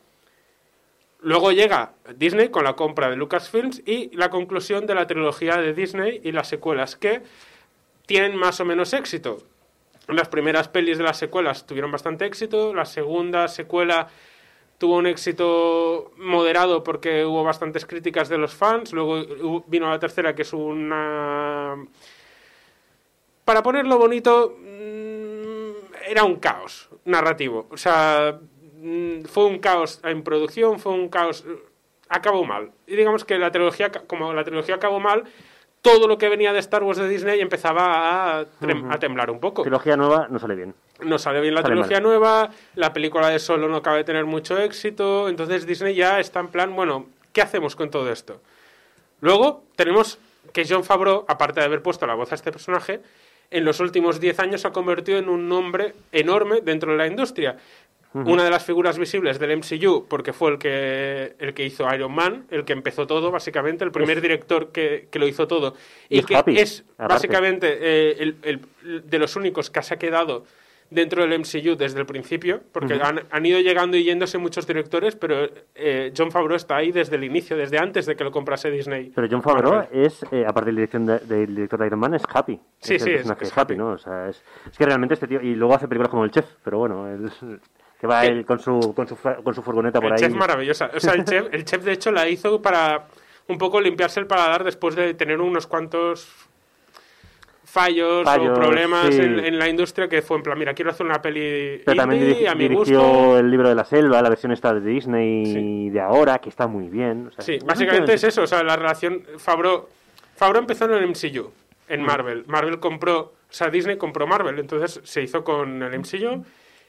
Luego llega Disney con la compra de Lucasfilms y la conclusión de la trilogía de Disney y las secuelas que tienen más o menos éxito. Las primeras pelis de las secuelas tuvieron bastante éxito, la segunda secuela tuvo un éxito moderado porque hubo bastantes críticas de los fans, luego vino la tercera que es una... Para ponerlo bonito, mm, era un caos narrativo. O sea, mm, fue un caos en producción, fue un caos... Acabó mal. Y digamos que la trilogía, como la trilogía acabó mal, todo lo que venía de Star Wars de Disney empezaba a, trem- a temblar un poco. Trilogía nueva no sale bien. No sale bien la Sale trilogía mal. nueva, la película de Solo no acaba de tener mucho éxito, entonces Disney ya está en plan, bueno, ¿qué hacemos con todo esto? Luego tenemos que John Favreau, aparte de haber puesto la voz a este personaje, en los últimos 10 años se ha convertido en un nombre enorme dentro de la industria. Una de las figuras visibles del MCU, porque fue el que, el que hizo Iron Man, el que empezó todo, básicamente, el primer director que, que lo hizo todo. Y Y, es que Happy, es aparte. básicamente eh, el, el- de los únicos que se ha quedado dentro del MCU desde el principio, porque han, han ido llegando y yéndose muchos directores, pero eh, John Favreau está ahí desde el inicio, desde antes de que lo comprase Disney. Pero John Favreau Marvel. es, eh, aparte del, dirección de- del director de Iron Man, es Happy. Sí, es sí, el es- personaje es Happy, Happy. ¿no? O sea, es, es que realmente este tío... Y luego hace películas como El Chef, pero bueno, él- que va él con su, con su, con su furgoneta por El ahí. chef maravillosa. O sea, el chef, el chef de hecho la hizo para un poco limpiarse el paladar después de tener unos cuantos fallos, Fallos, o problemas sí. en, en la industria que fue en plan, mira, quiero hacer una peli Pero también a mi dirigió gusto. el libro de la selva, la versión esta de Disney de ahora, que está muy bien. o sea, Sí, básicamente es eso, o sea, la relación Favreau, Favreau empezó en el MCU, en Marvel. Marvel compró, o sea, Disney compró Marvel, entonces se hizo con el MCU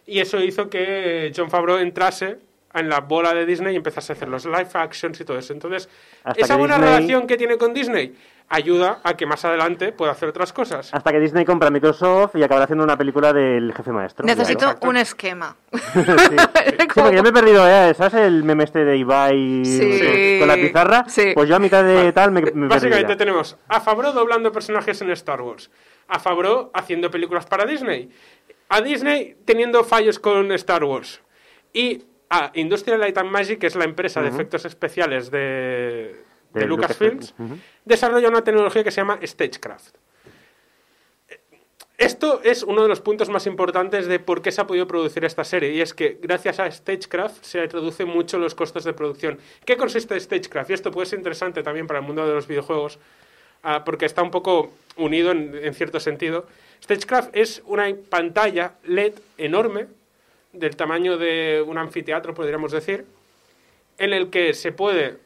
y eso hizo que John Favreau entrase en la bola de Disney y empezase a hacer los live actions y todo eso. Entonces, Hasta esa buena Disney- relación que tiene con Disney ayuda a que más adelante pueda hacer otras cosas. Hasta que Disney compra Microsoft y acabará haciendo una película del jefe maestro. Necesito un esquema. [laughs] sí. Sí, porque yo me he perdido, ¿eh? ¿sabes el meme este de Ibai Sí. con la pizarra? Sí. Pues yo a mitad de tal me, me he perdido Básicamente tenemos a Favreau doblando personajes en Star Wars, a Favreau haciendo películas para Disney, a Disney teniendo fallos con Star Wars y a Industrial Light and Magic, que es la empresa de efectos especiales de, de De Lucasfilms, desarrolla una tecnología que se llama Stagecraft. Esto es uno de los puntos más importantes de por qué se ha podido producir esta serie, y es que gracias a Stagecraft se reducen mucho los costos de producción. ¿Qué consiste Stagecraft? Y esto puede ser interesante también para el mundo de los videojuegos, ah, porque está un poco unido en, en cierto sentido. Stagecraft es una pantalla LED enorme, del tamaño de un anfiteatro, podríamos decir, en el que se puede,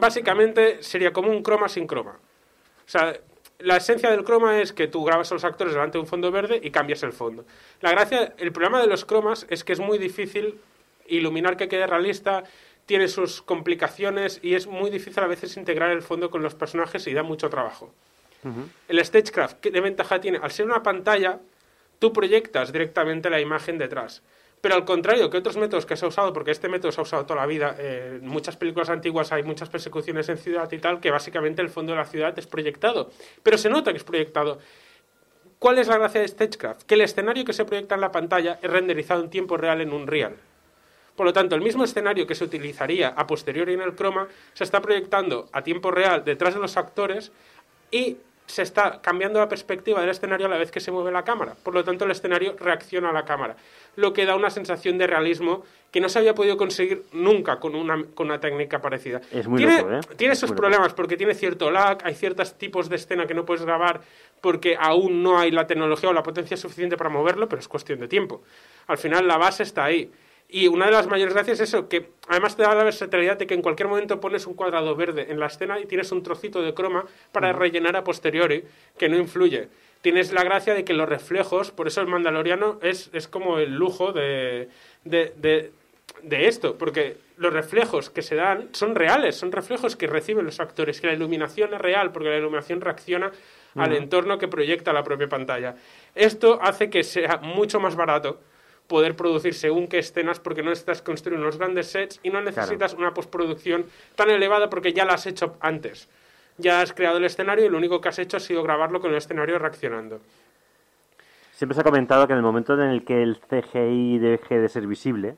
básicamente sería como un croma sin croma. O sea, la esencia del croma es que tú grabas a los actores delante de un fondo verde y cambias el fondo. La gracia, el problema de los cromas es que es muy difícil iluminar que quede realista, tiene sus complicaciones y es muy difícil a veces integrar el fondo con los personajes y da mucho trabajo. El Stagecraft, ¿qué de ventaja tiene? Al ser una pantalla, tú proyectas directamente la imagen detrás. Pero al contrario que otros métodos que se ha usado, porque este método se ha usado toda la vida, eh, en muchas películas antiguas hay muchas persecuciones en ciudad y tal, que básicamente el fondo de la ciudad es proyectado. Pero se nota que es proyectado. ¿Cuál es la gracia de Stagecraft? Que el escenario que se proyecta en la pantalla es renderizado en tiempo real en un real. Por lo tanto, el mismo escenario que se utilizaría a posteriori en el croma se está proyectando a tiempo real detrás de los actores y se está cambiando la perspectiva del escenario a la vez que se mueve la cámara. Por lo tanto, el escenario reacciona a la cámara, lo que da una sensación de realismo que no se había podido conseguir nunca con una, con una técnica parecida. Es muy tiene, loco, ¿eh? tiene Es sus muy loco. problemas porque tiene cierto lag, hay ciertos tipos de escena que no puedes grabar porque aún no hay la tecnología o la potencia suficiente para moverlo, pero es cuestión de tiempo. Al final la base está ahí. Y una de las mayores gracias es eso, que además te da la versatilidad de que en cualquier momento pones un cuadrado verde en la escena y tienes un trocito de croma para rellenar a posteriori, que no influye. Tienes la gracia de que los reflejos, por eso el Mandaloriano es, es como el lujo de, de, de, de esto, porque los reflejos que se dan son reales, son reflejos que reciben los actores, que la iluminación es real, porque la iluminación reacciona al entorno que proyecta la propia pantalla. Esto hace que sea mucho más barato poder producir según qué escenas porque no necesitas construir unos grandes sets y no necesitas una postproducción tan elevada porque ya la has hecho antes. Ya has creado el escenario y lo único que has hecho ha sido grabarlo con el escenario reaccionando. Siempre se ha comentado que en el momento en el que el CGI deje de ser visible,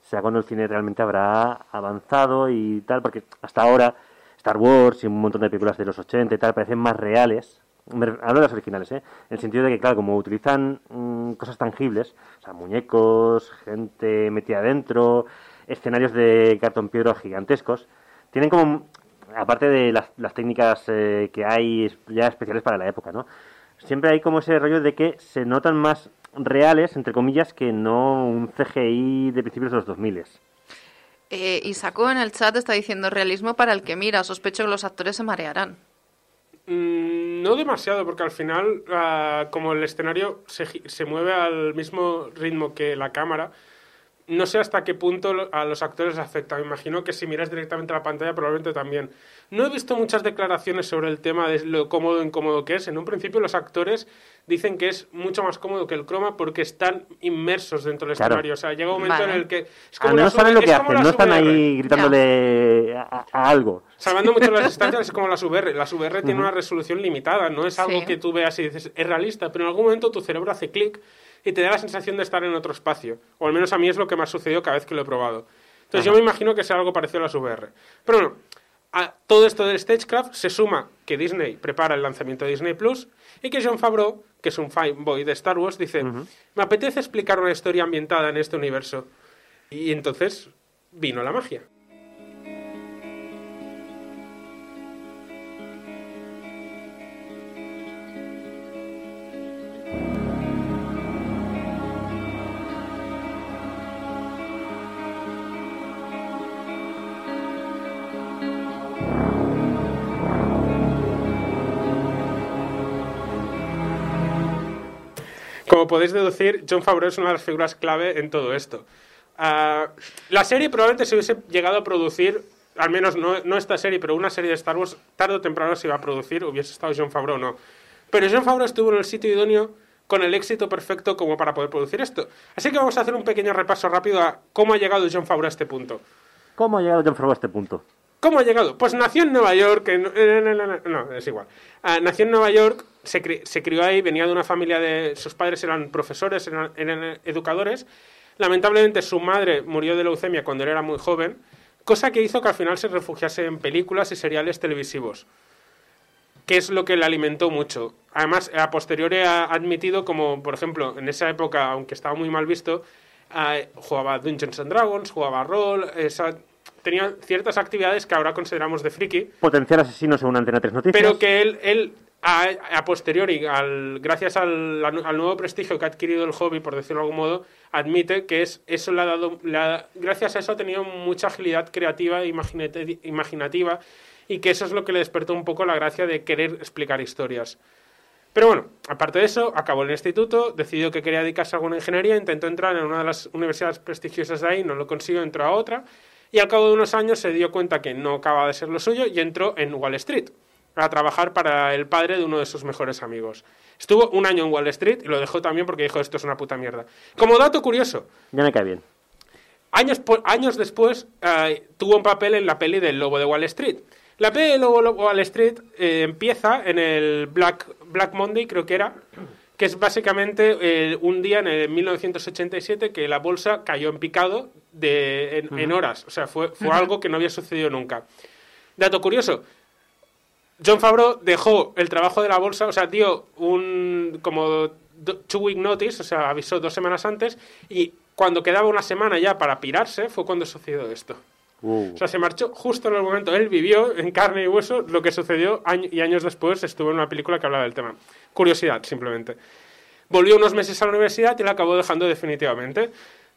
sea cuando el cine realmente habrá avanzado y tal, porque hasta ahora Star Wars y un montón de películas de los 80 y tal parecen más reales. Hablo de las originales, ¿eh? En el sentido de que, claro, como utilizan mm, cosas tangibles, o sea, muñecos, gente metida adentro, escenarios de cartón piedra gigantescos, tienen como, aparte de las, las técnicas eh, que hay ya especiales para la época, ¿no? Siempre hay como ese rollo de que se notan más reales, entre comillas, que no un CGI de principios de los 2000. Eh, y Saco en el chat está diciendo realismo para el que mira. Sospecho que los actores se marearán. Mm, no demasiado, porque al final, ah, como el escenario se, se mueve al mismo ritmo que la cámara, no sé hasta qué punto a los actores les afecta. Me imagino que si miras directamente a la pantalla, probablemente también. No he visto muchas declaraciones sobre el tema de lo cómodo o incómodo que es. En un principio, los actores dicen que es mucho más cómodo que el croma porque están inmersos dentro del Claro. escenario. O sea, llega un momento Vale. en el que. Es Al como menos las saben lo V- que hacen, no las están ahí gritándole a, a algo. Salvando mucho las [laughs] distancias, es como las VR. Las VR tienen una resolución limitada, no es algo Sí. que tú veas y dices, es realista, pero en algún momento tu cerebro hace clic y te da la sensación de estar en otro espacio. O al menos a mí es lo que me ha sucedido cada vez que lo he probado. Entonces yo me imagino que sea algo parecido a las VR. Pero bueno, a todo esto del Stagecraft se suma que Disney prepara el lanzamiento de Disney Plus y que John Favreau, que es un fanboy de Star Wars, dice, me apetece explicar una historia ambientada en este universo. Y entonces vino la magia. Como podéis deducir, John Favreau es una de las figuras clave en todo esto. Ah, la serie probablemente se hubiese llegado a producir, al menos no, no esta serie, pero una serie de Star Wars, tarde o temprano se iba a producir, hubiese estado John Favreau o no. Pero John Favreau estuvo en el sitio idóneo con el éxito perfecto como para poder producir esto. Así que vamos a hacer un pequeño repaso rápido a cómo ha llegado John Favreau a este punto. ¿Cómo ha llegado John Favreau a este punto? ¿Cómo ha llegado? Pues nació en Nueva York. en- eh, no, es igual. Ah, nació en Nueva York, se, cri- crió ahí, venía de una familia de. Sus padres eran profesores, eran, educadores. Lamentablemente su madre murió de leucemia cuando él era muy joven, cosa que hizo que al final se refugiase en películas y seriales televisivos, que es lo que le alimentó mucho. Además, a posteriori ha admitido como, por ejemplo, en esa época, aunque estaba muy mal visto, ah, jugaba Dungeons and Dragons, jugaba rol, esa- tenía ciertas actividades que ahora consideramos de friki, Potencial asesino según Antena 3 Noticias. pero que él, él a, a posteriori, al, gracias al, al nuevo prestigio que ha adquirido el hobby, por decirlo de algún modo, admite que es, eso le ha dado, le ha- gracias a eso ha tenido mucha agilidad creativa e imaginati- imaginativa y que eso es lo que le despertó un poco la gracia de querer explicar historias. Pero bueno, aparte de eso, acabó el instituto, decidió que quería dedicarse a alguna ingeniería, intentó entrar en una de las universidades prestigiosas de ahí, no lo consiguió, entró a otra, y al cabo de unos años se dio cuenta que no acababa de ser lo suyo y entró en Wall Street a trabajar para el padre de uno de sus mejores amigos. Estuvo un año en Wall Street y lo dejó también porque dijo esto es una puta mierda. Como dato curioso, Ya me cae bien. Años, años después eh, tuvo un papel en la peli del Lobo de Wall Street. La peli del Lobo de Wall Street eh, empieza en el Black, Black Monday, creo que era, que es básicamente eh, un día en el 1987 que la bolsa cayó en picado de, en, en horas. O sea, fue, fue algo que no había sucedido nunca. Dato curioso, John Favreau dejó el trabajo de la bolsa, o sea, dio un como do- two week notice, o sea, avisó dos semanas antes y cuando quedaba una semana ya para pirarse fue cuando sucedió esto. Uh. O sea, se marchó justo en el momento. Él vivió en carne y hueso lo que sucedió año- y años después estuvo en una película que hablaba del tema. Curiosidad, simplemente. Volvió unos meses a la universidad y la acabó dejando definitivamente.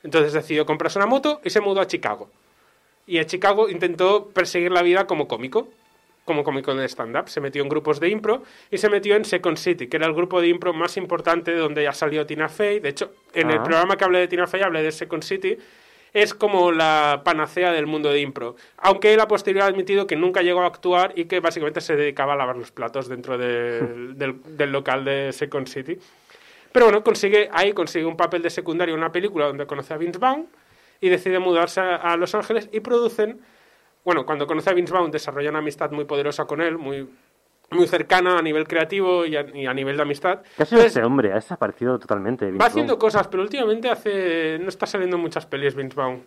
Entonces decidió comprarse una moto y se mudó a Chicago. Y en Chicago intentó perseguir la vida como cómico, como cómico de stand-up. Se metió en grupos de impro y se metió en Second City, que era el grupo de impro más importante de donde ya salió Tina Fey. De hecho, en el Ah. programa que hablé de Tina Fey hablé de Second City. Es como la panacea del mundo de impro. Aunque él a posteriori ha admitido que nunca llegó a actuar y que básicamente se dedicaba a lavar los platos dentro [laughs] del- del local de Second City. Pero bueno, consigue, ahí consigue un papel de secundario en una película donde conoce a Vince Vaughn y decide mudarse a, a Los Ángeles y producen, bueno, cuando conoce a Vince Vaughn desarrolla una amistad muy poderosa con él, muy, muy cercana a nivel creativo y a, y a nivel de amistad. ¿Qué ha sido Entonces, este hombre? Ha desaparecido totalmente. Vince Va haciendo Vaughn. cosas, pero últimamente hace no está saliendo en muchas pelis Vince Vaughn.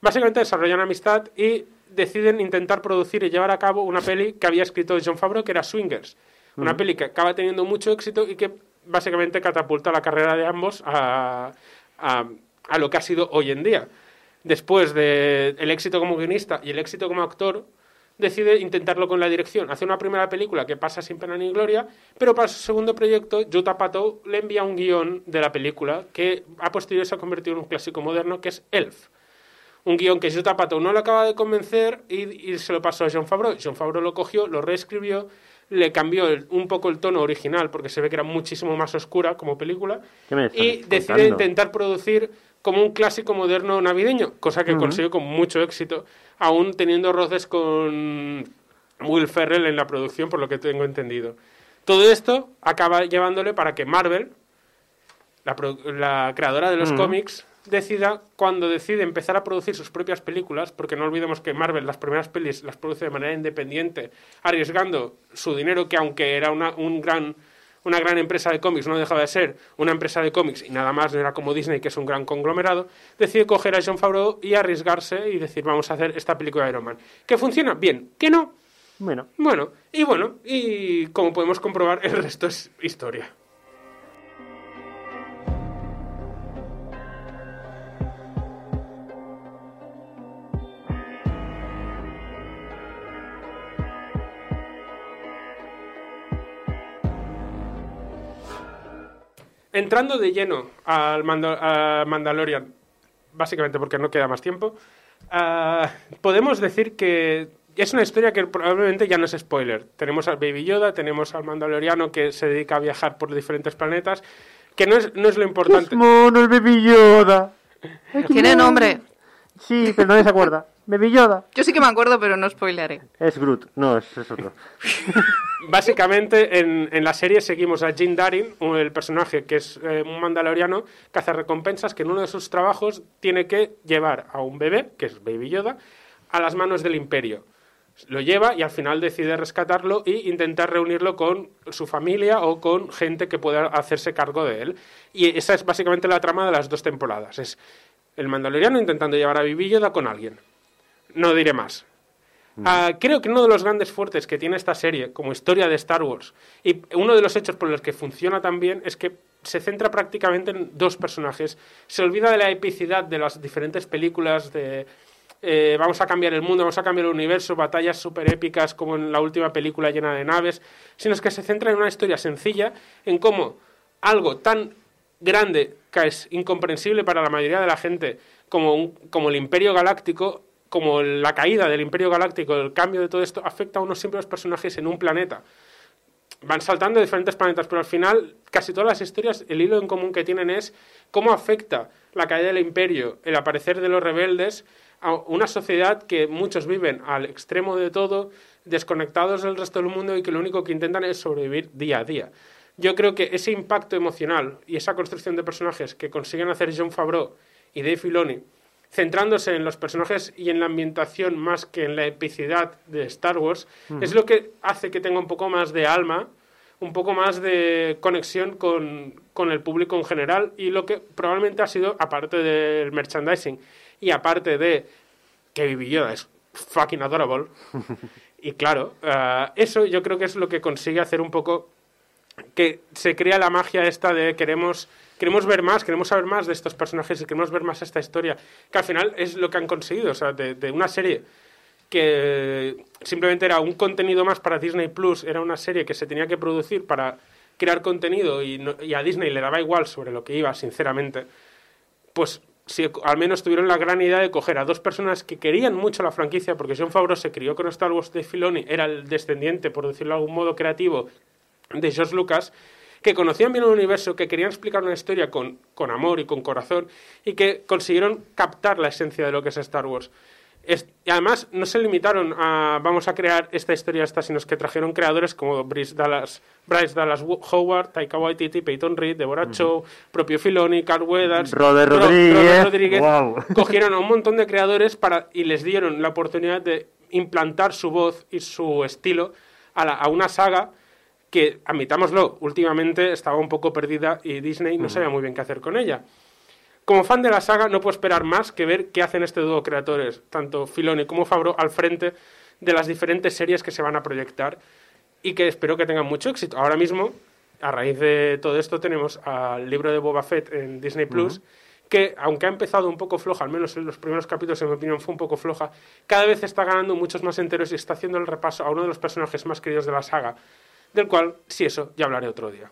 Básicamente desarrollan amistad y deciden intentar producir y llevar a cabo una peli que había escrito John Favreau, que era Swingers. Una peli que acaba teniendo mucho éxito y que básicamente catapulta la carrera de ambos a, lo que ha sido hoy en día. Después del éxito como guionista y el éxito como actor, decide intentarlo con la dirección. Hace una primera película que pasa sin pena ni gloria, pero para su segundo proyecto, Joe Apatow le envía un guion de la película que a posteriori se ha convertido en un clásico moderno, que es Elf. Un guion que Joe Apatow no le acaba de convencer y, y se lo pasó a John Favreau. John Favreau lo cogió, lo reescribió, le cambió el- un poco el tono original porque se ve que era muchísimo más oscura como película ¿Qué me estás y decide intentar producir como un clásico moderno navideño, cosa que Ujú. consiguió con mucho éxito, aún teniendo roces con Will Ferrell en la producción, por lo que tengo entendido. Todo esto acaba llevándole para que Marvel, la, la creadora de los cómics, decida, cuando decide empezar a producir sus propias películas, porque no olvidemos que Marvel las primeras pelis las produce de manera independiente, arriesgando su dinero, que aunque era una, un gran, una gran empresa de cómics, no dejaba de ser una empresa de cómics y nada más, no era como Disney, que es un gran conglomerado, decide coger a John Favreau y arriesgarse y decir, vamos a hacer esta película de Iron Man. ¿Que funciona? Bien. ¿Que no? Bueno, Bueno, y bueno, y como podemos comprobar, el resto es historia. Entrando de lleno al a Mandalorian, básicamente porque no queda más tiempo, ah, podemos decir que es una historia que probablemente ya no es spoiler. Tenemos al Baby Yoda, tenemos al Mandaloriano que se dedica a viajar por diferentes planetas, que no es, no es lo importante. mono el Baby Yoda. Tiene nombre. Sí, pero nadie se acuerda. Baby Yoda. Yo sí que me acuerdo, pero no spoileré. Es Groot. No, es, es otro. [laughs] Básicamente, en, en la serie seguimos a Jin Darin, el personaje que es eh, un mandaloriano que hace recompensas que en uno de sus trabajos tiene que llevar a un bebé, que es Baby Yoda, a las manos del Imperio. Lo lleva y al final decide rescatarlo e intentar reunirlo con su familia o con gente que pueda hacerse cargo de él. Y esa es básicamente la trama de las dos temporadas. Es el mandaloriano intentando llevar a Baby Yoda con alguien. No diré más. Ah, creo que uno de los grandes fuertes que tiene esta serie como historia de Star Wars y uno de los hechos por los que funciona tan bien es que se centra prácticamente en dos personajes. Se olvida de la epicidad de las diferentes películas de eh, vamos a cambiar el mundo, vamos a cambiar el universo, batallas súper épicas como en la última película llena de naves, sino es que se centra en una historia sencilla, en cómo algo tan grande que es incomprensible para la mayoría de la gente como, un- como el Imperio Galáctico, como la caída del Imperio Galáctico, el cambio de todo esto, afecta a unos simples personajes en un planeta. Van saltando diferentes planetas, pero al final casi todas las historias, el hilo en común que tienen es cómo afecta la caída del imperio, el aparecer de los rebeldes a una sociedad que muchos viven al extremo de todo, desconectados del resto del mundo y que lo único que intentan es sobrevivir día a día. Yo creo que ese impacto emocional y esa construcción de personajes que consiguen hacer John Favreau y Dave Filoni, centrándose en los personajes y en la ambientación más que en la epicidad de Star Wars, es lo que hace que tenga un poco más de alma, un poco más de conexión con, con el público en general y lo que probablemente ha sido, aparte del merchandising y aparte de que Baby Yoda es fucking adorable, [laughs] y claro, eh, eso yo creo que es lo que consigue hacer un poco que se crea la magia esta de queremos queremos ver más, queremos saber más de estos personajes y queremos ver más esta historia, que al final es lo que han conseguido, o sea, de, una serie que simplemente era un contenido más para Disney Plus, era una serie que se tenía que producir para crear contenido y a Disney le daba igual sobre lo que iba, sinceramente, pues si al menos tuvieron la gran idea de coger a dos personas que querían mucho la franquicia, porque John Favreau se crió con Star Wars de Filoni, era el descendiente, por decirlo de algún modo creativo, de George Lucas, que conocían bien el universo, que querían explicar una historia con, con amor y con corazón, y que consiguieron captar la esencia de lo que es Star Wars. Es- y además no se limitaron a vamos a crear esta historia esta, sino que trajeron creadores como Bryce Dallas, Bryce Dallas Howard, Taika Waititi, Peyton Reed, Deborah Chow, propio Filoni, Carl Weathers, Robert Ro- Rodríguez, Robert Rodríguez. guau. [laughs] Cogieron a un montón de creadores para, y les dieron la oportunidad de implantar su voz y su estilo a, la- a una saga que, admitámoslo, últimamente estaba un poco perdida y Disney no sabía muy bien qué hacer con ella. Como fan de la saga, no puedo esperar más que ver qué hacen este dúo creadores, tanto Filoni como Favreau, al frente de las diferentes series que se van a proyectar y que espero que tengan mucho éxito. Ahora mismo, a raíz de todo esto, tenemos al libro de Boba Fett en Disney Plus, que aunque ha empezado un poco floja, al menos en los primeros capítulos, en mi opinión, fue un poco floja, cada vez está ganando muchos más enteros y está haciendo el repaso a uno de los personajes más queridos de la saga, del cual, si eso, ya hablaré otro día.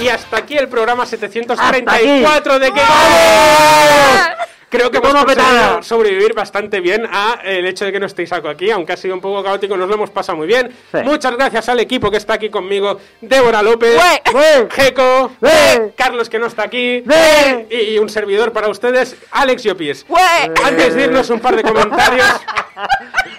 Y hasta aquí el programa 734 de que Creo que hemos ¡Toma conseguido sobrevivir bastante bien a el hecho de que no estéis aquí, aunque ha sido un poco caótico, nos lo hemos pasado muy bien. Sí. Muchas gracias al equipo que está aquí conmigo, Débora López, ¡Bue! Carlos que no está aquí, y, y un servidor para ustedes, Alex Llopis. Antes de irnos un par de comentarios,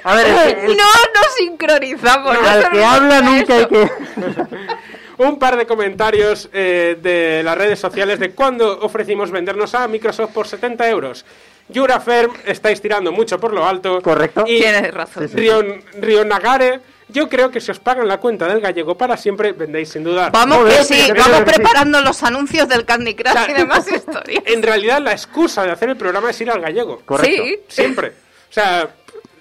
A ver, es que- No nos sincronizamos. no al que habla nunca hay que... [laughs] un par de comentarios eh, de las redes sociales de cuando ofrecimos vendernos a Microsoft por 70 euros. Juraferm estáis tirando mucho por lo alto. Correcto. Y Tienes razón. Rion, Rionagare, yo creo que si os pagan la cuenta del gallego para siempre, vendéis sin dudar. Vamos que sí, vamos que sí. preparando los anuncios del Candy Crush O sea, y demás [laughs] historias. En realidad, la excusa de hacer el programa es ir al gallego. Correcto. Sí. Siempre. O sea,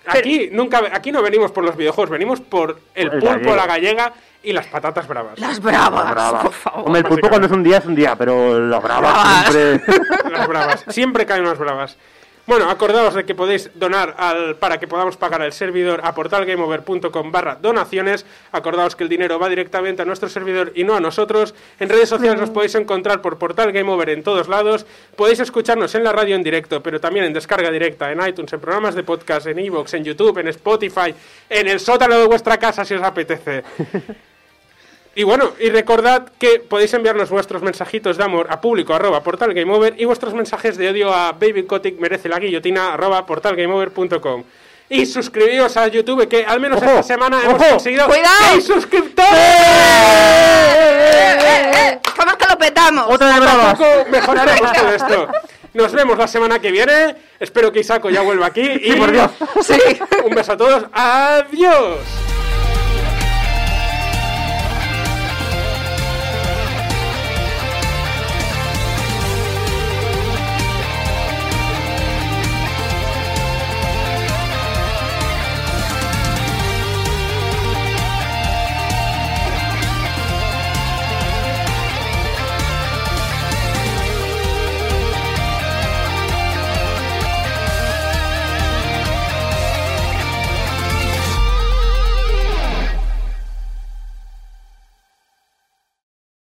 aquí nunca aquí no venimos por los videojuegos, venimos por el, El pulpo, gallego. la gallega y las patatas bravas. Las bravas, Brava. por favor. Hombre, el pulpo cuando es un día es un día, pero la brava Bravas. siempre... [laughs] Las bravas. Siempre caen unas bravas. Bueno, acordaos de que podéis donar al, para que podamos pagar el servidor a portalgameover.com barra donaciones. Acordaos que el dinero va directamente a nuestro servidor y no a nosotros. En redes sociales nos podéis encontrar por Portal Game Over en todos lados. Podéis escucharnos en la radio en directo, pero también en descarga directa, en iTunes, en programas de podcast, en iVoox, en YouTube, en Spotify, en el sótano de vuestra casa si os apetece. [laughs] Y bueno, y recordad que podéis enviarnos vuestros mensajitos de amor a público arroba portalgameover y vuestros mensajes de odio a babycotic merece la guillotina arroba portalgameover.com. Y suscribíos a YouTube que al menos ¡Ojo! esta semana hemos conseguido ¡Cuidado! ¡seis suscriptores. ¡Eh, eh, eh! ¿Cómo es que lo petamos? Otra de bravas. Mejoraremos todo esto. Nos vemos la semana que viene. Espero que Isaco ya vuelva aquí. Y por Dios. Sí. un beso a todos. Adiós.